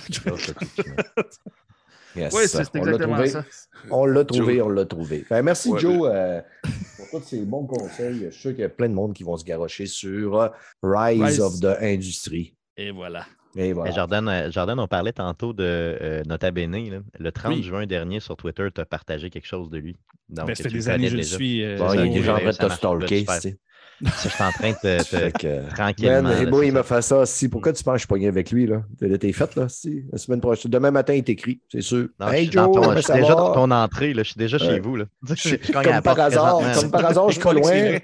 Yes.
Oui, c'est c'est
On l'a
exactement
trouvé.
ça.
On l'a trouvé, on l'a trouvé. Ben, merci,
Ouais,
Joe, euh, pour tous ces bons conseils. Je suis sûr qu'il y a plein de monde qui vont se garocher sur Rise,
Rise.
of the Industry.
Et voilà.
Et voilà.
Jordan, euh, Jordan, on parlait tantôt de euh, Nota Bene. là. Le 30
Oui.
juin dernier, sur Twitter, tu as partagé quelque chose de lui. Donc,
Ben, ça fait des années que je le suis. euh,
Bon, il est déjà en train de te stalker.
Je suis en train de te, te-
que-
tranquillement.
Man, et
là,
moi, il m'a fait ça. Si, pourquoi tu penses que je suis pogné avec lui? Là? T'es t'es fait, là? Si. La semaine prochaine. Demain matin, il t'écrit, c'est sûr.
Non, je
hey,
suis, dans
Joe,
ton- je suis déjà dans ton entrée. Là. Je suis déjà
Ouais.
chez vous. Là. Je,
Je-
je cogne à
comme par hasard, comme par hasard, je suis pas loin.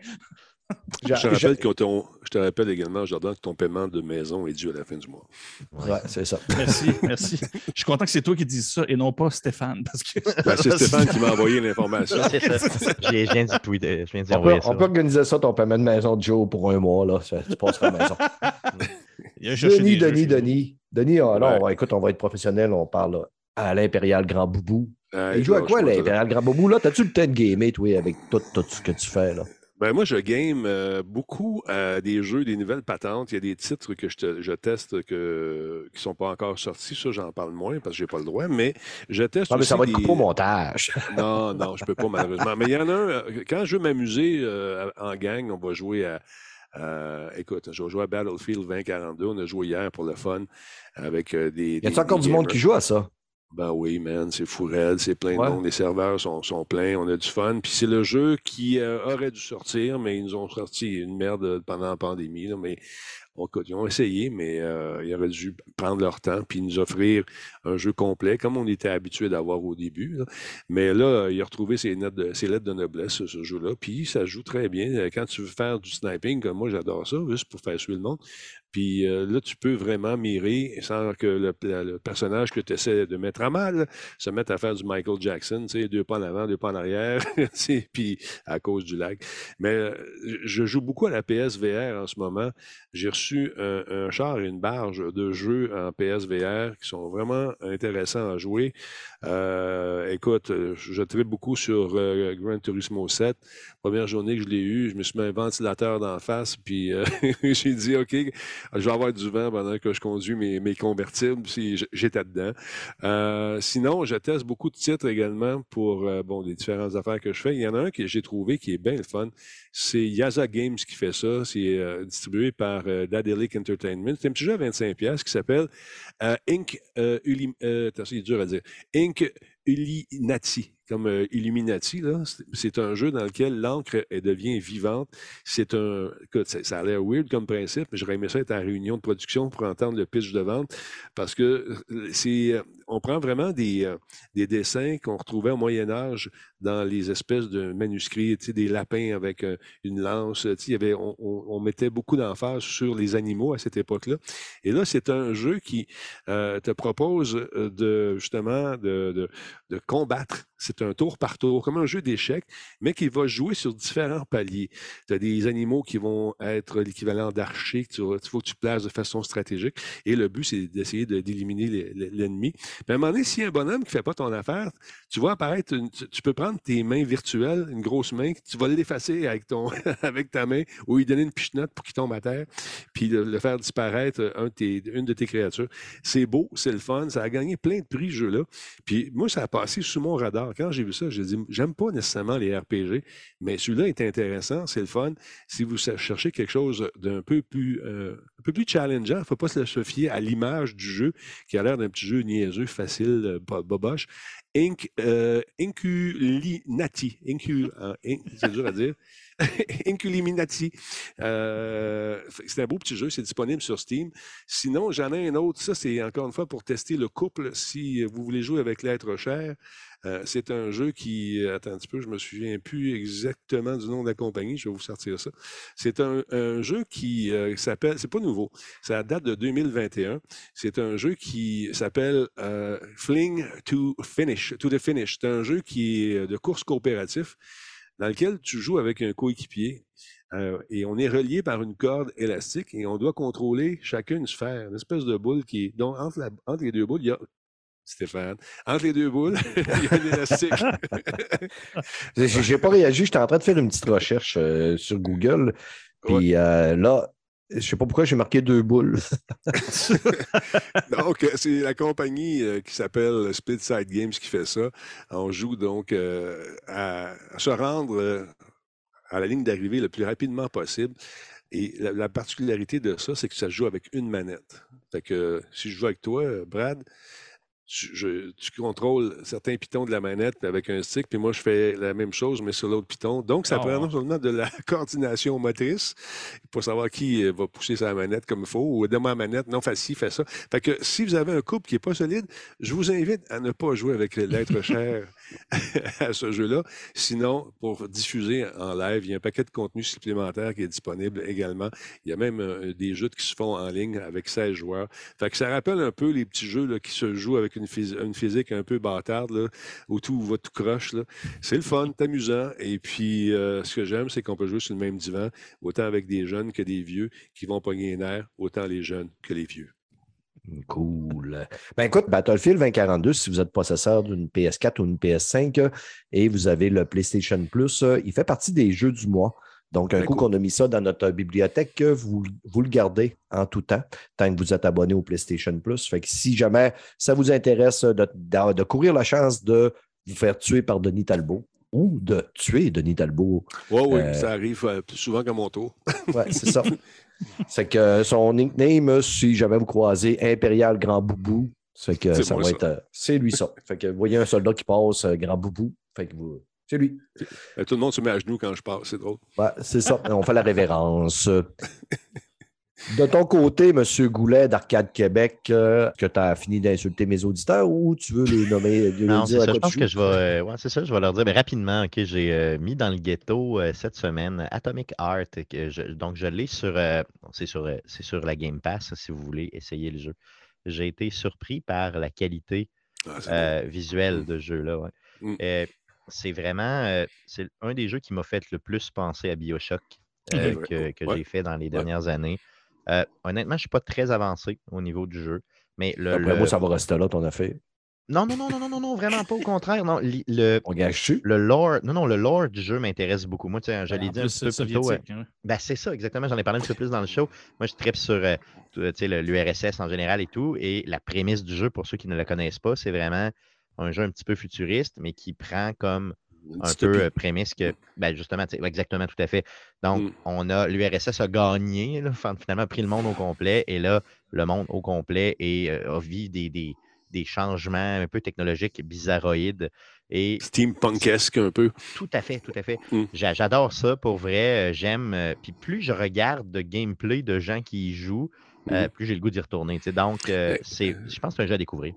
Je te, rappelle que ton- je te rappelle également, Jordan, que ton paiement de maison est dû à la fin du mois.
Ouais, c'est ça.
Merci, merci. Je suis content que c'est toi qui dis ça et non pas Stéphane. Parce que...
Ben, c'est Stéphane qui m'a envoyé l'information.
C'est ça. J'ai- Je viens d'y tweeter- je viens
On peut,
ça.
on peut organiser ça, ton paiement de maison de Joe, pour un mois. Là. Ça- Tu passeras à la maison.
Il a
Denis,
jeux
Denis. Denis. Denis, là,
Ouais.
on va- écoute, on va être professionnel. On parle à l'Impérial Grand Boubou. Il joue à quoi, l'Impérial Grand Boubou? Là, t'as-tu le temps de gamer, toi, avec tout, tout ce que tu fais? là?
Ben moi, je game euh, beaucoup à des jeux, des nouvelles patentes. Il y a des titres que je, te- je teste que, qui ne sont pas encore sortis. Ça, j'en parle moins parce que j'ai pas le droit. Mais je teste
Non, mais
aussi
ça va être
des-
coupé au montage.
Non, non, je peux pas malheureusement. Mais il y en a un. euh, Quand je veux m'amuser euh, en gang, on va jouer à. à- écoute, je vais jouer à Battlefield 2042. On a joué hier pour le fun avec euh, des.
Y
des-
encore du monde qui joue à ça?
Ben oui, man, c'est fou raide, c'est plein
Ouais.
de monde, les serveurs sont, sont pleins, on a du fun. Puis c'est le jeu qui euh, aurait dû sortir, mais ils nous ont sorti une merde pendant la pandémie. là, mais on- ils ont essayé, mais euh, ils auraient dû prendre leur temps puis nous offrir un jeu complet, comme on était habitué d'avoir au début. là. Mais là, il a retrouvé ses, lettres de, ses lettres de noblesse, ce, jeu-là. Puis ça joue très bien. Euh, Quand tu veux faire du sniping, comme moi, j'adore ça, juste pour faire suivre le monde. Puis euh, là, tu peux vraiment mirer sans que le, personnage que tu essaies de mettre à mal se mette à faire du Michael Jackson, tu sais, deux pas en avant, deux pas en arrière, puis à cause du lag. Mais euh, je joue beaucoup à la PSVR en ce moment. J'ai reçu un, char et une barge de jeux en PSVR qui sont vraiment intéressants à jouer. Euh, écoute, je tripe beaucoup sur euh, Gran Turismo 7. Première journée que je l'ai eu, je me suis mis un ventilateur d'en face, puis j'ai dit, OK, je vais avoir du vent pendant que je conduis mes, convertibles, j- j'étais dedans. Euh, sinon, je teste beaucoup de titres également pour euh, bon, les différentes affaires que je fais. Il y en a un que j'ai trouvé qui est bien le fun. C'est Yaza Games qui fait ça. C'est euh, distribué par euh, Daedalic Entertainment. C'est un petit jeu à 25$ qui s'appelle attends, c'est dur à dire. Inc. Illuminati, comme euh, Illuminati. C'est- un jeu dans lequel l'encre devient vivante. C'est un. Écoute, ça, ça a l'air weird comme principe, mais j'aurais aimé ça être en réunion de production pour entendre le pitch de vente parce que euh, c'est. On prend vraiment des, euh, des dessins qu'on retrouvait au Moyen Âge dans les espèces de manuscrits, des lapins avec euh, une lance. y avait, on, on- on mettait beaucoup d'emphase sur les animaux à cette époque-là. Et là, c'est un jeu qui euh, te propose euh, de justement de, de, de combattre. C'est un tour par tour, comme un jeu d'échecs, mais qui va jouer sur différents paliers. Tu as des animaux qui vont être l'équivalent d'archers, il faut que tu places de façon stratégique. Et le but, c'est d'essayer de- d'éliminer l'ennemi. Puis à un moment donné, s'il y a un bonhomme qui ne fait pas ton affaire, tu vois apparaître, tu, peux prendre tes mains virtuelles, une grosse main, tu vas l'effacer avec, ta main ou lui donner une pichenote pour qu'il tombe à terre, puis le, faire disparaître une de tes créatures. C'est beau, c'est le fun, ça a gagné plein de prix, ce jeu-là. Puis moi, ça a passé sous mon radar. Quand j'ai vu ça, j'ai dit, j'aime pas nécessairement les RPG, mais celui-là est intéressant, c'est le fun. Si vous cherchez quelque chose d'un peu plus, euh, un peu plus challengeant, il ne faut pas se se fier à l'image du jeu qui a l'air d'un petit jeu niaiseux, facile, euh, bo- boboche. Inc, euh, Inculinati. Incu, euh, in- c'est dur à dire. Inculiminati. Euh, c'est un beau petit jeu, c'est disponible sur Steam. Sinon, j'en ai un autre. Ça, c'est encore une fois pour tester le couple. Si vous voulez jouer avec l'être cher, euh, c'est un jeu qui. Attends un petit peu, je me souviens plus exactement du nom de la compagnie. Je vais vous sortir ça. C'est un, un jeu qui euh, s'appelle. C'est pas nouveau. Ça date de 2021. C'est un jeu qui s'appelle euh, Fling to Finish. To the Finish. C'est un jeu qui est de course coopératif dans lequel tu joues avec un coéquipier. euh, et on est relié par une corde élastique et on doit contrôler chacune une sphère, une espèce de boule qui est. Donc, entre, la- entre les deux boules, il y a. Stéphane, entre les deux boules, il y a un élastique.
J'ai j'ai pas réagi, j'étais en train de faire une petite recherche euh, sur Google. Puis euh, là, je sais pas pourquoi j'ai marqué deux boules.
donc, c'est la compagnie euh, qui s'appelle Side Games qui fait ça. On joue donc euh, à, se rendre euh, à la ligne d'arrivée le plus rapidement possible. Et la, la particularité de ça, c'est que ça se joue avec une manette. Fait que si je joue avec toi, Brad, tu, je- tu contrôles certains pitons de la manette avec un stick, puis moi, je fais la même chose, mais sur l'autre piton. Donc, ça
Oh.
prend non seulement de la coordination motrice pour savoir qui euh, va pousser sa manette comme il faut, ou de ma manette, non, fais ci, fais ça. Fait que si vous avez un couple qui n'est pas solide, je vous invite à ne pas jouer avec l'être cher à ce jeu-là. Sinon, pour diffuser en live, il y a un paquet de contenu supplémentaire qui est disponible également. Il y a même euh, des jeux qui se font en ligne avec 16 joueurs. Fait que ça rappelle un peu les petits jeux là, qui se jouent avec une, phys- une physique un peu bâtarde, là, où tout va tout croche. C'est le fun, c'est amusant. Et puis, euh, ce que j'aime, c'est qu'on peut jouer sur le même divan, autant avec des jeunes que des vieux qui vont pogner les nerfs, autant les jeunes que les vieux.
Cool. Ben écoute, Battlefield 2042, si vous êtes possesseur d'une PS4 ou une PS5 euh, et vous avez le PlayStation Plus, euh, il fait partie des jeux du mois. Donc, un coup qu'on a mis ça dans notre bibliothèque, euh, vous, vous le gardez en tout temps, tant que vous êtes abonné au PlayStation Plus. Fait que si jamais ça vous intéresse de, de- de courir la chance de vous faire tuer par Denis Talbot ou de tuer Denis Talbot
Oui, oui,
Euh,
ça arrive euh, plus souvent qu'à mon tour.
Ouais, c'est ça. c'est que son nickname, si jamais vous croisez Impérial Grand Boubou, c'est que ça va
ça.
être. euh, C'est lui ça. Fait que vous voyez un soldat qui passe, euh, Grand Boubou. Fait que vous. C'est lui.
Euh, Tout le monde se met à genoux quand je parle, c'est drôle.
Ouais, c'est ça. On fait la révérence. De ton côté, M. Goulet d'Arcade Québec, euh, que tu as fini d'insulter mes auditeurs ou tu veux les nommer? les
Non, c'est ça. Je pense que je vais. euh, ouais, c'est ça. Je vais leur dire mais rapidement. Ok, j'ai euh, mis dans le ghetto euh, cette semaine Atomic Art. Que je- donc, je l'ai sur. euh, c'est sur, euh, c'est sur la Game Pass si vous voulez essayer le jeu. J'ai été surpris par la qualité
Ah,
euh, visuelle
Mm.
de ce jeu-là. ouais.
Mm.
C'est vraiment. euh, c'est un des jeux qui m'a fait le plus penser à Bioshock euh, que, que
Ouais.
j'ai fait dans les dernières années. Euh, honnêtement, je ne suis pas très avancé au niveau du jeu. Mais le,
Après
le-
moi, ça va rester là, ton affaire.
Non, non, non, non, non, non, non, vraiment pas. Au contraire, non. Le,
On gâche-tu?
le lore, non, non, le lore du jeu m'intéresse beaucoup. Moi, tu sais, je l'ai
En
dit un petit peu
c'est
plus tôt. euh,
hein.
ben, c'est ça, exactement. J'en ai parlé un petit peu plus dans le show. Moi, je tripe sur euh, l'URSS en général et tout. Et la prémisse du jeu, pour ceux qui ne le connaissent pas, c'est vraiment un jeu un petit peu futuriste, mais qui prend comme un
dystopie.
peu euh, prémisse que, ben, justement, exactement, tout à fait. Donc,
Mm.
on a l'URSS a gagné, là, finalement, a pris le monde au complet. Et là, le monde au complet et, euh, a vu des, des, des changements un peu technologiques bizarroïdes. Et
Steampunkesque un peu.
tout à fait, tout à fait.
Mm.
J'a- J'adore ça, pour vrai. euh, J'aime. Puis plus je regarde de gameplay de gens qui y jouent, euh,
Mhm.
plus j'ai le goût d'y retourner. Donc, Euh, c'est, je pense que c'est un jeu à découvrir.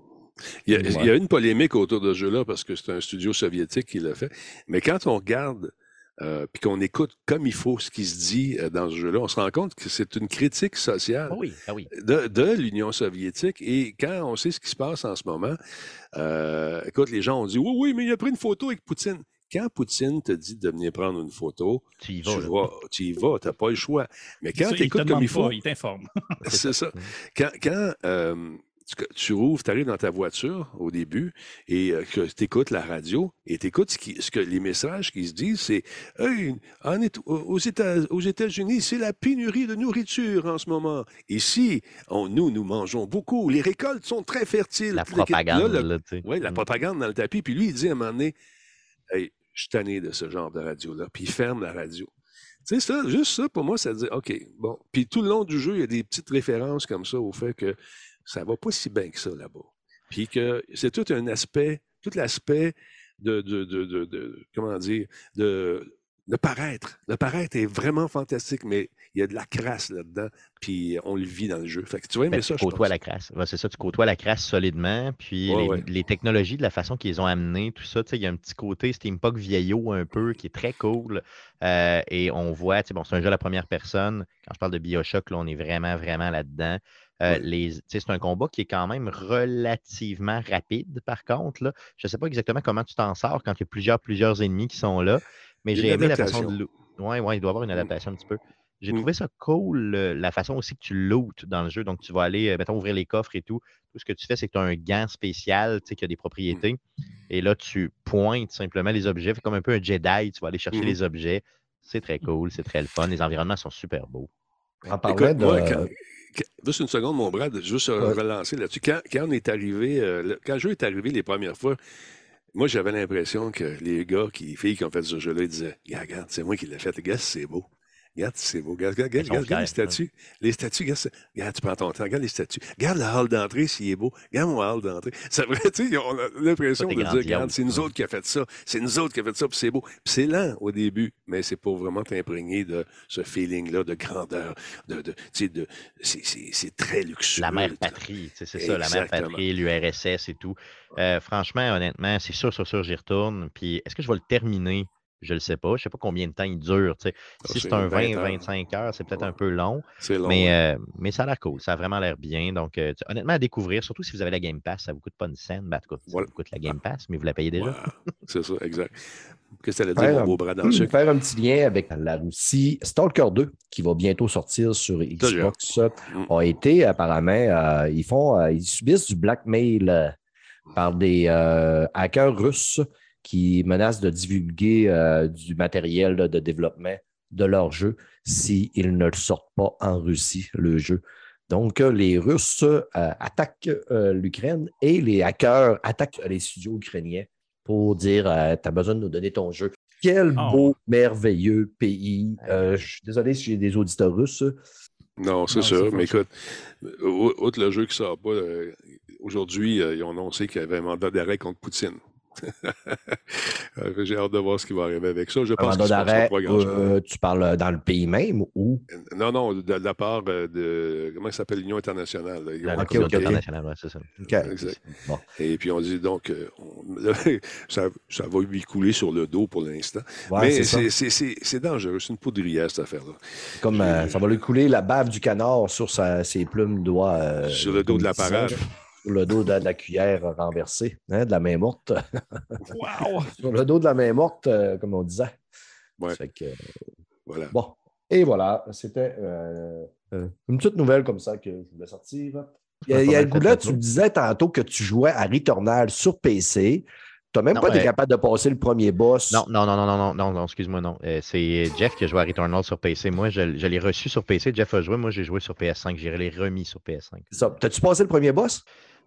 Il y, a, il y a une polémique autour de ce jeu-là parce que c'est un studio soviétique qui l'a fait. Mais quand on regarde euh, puis qu'on écoute comme il faut ce qui se dit euh, dans ce jeu-là, on se rend compte que c'est une critique sociale
Ah oui, ah oui.
de, de l'Union soviétique. Et quand on sait ce qui se passe en ce moment, euh, écoute, les gens ont dit Oui, oui, mais il a pris une photo avec Poutine. Quand Poutine te dit de venir prendre une photo,
Tu y
tu,
vas. là.
vas, tu y vas, tu n'as pas le choix. Mais quand tu écoutes comme il faut,
pas, il t'informe.
c'est ça. Quand, quand euh, tu, tu rouvres, tu arrives dans ta voiture au début et euh, que tu écoutes la radio et tu écoutes ce, qui- ce que les messages qui se disent, c'est hey, en aux États- aux États-Unis, c'est la pénurie de nourriture en ce moment. Ici, on- nous, nous mangeons beaucoup. Les récoltes sont très fertiles.
La
là,
propagande, là, sais.
oui, la
Mm.
propagande dans le tapis. Puis lui, il dit à un moment donné, hey, je suis tanné de ce genre de radio-là. Puis il ferme la radio. Tu sais, ça, juste ça, pour moi, ça dit, OK, bon. Puis tout le long du jeu, il y a des petites références comme ça au fait que ça va pas si bien que ça là-bas. Puis que c'est tout un aspect, tout l'aspect de, de, de, de, comment dire, de, de paraître. Le paraître est vraiment fantastique, mais il y a de la crasse là-dedans, puis on le vit dans le jeu. Fait que tu vois,
Ben,
mais ça,
tu
je
côtoies
pense.
la crasse. C'est ça, tu côtoies la crasse solidement. Puis
Ouais,
les,
ouais.
les technologies, de la façon qu'ils ont amené, tout ça, il y a un petit côté steampunk vieillot un peu qui est très cool. Euh, et on voit, bon, c'est un jeu à la première personne. Quand je parle de Bioshock, là, on est vraiment, vraiment là-dedans. Euh, les- c'est un combat qui est quand même relativement rapide, par contre. Là. Je ne sais pas exactement comment tu t'en sors quand il y a plusieurs, plusieurs ennemis qui sont là. Mais j'ai aimé la façon de. Ouais, ouais, il doit y avoir une
Mm.
adaptation un petit peu. J'ai
Mm.
trouvé ça cool, euh, la façon aussi que tu lootes dans le jeu. Donc, tu vas aller, euh, mettons, ouvrir les coffres et tout. Tout ce que tu fais, c'est que tu as un gant spécial, tu sais, qui a des propriétés. Et là, tu pointes simplement les objets. Fait comme un peu un Jedi, tu vas aller chercher
Mhm.
les objets. C'est très cool, c'est très le fun. Les environnements sont super beaux.
En parlant de.
moi, quand- quand- juste une seconde, mon Brad, juste
Ouais.
relancer là-dessus. Quand, quand on est arrivé, euh, le- quand le jeu est arrivé les premières fois, moi, j'avais l'impression que les gars, qui, les filles qui ont fait ce jeu-là, ils disaient Regarde, c'est moi qui l'ai fait. Regarde, c'est beau. Regarde, c'est beau. Regarde, regarde, regarde, regarde les
hein.
statues. Les statues, regarde, regarde, tu prends ton temps. Regarde les statues. Regarde le hall d'entrée s'il est beau. Regarde mon hall d'entrée. C'est vrai, tu sais, on a l'impression de dire Regarde, c'est nous autres qui a fait ça. C'est nous autres qui a fait ça, puis c'est beau. Puis c'est lent au début, mais c'est pour vraiment t'imprégner de ce feeling-là de grandeur. De, de, c'est- très luxueux.
La mère patrie, c'est ça, la mère patrie, l'URSS et tout. Euh, franchement, honnêtement, c'est sûr, sûr, sûr, j'y retourne. Puis est-ce que je vais le terminer? Je le sais pas. Je sais pas combien de temps il dure.
Ah,
Si
c'est
un
20 heures.
20-25 heures, c'est peut-être
Ouais.
un peu long.
C'est long.
Mais,
ouais.
euh, mais ça a l'air cool. Ça a vraiment l'air bien. Donc, euh, honnêtement, à découvrir, surtout si vous avez la Game Pass, ça vous coûte pas une scène. Ben, en tout cas, ça vous coûte la Game Pass, mais vous la payez déjà.
C'est ça, exact. Qu'est-ce que allais
Faire
dire,
un-
mon beau bras dans le sucre?
Faire un petit lien avec la Russie. Stalker 2, qui va bientôt sortir sur Xbox,
Mm.
a été apparemment, euh, ils font, euh, ils subissent du blackmail euh, par des euh, hackers russes qui menacent de divulguer euh, du matériel là, de développement de leur jeu s'ils ne le sortent pas en Russie, le jeu. Donc, euh, les Russes euh, attaquent euh, l'Ukraine et les hackers attaquent les studios ukrainiens pour dire Tu as besoin de nous donner ton jeu. Quel
Oh.
beau, merveilleux pays. Euh, je suis désolé si j'ai des auditeurs russes.
Non, c'est sûr. Mais écoute, outre le jeu qui sort pas, euh, aujourd'hui, euh, ils ont annoncé qu'il y avait un mandat d'arrêt contre Poutine. Euh, J'ai hâte de voir ce qui va arriver avec ça. Je
Un
pense
d'arrêt,
grand-chose.
euh, tu parles dans le pays même ou?
Non, non, de, de la part euh, de. Comment ça s'appelle l'Union internationale?
ok.
internationale, ouais, c'est ça.
OK.
Exact.
Bon.
Et puis on dit donc, euh, on- là, ça, ça va lui couler sur le dos pour l'instant.
Ouais,
Mais
c'est ça.
c'est- c'est c'est- c'est dangereux, c'est une poudrière cette affaire-là.
Comme euh, ça va lui couler la bave du canard sur sa- ses plumes doigts. euh,
Sur le dos de la parade.
Sur le dos de, de la cuillère renversée, hein, de la main morte.
Wow!
sur le dos de la main morte, euh, comme on disait.
Ouais.
Fait que,
Voilà.
bon. Et voilà, c'était euh, euh, une petite nouvelle comme ça que je voulais sortir. Il y a, il y
le
tu me disais tantôt que tu jouais à Returnal sur PC. Tu n'as même
Non,
pas été
euh,
capable de passer le premier boss.
Non, non, non, non, non, non, non, non, excuse-moi, non. Euh, c'est Jeff qui a joué à Returnal sur PC. Moi, je, je l'ai reçu sur PC. Jeff a joué. Moi, j'ai joué sur PS5. J'ai les remis sur PS5.
Ça, T'as-tu passé le premier boss?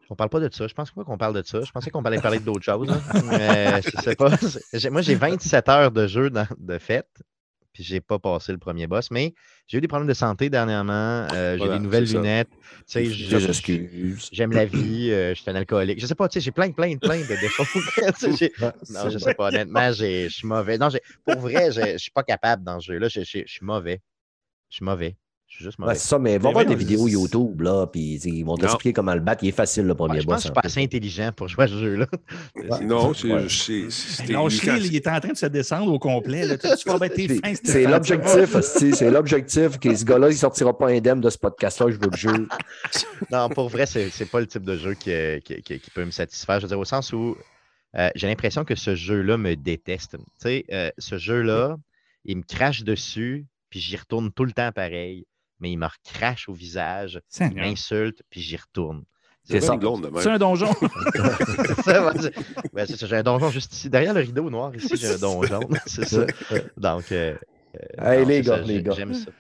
On parle pas de ça. Je pense pas qu'on parle de ça. Je pensais qu'on allait parler d'autres choses. Mais je sais pas. Moi, j'ai 27 heures de jeu dans- de fête. Puis j'ai pas passé le premier boss. Mais j'ai eu des problèmes de santé dernièrement. euh, j'ai des nouvelles lunettes. J'aime la vie, euh, je suis un alcoolique. Je sais pas, tu sais, j'ai plein, plein, plein de défauts. Non, je sais pas, honnêtement, je suis mauvais. Non, pour vrai, je suis pas capable dans ce jeu-là. Je je- je suis mauvais. Je suis mauvais. Je suis juste
Ouais,
mauvais.
c'est ça, mais va voir des vidéos YouTube, là, puis ils vont t'expliquer comment le battre. Il est facile, le premier
Ouais, je pense
boss.
que je suis pas assez intelligent pour jouer à ce jeu-là.
Non, c'est.
Non, il est en train de se descendre au complet. Là. Tu vas mettre tes
C'est-
fins,
C'est l'objectif, c'est l'objectif que ce gars-là, il sortira pas indemne de ce podcast-là, je veux le jeu.
Non, pour vrai, c'est c'est pas le type de jeu qui, qui- qui- qui peut me satisfaire. Je veux dire, au sens où euh, j'ai l'impression que ce jeu-là me déteste. Tu sais, euh, ce jeu-là, il me crache dessus, puis j'y retourne tout le temps pareil, mais il me recrache au visage, il m'insulte, puis j'y retourne.
C'est ça.
une.
C'est un donjon.
Ouais, j'ai un donjon juste ici. Derrière le rideau noir, ici, j'ai un donjon. C'est ça. Donc, euh, euh,
Hey,
non,
les gars,
ça,
les gars.
J'aime ça.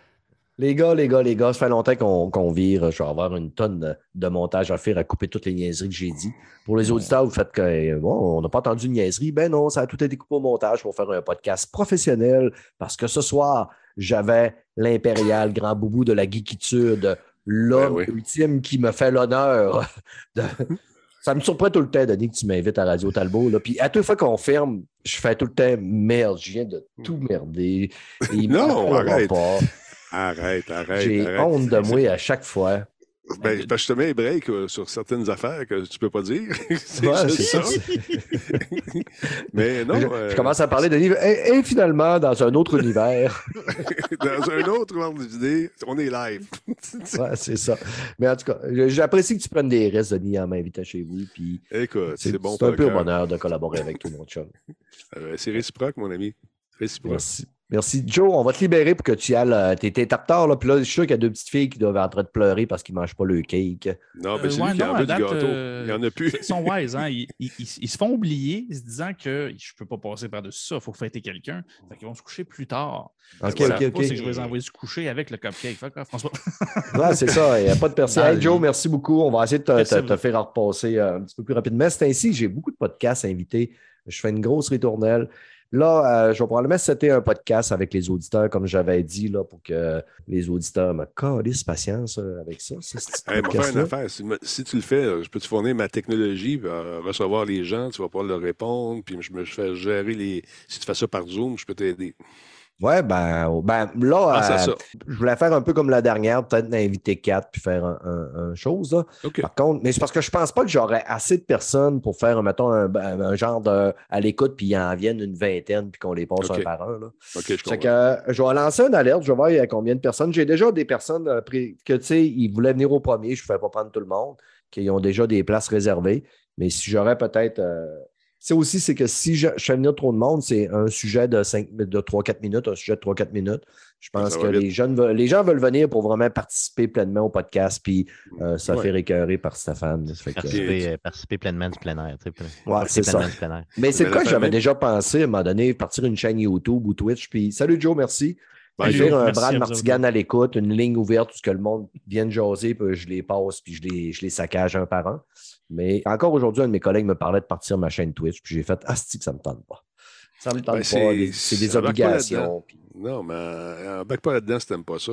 Les gars, les gars, les gars, ça fait longtemps qu'on qu'on vire. Je vais avoir une tonne de, de montage à faire à couper toutes les niaiseries que j'ai dit. Pour les auditeurs, vous faites que bon, on n'a pas entendu de niaiserie. Ben non, ça a tout été coupé au montage pour faire un podcast professionnel parce que ce soir, j'avais l'impérial grand boubou de la geekitude, l'homme
Ben oui.
ultime qui me fait l'honneur de. Ça me surprend tout le temps, Denis, que tu m'invites à Radio Talbot. Là. Puis à toute fois qu'on ferme, je fais tout le temps merde. Je viens de tout merder. Et
Non, arrête.
pas.
Arrête, arrête.
J'ai honte de moi à chaque fois.
Ben, parce que je te mets un break euh, sur certaines affaires que tu peux pas dire. c'est
Ouais,
ça. Mais non,
je,
euh,
je commence à parler de livres. Et, et finalement, dans un autre univers.
dans un autre ordre d'idée, on est live.
Ouais, c'est ça. Mais en tout cas, j'apprécie que tu prennes des risques, Denis, en m'invitant chez vous. Puis
Écoute,
c'est
bon
c'est un
le cœur.
bonheur de collaborer avec tout mon chum.
Euh, c'est réciproque, mon ami. Réciproque.
Merci. Merci. Joe, on va te libérer pour que tu ailles. euh, T'es en retard, là. Puis là, je suis sûr qu'il y a deux petites filles qui doivent être en train de pleurer parce qu'ils ne mangent pas le cake.
Non, mais
Euh,
c'est
ouais,
lui qui
non,
en
à
veut du gâteau.
euh,
Il n'y en a plus.
Ils sont wise, hein? Ils, ils- ils- ils se font oublier, se disant que je peux pas passer par-dessus ça, il faut fêter quelqu'un. Fait qu'ils vont se coucher plus tard.
OK, OK,
pas,
OK.
c'est que je vais les envoyer se coucher avec le cupcake. Fuck off, François.
Ouais, c'est ça. Il n'y a pas de personne. Hey, Joe, merci beaucoup. On va essayer de te, te- faire repasser un petit peu plus rapidement. C'est ainsi, j'ai beaucoup de podcasts invités. Je fais une grosse ritournelle. Là, euh, je vais probablement c'était un podcast avec les auditeurs, comme j'avais dit, là, pour que les auditeurs me calissent patience euh, avec ça. ce petit
Hey, une affaire. Si, tu le fais, je peux te fournir ma technologie, euh, recevoir les gens, tu vas pouvoir leur répondre, puis je me fais gérer les. Si tu fais ça par Zoom, je peux t'aider.
Ouais, ben, ben là,
à
euh, je voulais faire un peu comme la dernière, peut-être inviter quatre puis faire un, un- un chose. là. Par contre, mais c'est parce que je pense pas que j'aurais assez de personnes pour faire, mettons, un, un genre de à l'écoute, puis ils en viennent une vingtaine, puis qu'on les passe un par un. Là.
OK, je
que euh, je vais lancer une alerte, je vais voir il y a combien de personnes. J'ai déjà des personnes euh, que, tu sais, ils voulaient venir au premier, je ne pouvais pas prendre tout le monde, qui ont déjà des places réservées. Mais si j'aurais peut-être. euh, c'est aussi, c'est que si je, je fais venir trop de monde, c'est un sujet de, cinq- de 3-4 minutes, un sujet de 3-4 minutes. Je pense que
vite.
les, jeunes veulent- les gens veulent venir pour vraiment participer pleinement au podcast, puis euh, ça
Ouais.
fait écœurer par Stéphane. Ça fait que-
Participer, euh, participer pleinement du plein air.
Ouais,
participer
c'est
pleinement
ça.
du plein air.
Mais c'est que j'avais déjà pensé à un moment donné, partir une chaîne YouTube ou Twitch. Puis salut Joe, merci.
Joe.
faire un Brad Martigan à l'écoute, une ligne ouverte où ce que le monde vienne jaser, puis je les passe, puis je les, je les saccage un par un. Mais encore aujourd'hui, un de mes collègues me parlait de partir ma chaîne Twitch, puis j'ai fait Asti que ça me tente pas? Ça me tente
Ben,
pas.
c'est-
des- obligations. puis
Non, mais euh, embarque pas là-dedans si t'aimes pas ça.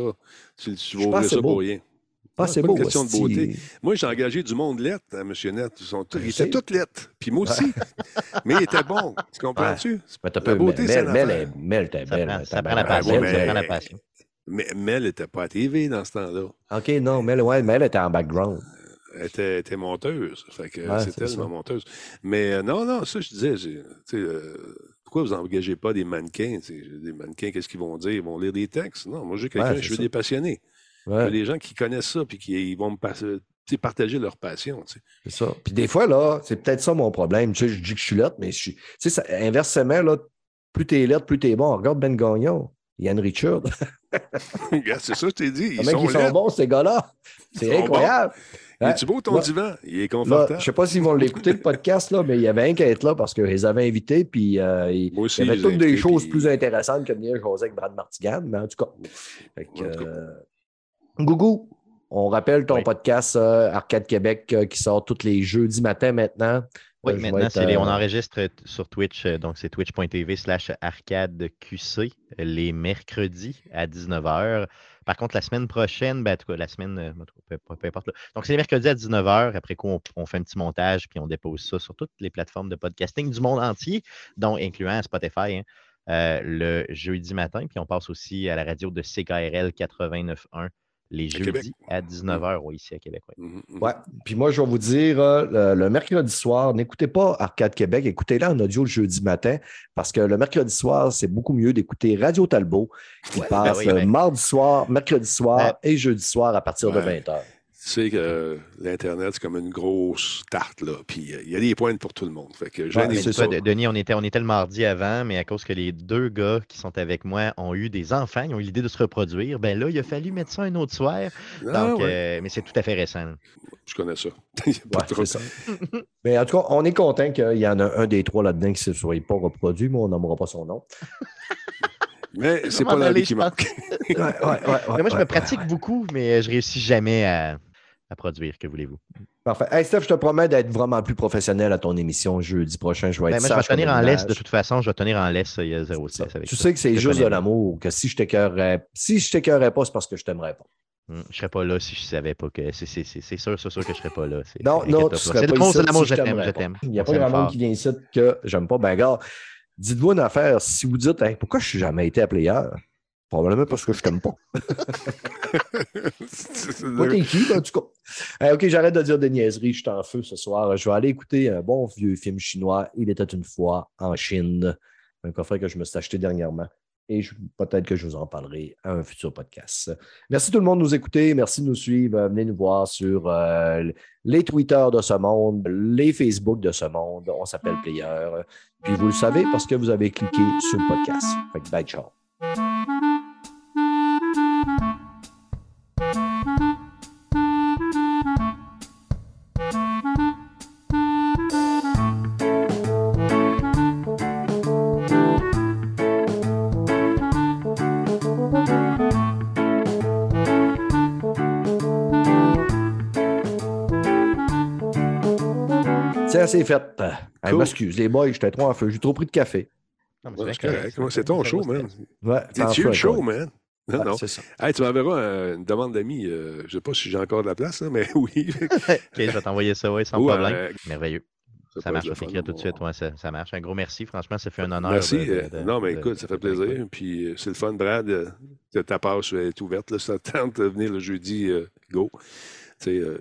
Tu, tu vas
Je
ouvrir ça pour rien.
Pas
c'est
c'est beau.
une question de beauté. Moi, j'ai engagé du monde lettre à M. Net. Ils, sont tous- ils étaient tous lettres. Puis moi aussi. Mais ils étaient bons. Tu comprends-tu?
Mais t'as
La
peu,
beauté,
Mel,
c'est l'affaire.
Mel, Mel, t'es
Ça
belle.
prend,
t'es
ça prend la
Ah,
passion.
ouais, mais-
Ça prend la passion.
Mais Mel n'était pas à TV dans ce temps-là.
OK, non, Mel, ouais, Mel était en background.
Elle était, était monteuse. Fait que
Ouais,
c'est
c'est
tellement monteuse. Mais euh, non, non, ça, je disais, j'ai- tu sais, euh, pourquoi vous n'engagez pas des mannequins? Des mannequins, qu'est-ce qu'ils vont dire? Ils vont lire des textes? Non, moi, j'ai quelqu'un,
Ouais,
je veux
ça.
des passionnés.
Ouais,
des gens qui connaissent ça puis qui ils vont me sais, partager leur passion.
c'est ça. Puis des fois, là, c'est peut-être ça mon problème. Tu sais, je dis que je suis lettre, mais je suis. Tu sais, ça- inversement, là, plus t'es lettre, plus t'es bon. Regarde Ben Gagnon, Yann Richard.
Regarde, c'est ça, je t'ai dit. Ils sont,
ils sont bons, ces gars-là? C'est incroyable. Hein?
Es-tu beau ton
Là-
divan? Il est
Là,
confortable.
je sais pas s'ils vont l'écouter, le podcast, là, mais il y avait un qui être là parce qu'ils les avaient invités, puis euh, il
Moi aussi,
il y avait
les
toutes des choses
puis-
plus intéressantes que de venir jaser avec Brad Martigan, mais en tout cas. Fait que,
En tout cas.
euh, Gougou, on rappelle ton
Oui.
podcast euh, Arcade Québec euh, qui sort tous les jeudis matin maintenant.
Oui,
Euh, je
maintenant,
être,
c'est les- on enregistre sur Twitch, donc c'est twitch.tv slash arcadeqc les mercredis à 19h. Par contre, la semaine prochaine, ben, en tout cas, la semaine, peu, peu- peu importe. là. Donc, c'est les mercredis à 19h. Après quoi, on, on fait un petit montage, puis on dépose ça sur toutes les plateformes de podcasting du monde entier, dont incluant Spotify, hein, euh, le jeudi matin. Puis on passe aussi à la radio de CKRL 89.1 les
À Québec.
jeudis à 19h, oui, ici à Québec. ouais.
Mhm, mhm.
Ouais. Puis moi, je vais vous dire, euh, le, le mercredi soir, n'écoutez pas Arcade Québec, écoutez-le en audio le jeudi matin, parce que le mercredi soir, c'est beaucoup mieux d'écouter Radio Talbot, qui
Ouais,
passe
ben oui, ouais.
mardi soir, mercredi soir
Ouais.
et jeudi soir à partir de
Ouais.
20h.
Tu sais que l'Internet, c'est comme une grosse tarte, là. Puis euh, il y a des points pour tout le monde. Fait que
Ouais,
Mais toi, De- Denis, on était, on était le mardi avant, mais à cause que les deux gars qui sont avec moi ont eu des enfants, ils ont eu l'idée de se reproduire, ben là, il a fallu mettre ça un autre soir.
Ah,
Donc,
ouais,
euh, mais c'est tout à fait récent. là.
Je connais ça. Il y a pas
Ouais,
trop-
c'est ça. Mais en tout cas, on est content qu'il y en a un des trois là-dedans qui ne se soit pas reproduit, mais on nommera pas son nom.
Mais c'est pas la qui manque.
Ouais, ouais, ouais,
Mais moi, je
ouais.
me pratique beaucoup, mais je réussis jamais à, à produire, que voulez-vous?
Parfait. Hey, Steph, je te promets d'être vraiment plus professionnel à ton émission jeudi prochain. Je vais
Ben,
être
moi, je vais tenir en laisse de toute façon. Je vais tenir en laisse, il y a zéro
Tu
ça.
sais que c'est juste de l'amour, que si je t'écœurerais, si je t'écœurerais pas, c'est parce que je t'aimerais pas.
Hum, Je serais pas là si je savais pas que. C'est sûr, c'est sûr que je serais pas là. C'est-
Non, non, tu serais
C'est
pas
l'amour, c'est je t'aime, je t'aime.
Il n'y a pas grand monde qui vient ici que j'aime pas. Ben, gars, dites-vous une affaire. Si vous dites, pourquoi je suis jamais été player? Probablement parce que je t'aime pas. Moi, t'es qui, en tout cas? Hey, OK, j'arrête de dire des niaiseries. Je suis en feu ce soir. Je vais aller écouter un bon vieux film chinois. Il était une fois en Chine. Un coffret que je me suis acheté dernièrement. Et peut-être que je vous en parlerai à un futur podcast. Merci tout le monde de nous écouter. Merci de nous suivre. Euh, Venez nous voir sur euh, les Twitter de ce monde, les Facebook de ce monde. On s'appelle Player. Puis vous le savez parce que vous avez cliqué sur le podcast. Fait que bye, ciao. C'est fait. Hey,
Cool.
m'excuse, les boys, j'étais trop en feu. J'ai trop pris de café.
Ouais, C'est ton show, man.
Ouais,
le show,
quoi.
man? Non, non.
c'est ça.
Hey, tu m'enverras euh, une demande d'amis. euh, je sais pas si j'ai encore de la place, mais oui.
Ok, je vais t'envoyer ça, oui, sans
Ou,
problème.
euh,
Merveilleux.
ça
marche, je
fun,
tout de suite. Ouais, ça, ça marche. Un gros merci. Franchement, ça fait un honneur.
Merci.
de- de- de-
non, mais
de-
écoute, ça fait plaisir. Puis c'est le fun, Brad. que ta passe est ouverte. Là, ça te tente de venir le jeudi, euh, go. Sais, euh,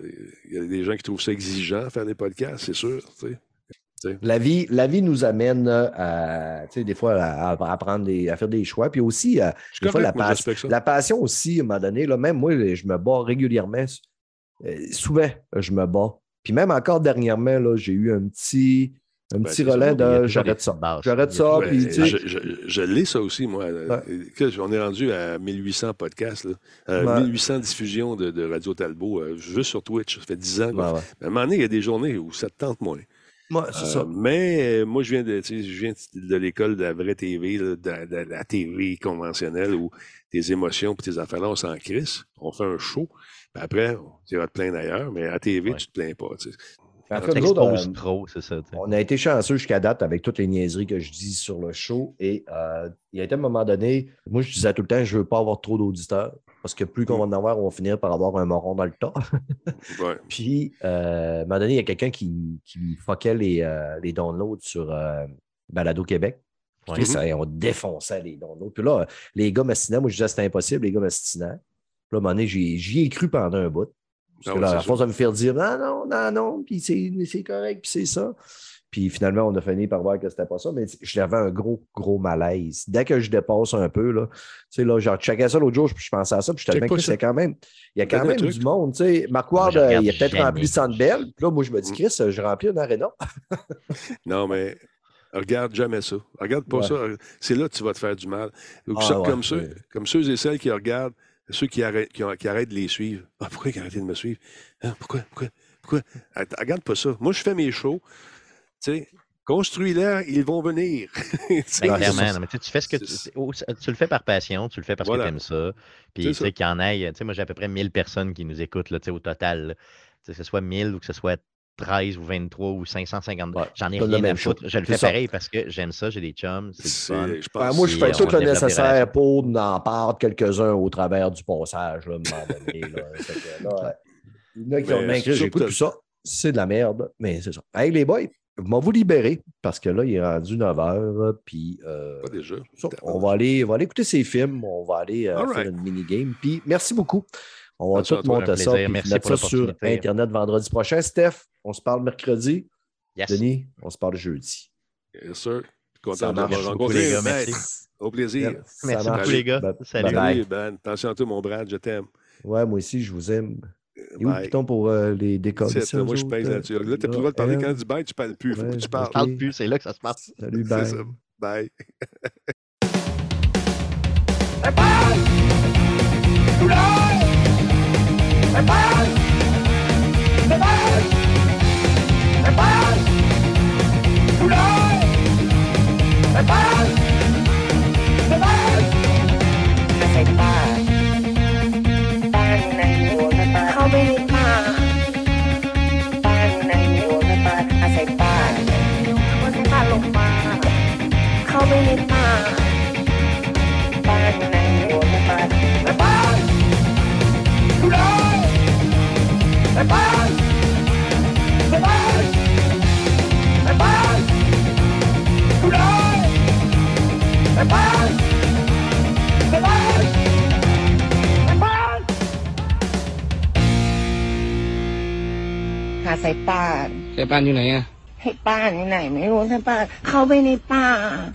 Il y a des gens qui trouvent ça exigeant, faire des podcasts, c'est sûr. tu sais.
La vie, la vie nous amène euh, à, des fois à, à prendre des, à faire des choix. Puis aussi, euh,
Je suis
des fois, la,
moi,
pas- la passion aussi, à un moment donné, là, même moi, je me bats régulièrement. Euh, souvent, je me bats. Puis même encore dernièrement, j'ai eu un petit, un
Ben,
petit relais de j'arrête ça. J'arrête ça, puis
des
tu sais,
je, je- je l'ai, ça aussi, moi. On est rendu à 1800 podcasts, là. Euh,
Ouais.
1800 diffusions de, de Radio Talbot, euh, juste sur Twitch. Ça fait 10 ans. quoi.
ouais, ouais.
À un moment donné, il y a des journées où ça te tente moins.
Ouais, c'est
Euh,
ça.
Mais euh, moi, je viens de, tu sais, je viens de l'école de la vraie TV, là, de, de la TV conventionnelle où tes émotions et tes affaires-là, on s'en crisse. On fait un show. Puis après, tu iras te plaindre ailleurs, mais à la TV,
Ouais.
tu te plains pas. tu sais.
En
On
fait, nous autres,
t'expose
euh,
trop, c'est ça. tu sais.
On a été chanceux jusqu'à date avec toutes les niaiseries que je dis sur le show. Et euh, il y a été un moment donné, moi, je disais tout le temps, je ne veux pas avoir trop d'auditeurs. Parce que plus qu'on va en avoir, on va finir par avoir un moron dans le tas.
Ouais.
Puis, euh, à un moment donné, il y a quelqu'un qui, qui fuckait les, euh, les downloads sur euh, Balado Québec.
Ouais.
ça, on défonçait les downloads. Puis là, les gars m'astinaient. Moi, je disais c'était impossible, les gars m'astinaient. Puis là, à un moment donné, j'y j'y ai cru pendant un bout. Parce
Ah
que là, à force de me faire dire non, non, non, non, puis c'est correct, puis c'est ça. Puis finalement, on a fini par voir que c'était pas ça, mais j'avais un gros, gros malaise. Dès que je dépasse un peu, là, tu sais, là, genre, je checkais ça l'autre jour, puis je pensais à ça, puis je que c'est quand même, il y a quand même du monde, tu sais.
Je
euh, il a peut-être rempli. Sandbell. Puis là, moi, je me dis,
Mm.
Chris, je remplis un aréna.
Non, mais regarde jamais ça. Regarde pas
Ouais.
ça. C'est là que tu vas te faire du mal. Donc,
Ah, ouais,
comme, ceux, comme ceux et celles qui regardent, ceux qui arrêtent, qui, ont- qui arrêtent de les suivre. Ah, pourquoi ils arrêté de me suivre? Hein, pourquoi? Pourquoi? Pourquoi? Regarde pas ça. Moi, je fais mes shows. Tu sais, construis-les, ils vont venir.
Ben, clairement, non, mais tu fais ce que tu, le fais par passion, tu le fais parce
Voilà.
que tu aimes ça. Puis tu sais qu'il y en ait, tu sais, moi j'ai à peu près 1000 personnes qui nous écoutent là, tu sais, au total. là. Que ce soit 1000 ou que ce soit 13 ou 23 ou 552.
Ouais,
J'en ai rien à
même chose.
foutre. Je le fais
ça.
pareil parce que j'aime ça, j'ai des chums, c'est
moi, je fais tout le nécessaire pour n'en perdre quelques-uns au travers du passage, là, donné. Que, il y en a qui ont
que
plus ça. C'est de la merde, mais c'est ça. Hey, les boys, vais vous libérer parce que là, il est rendu 9 h. Puis, euh,
Pas déjà.
on, va aller, on va aller écouter ces films. On va aller euh, faire
right.
une mini-game. Puis, merci beaucoup On va tout monter ça, puis
Merci
mettre
pour
ça sur. Internet vendredi prochain. Steph, on se parle mercredi.
Yes.
Denis, on se parle jeudi.
Bien sûr. Content de vous
Merci
rencontrer.
les gars.
Ben,
Merci.
Au plaisir.
Merci
marche.
beaucoup, les gars.
Bye-
Salut.
Ben. Attention à toi, mon Brad, je t'aime.
Ouais, moi aussi, je vous aime. Et où
Bye.
piton pour euh, les
ça, moi, je pèse là-dessus. Là, tu n'as plus le droit de parler quand tu dis bye, tu parles plus. Il faut que tu parles.
plus, c'est là que ça se passe.
Salut,
C'est
bye.
ça. Bye.
เเข้าไปในป่า หาสายป่าน
สายป่านอยู่ไหนอะ
ให้ป้านอยู่ไหนไม่รู้สายป่านเข้าไปในป่า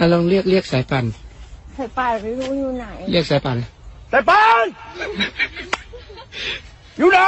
อะลองเรียกเรียกสายป่าน
สายป่านไม่รู้อยู่ไหน
เรียกสายป่าน
สายป่านอยู่ไหน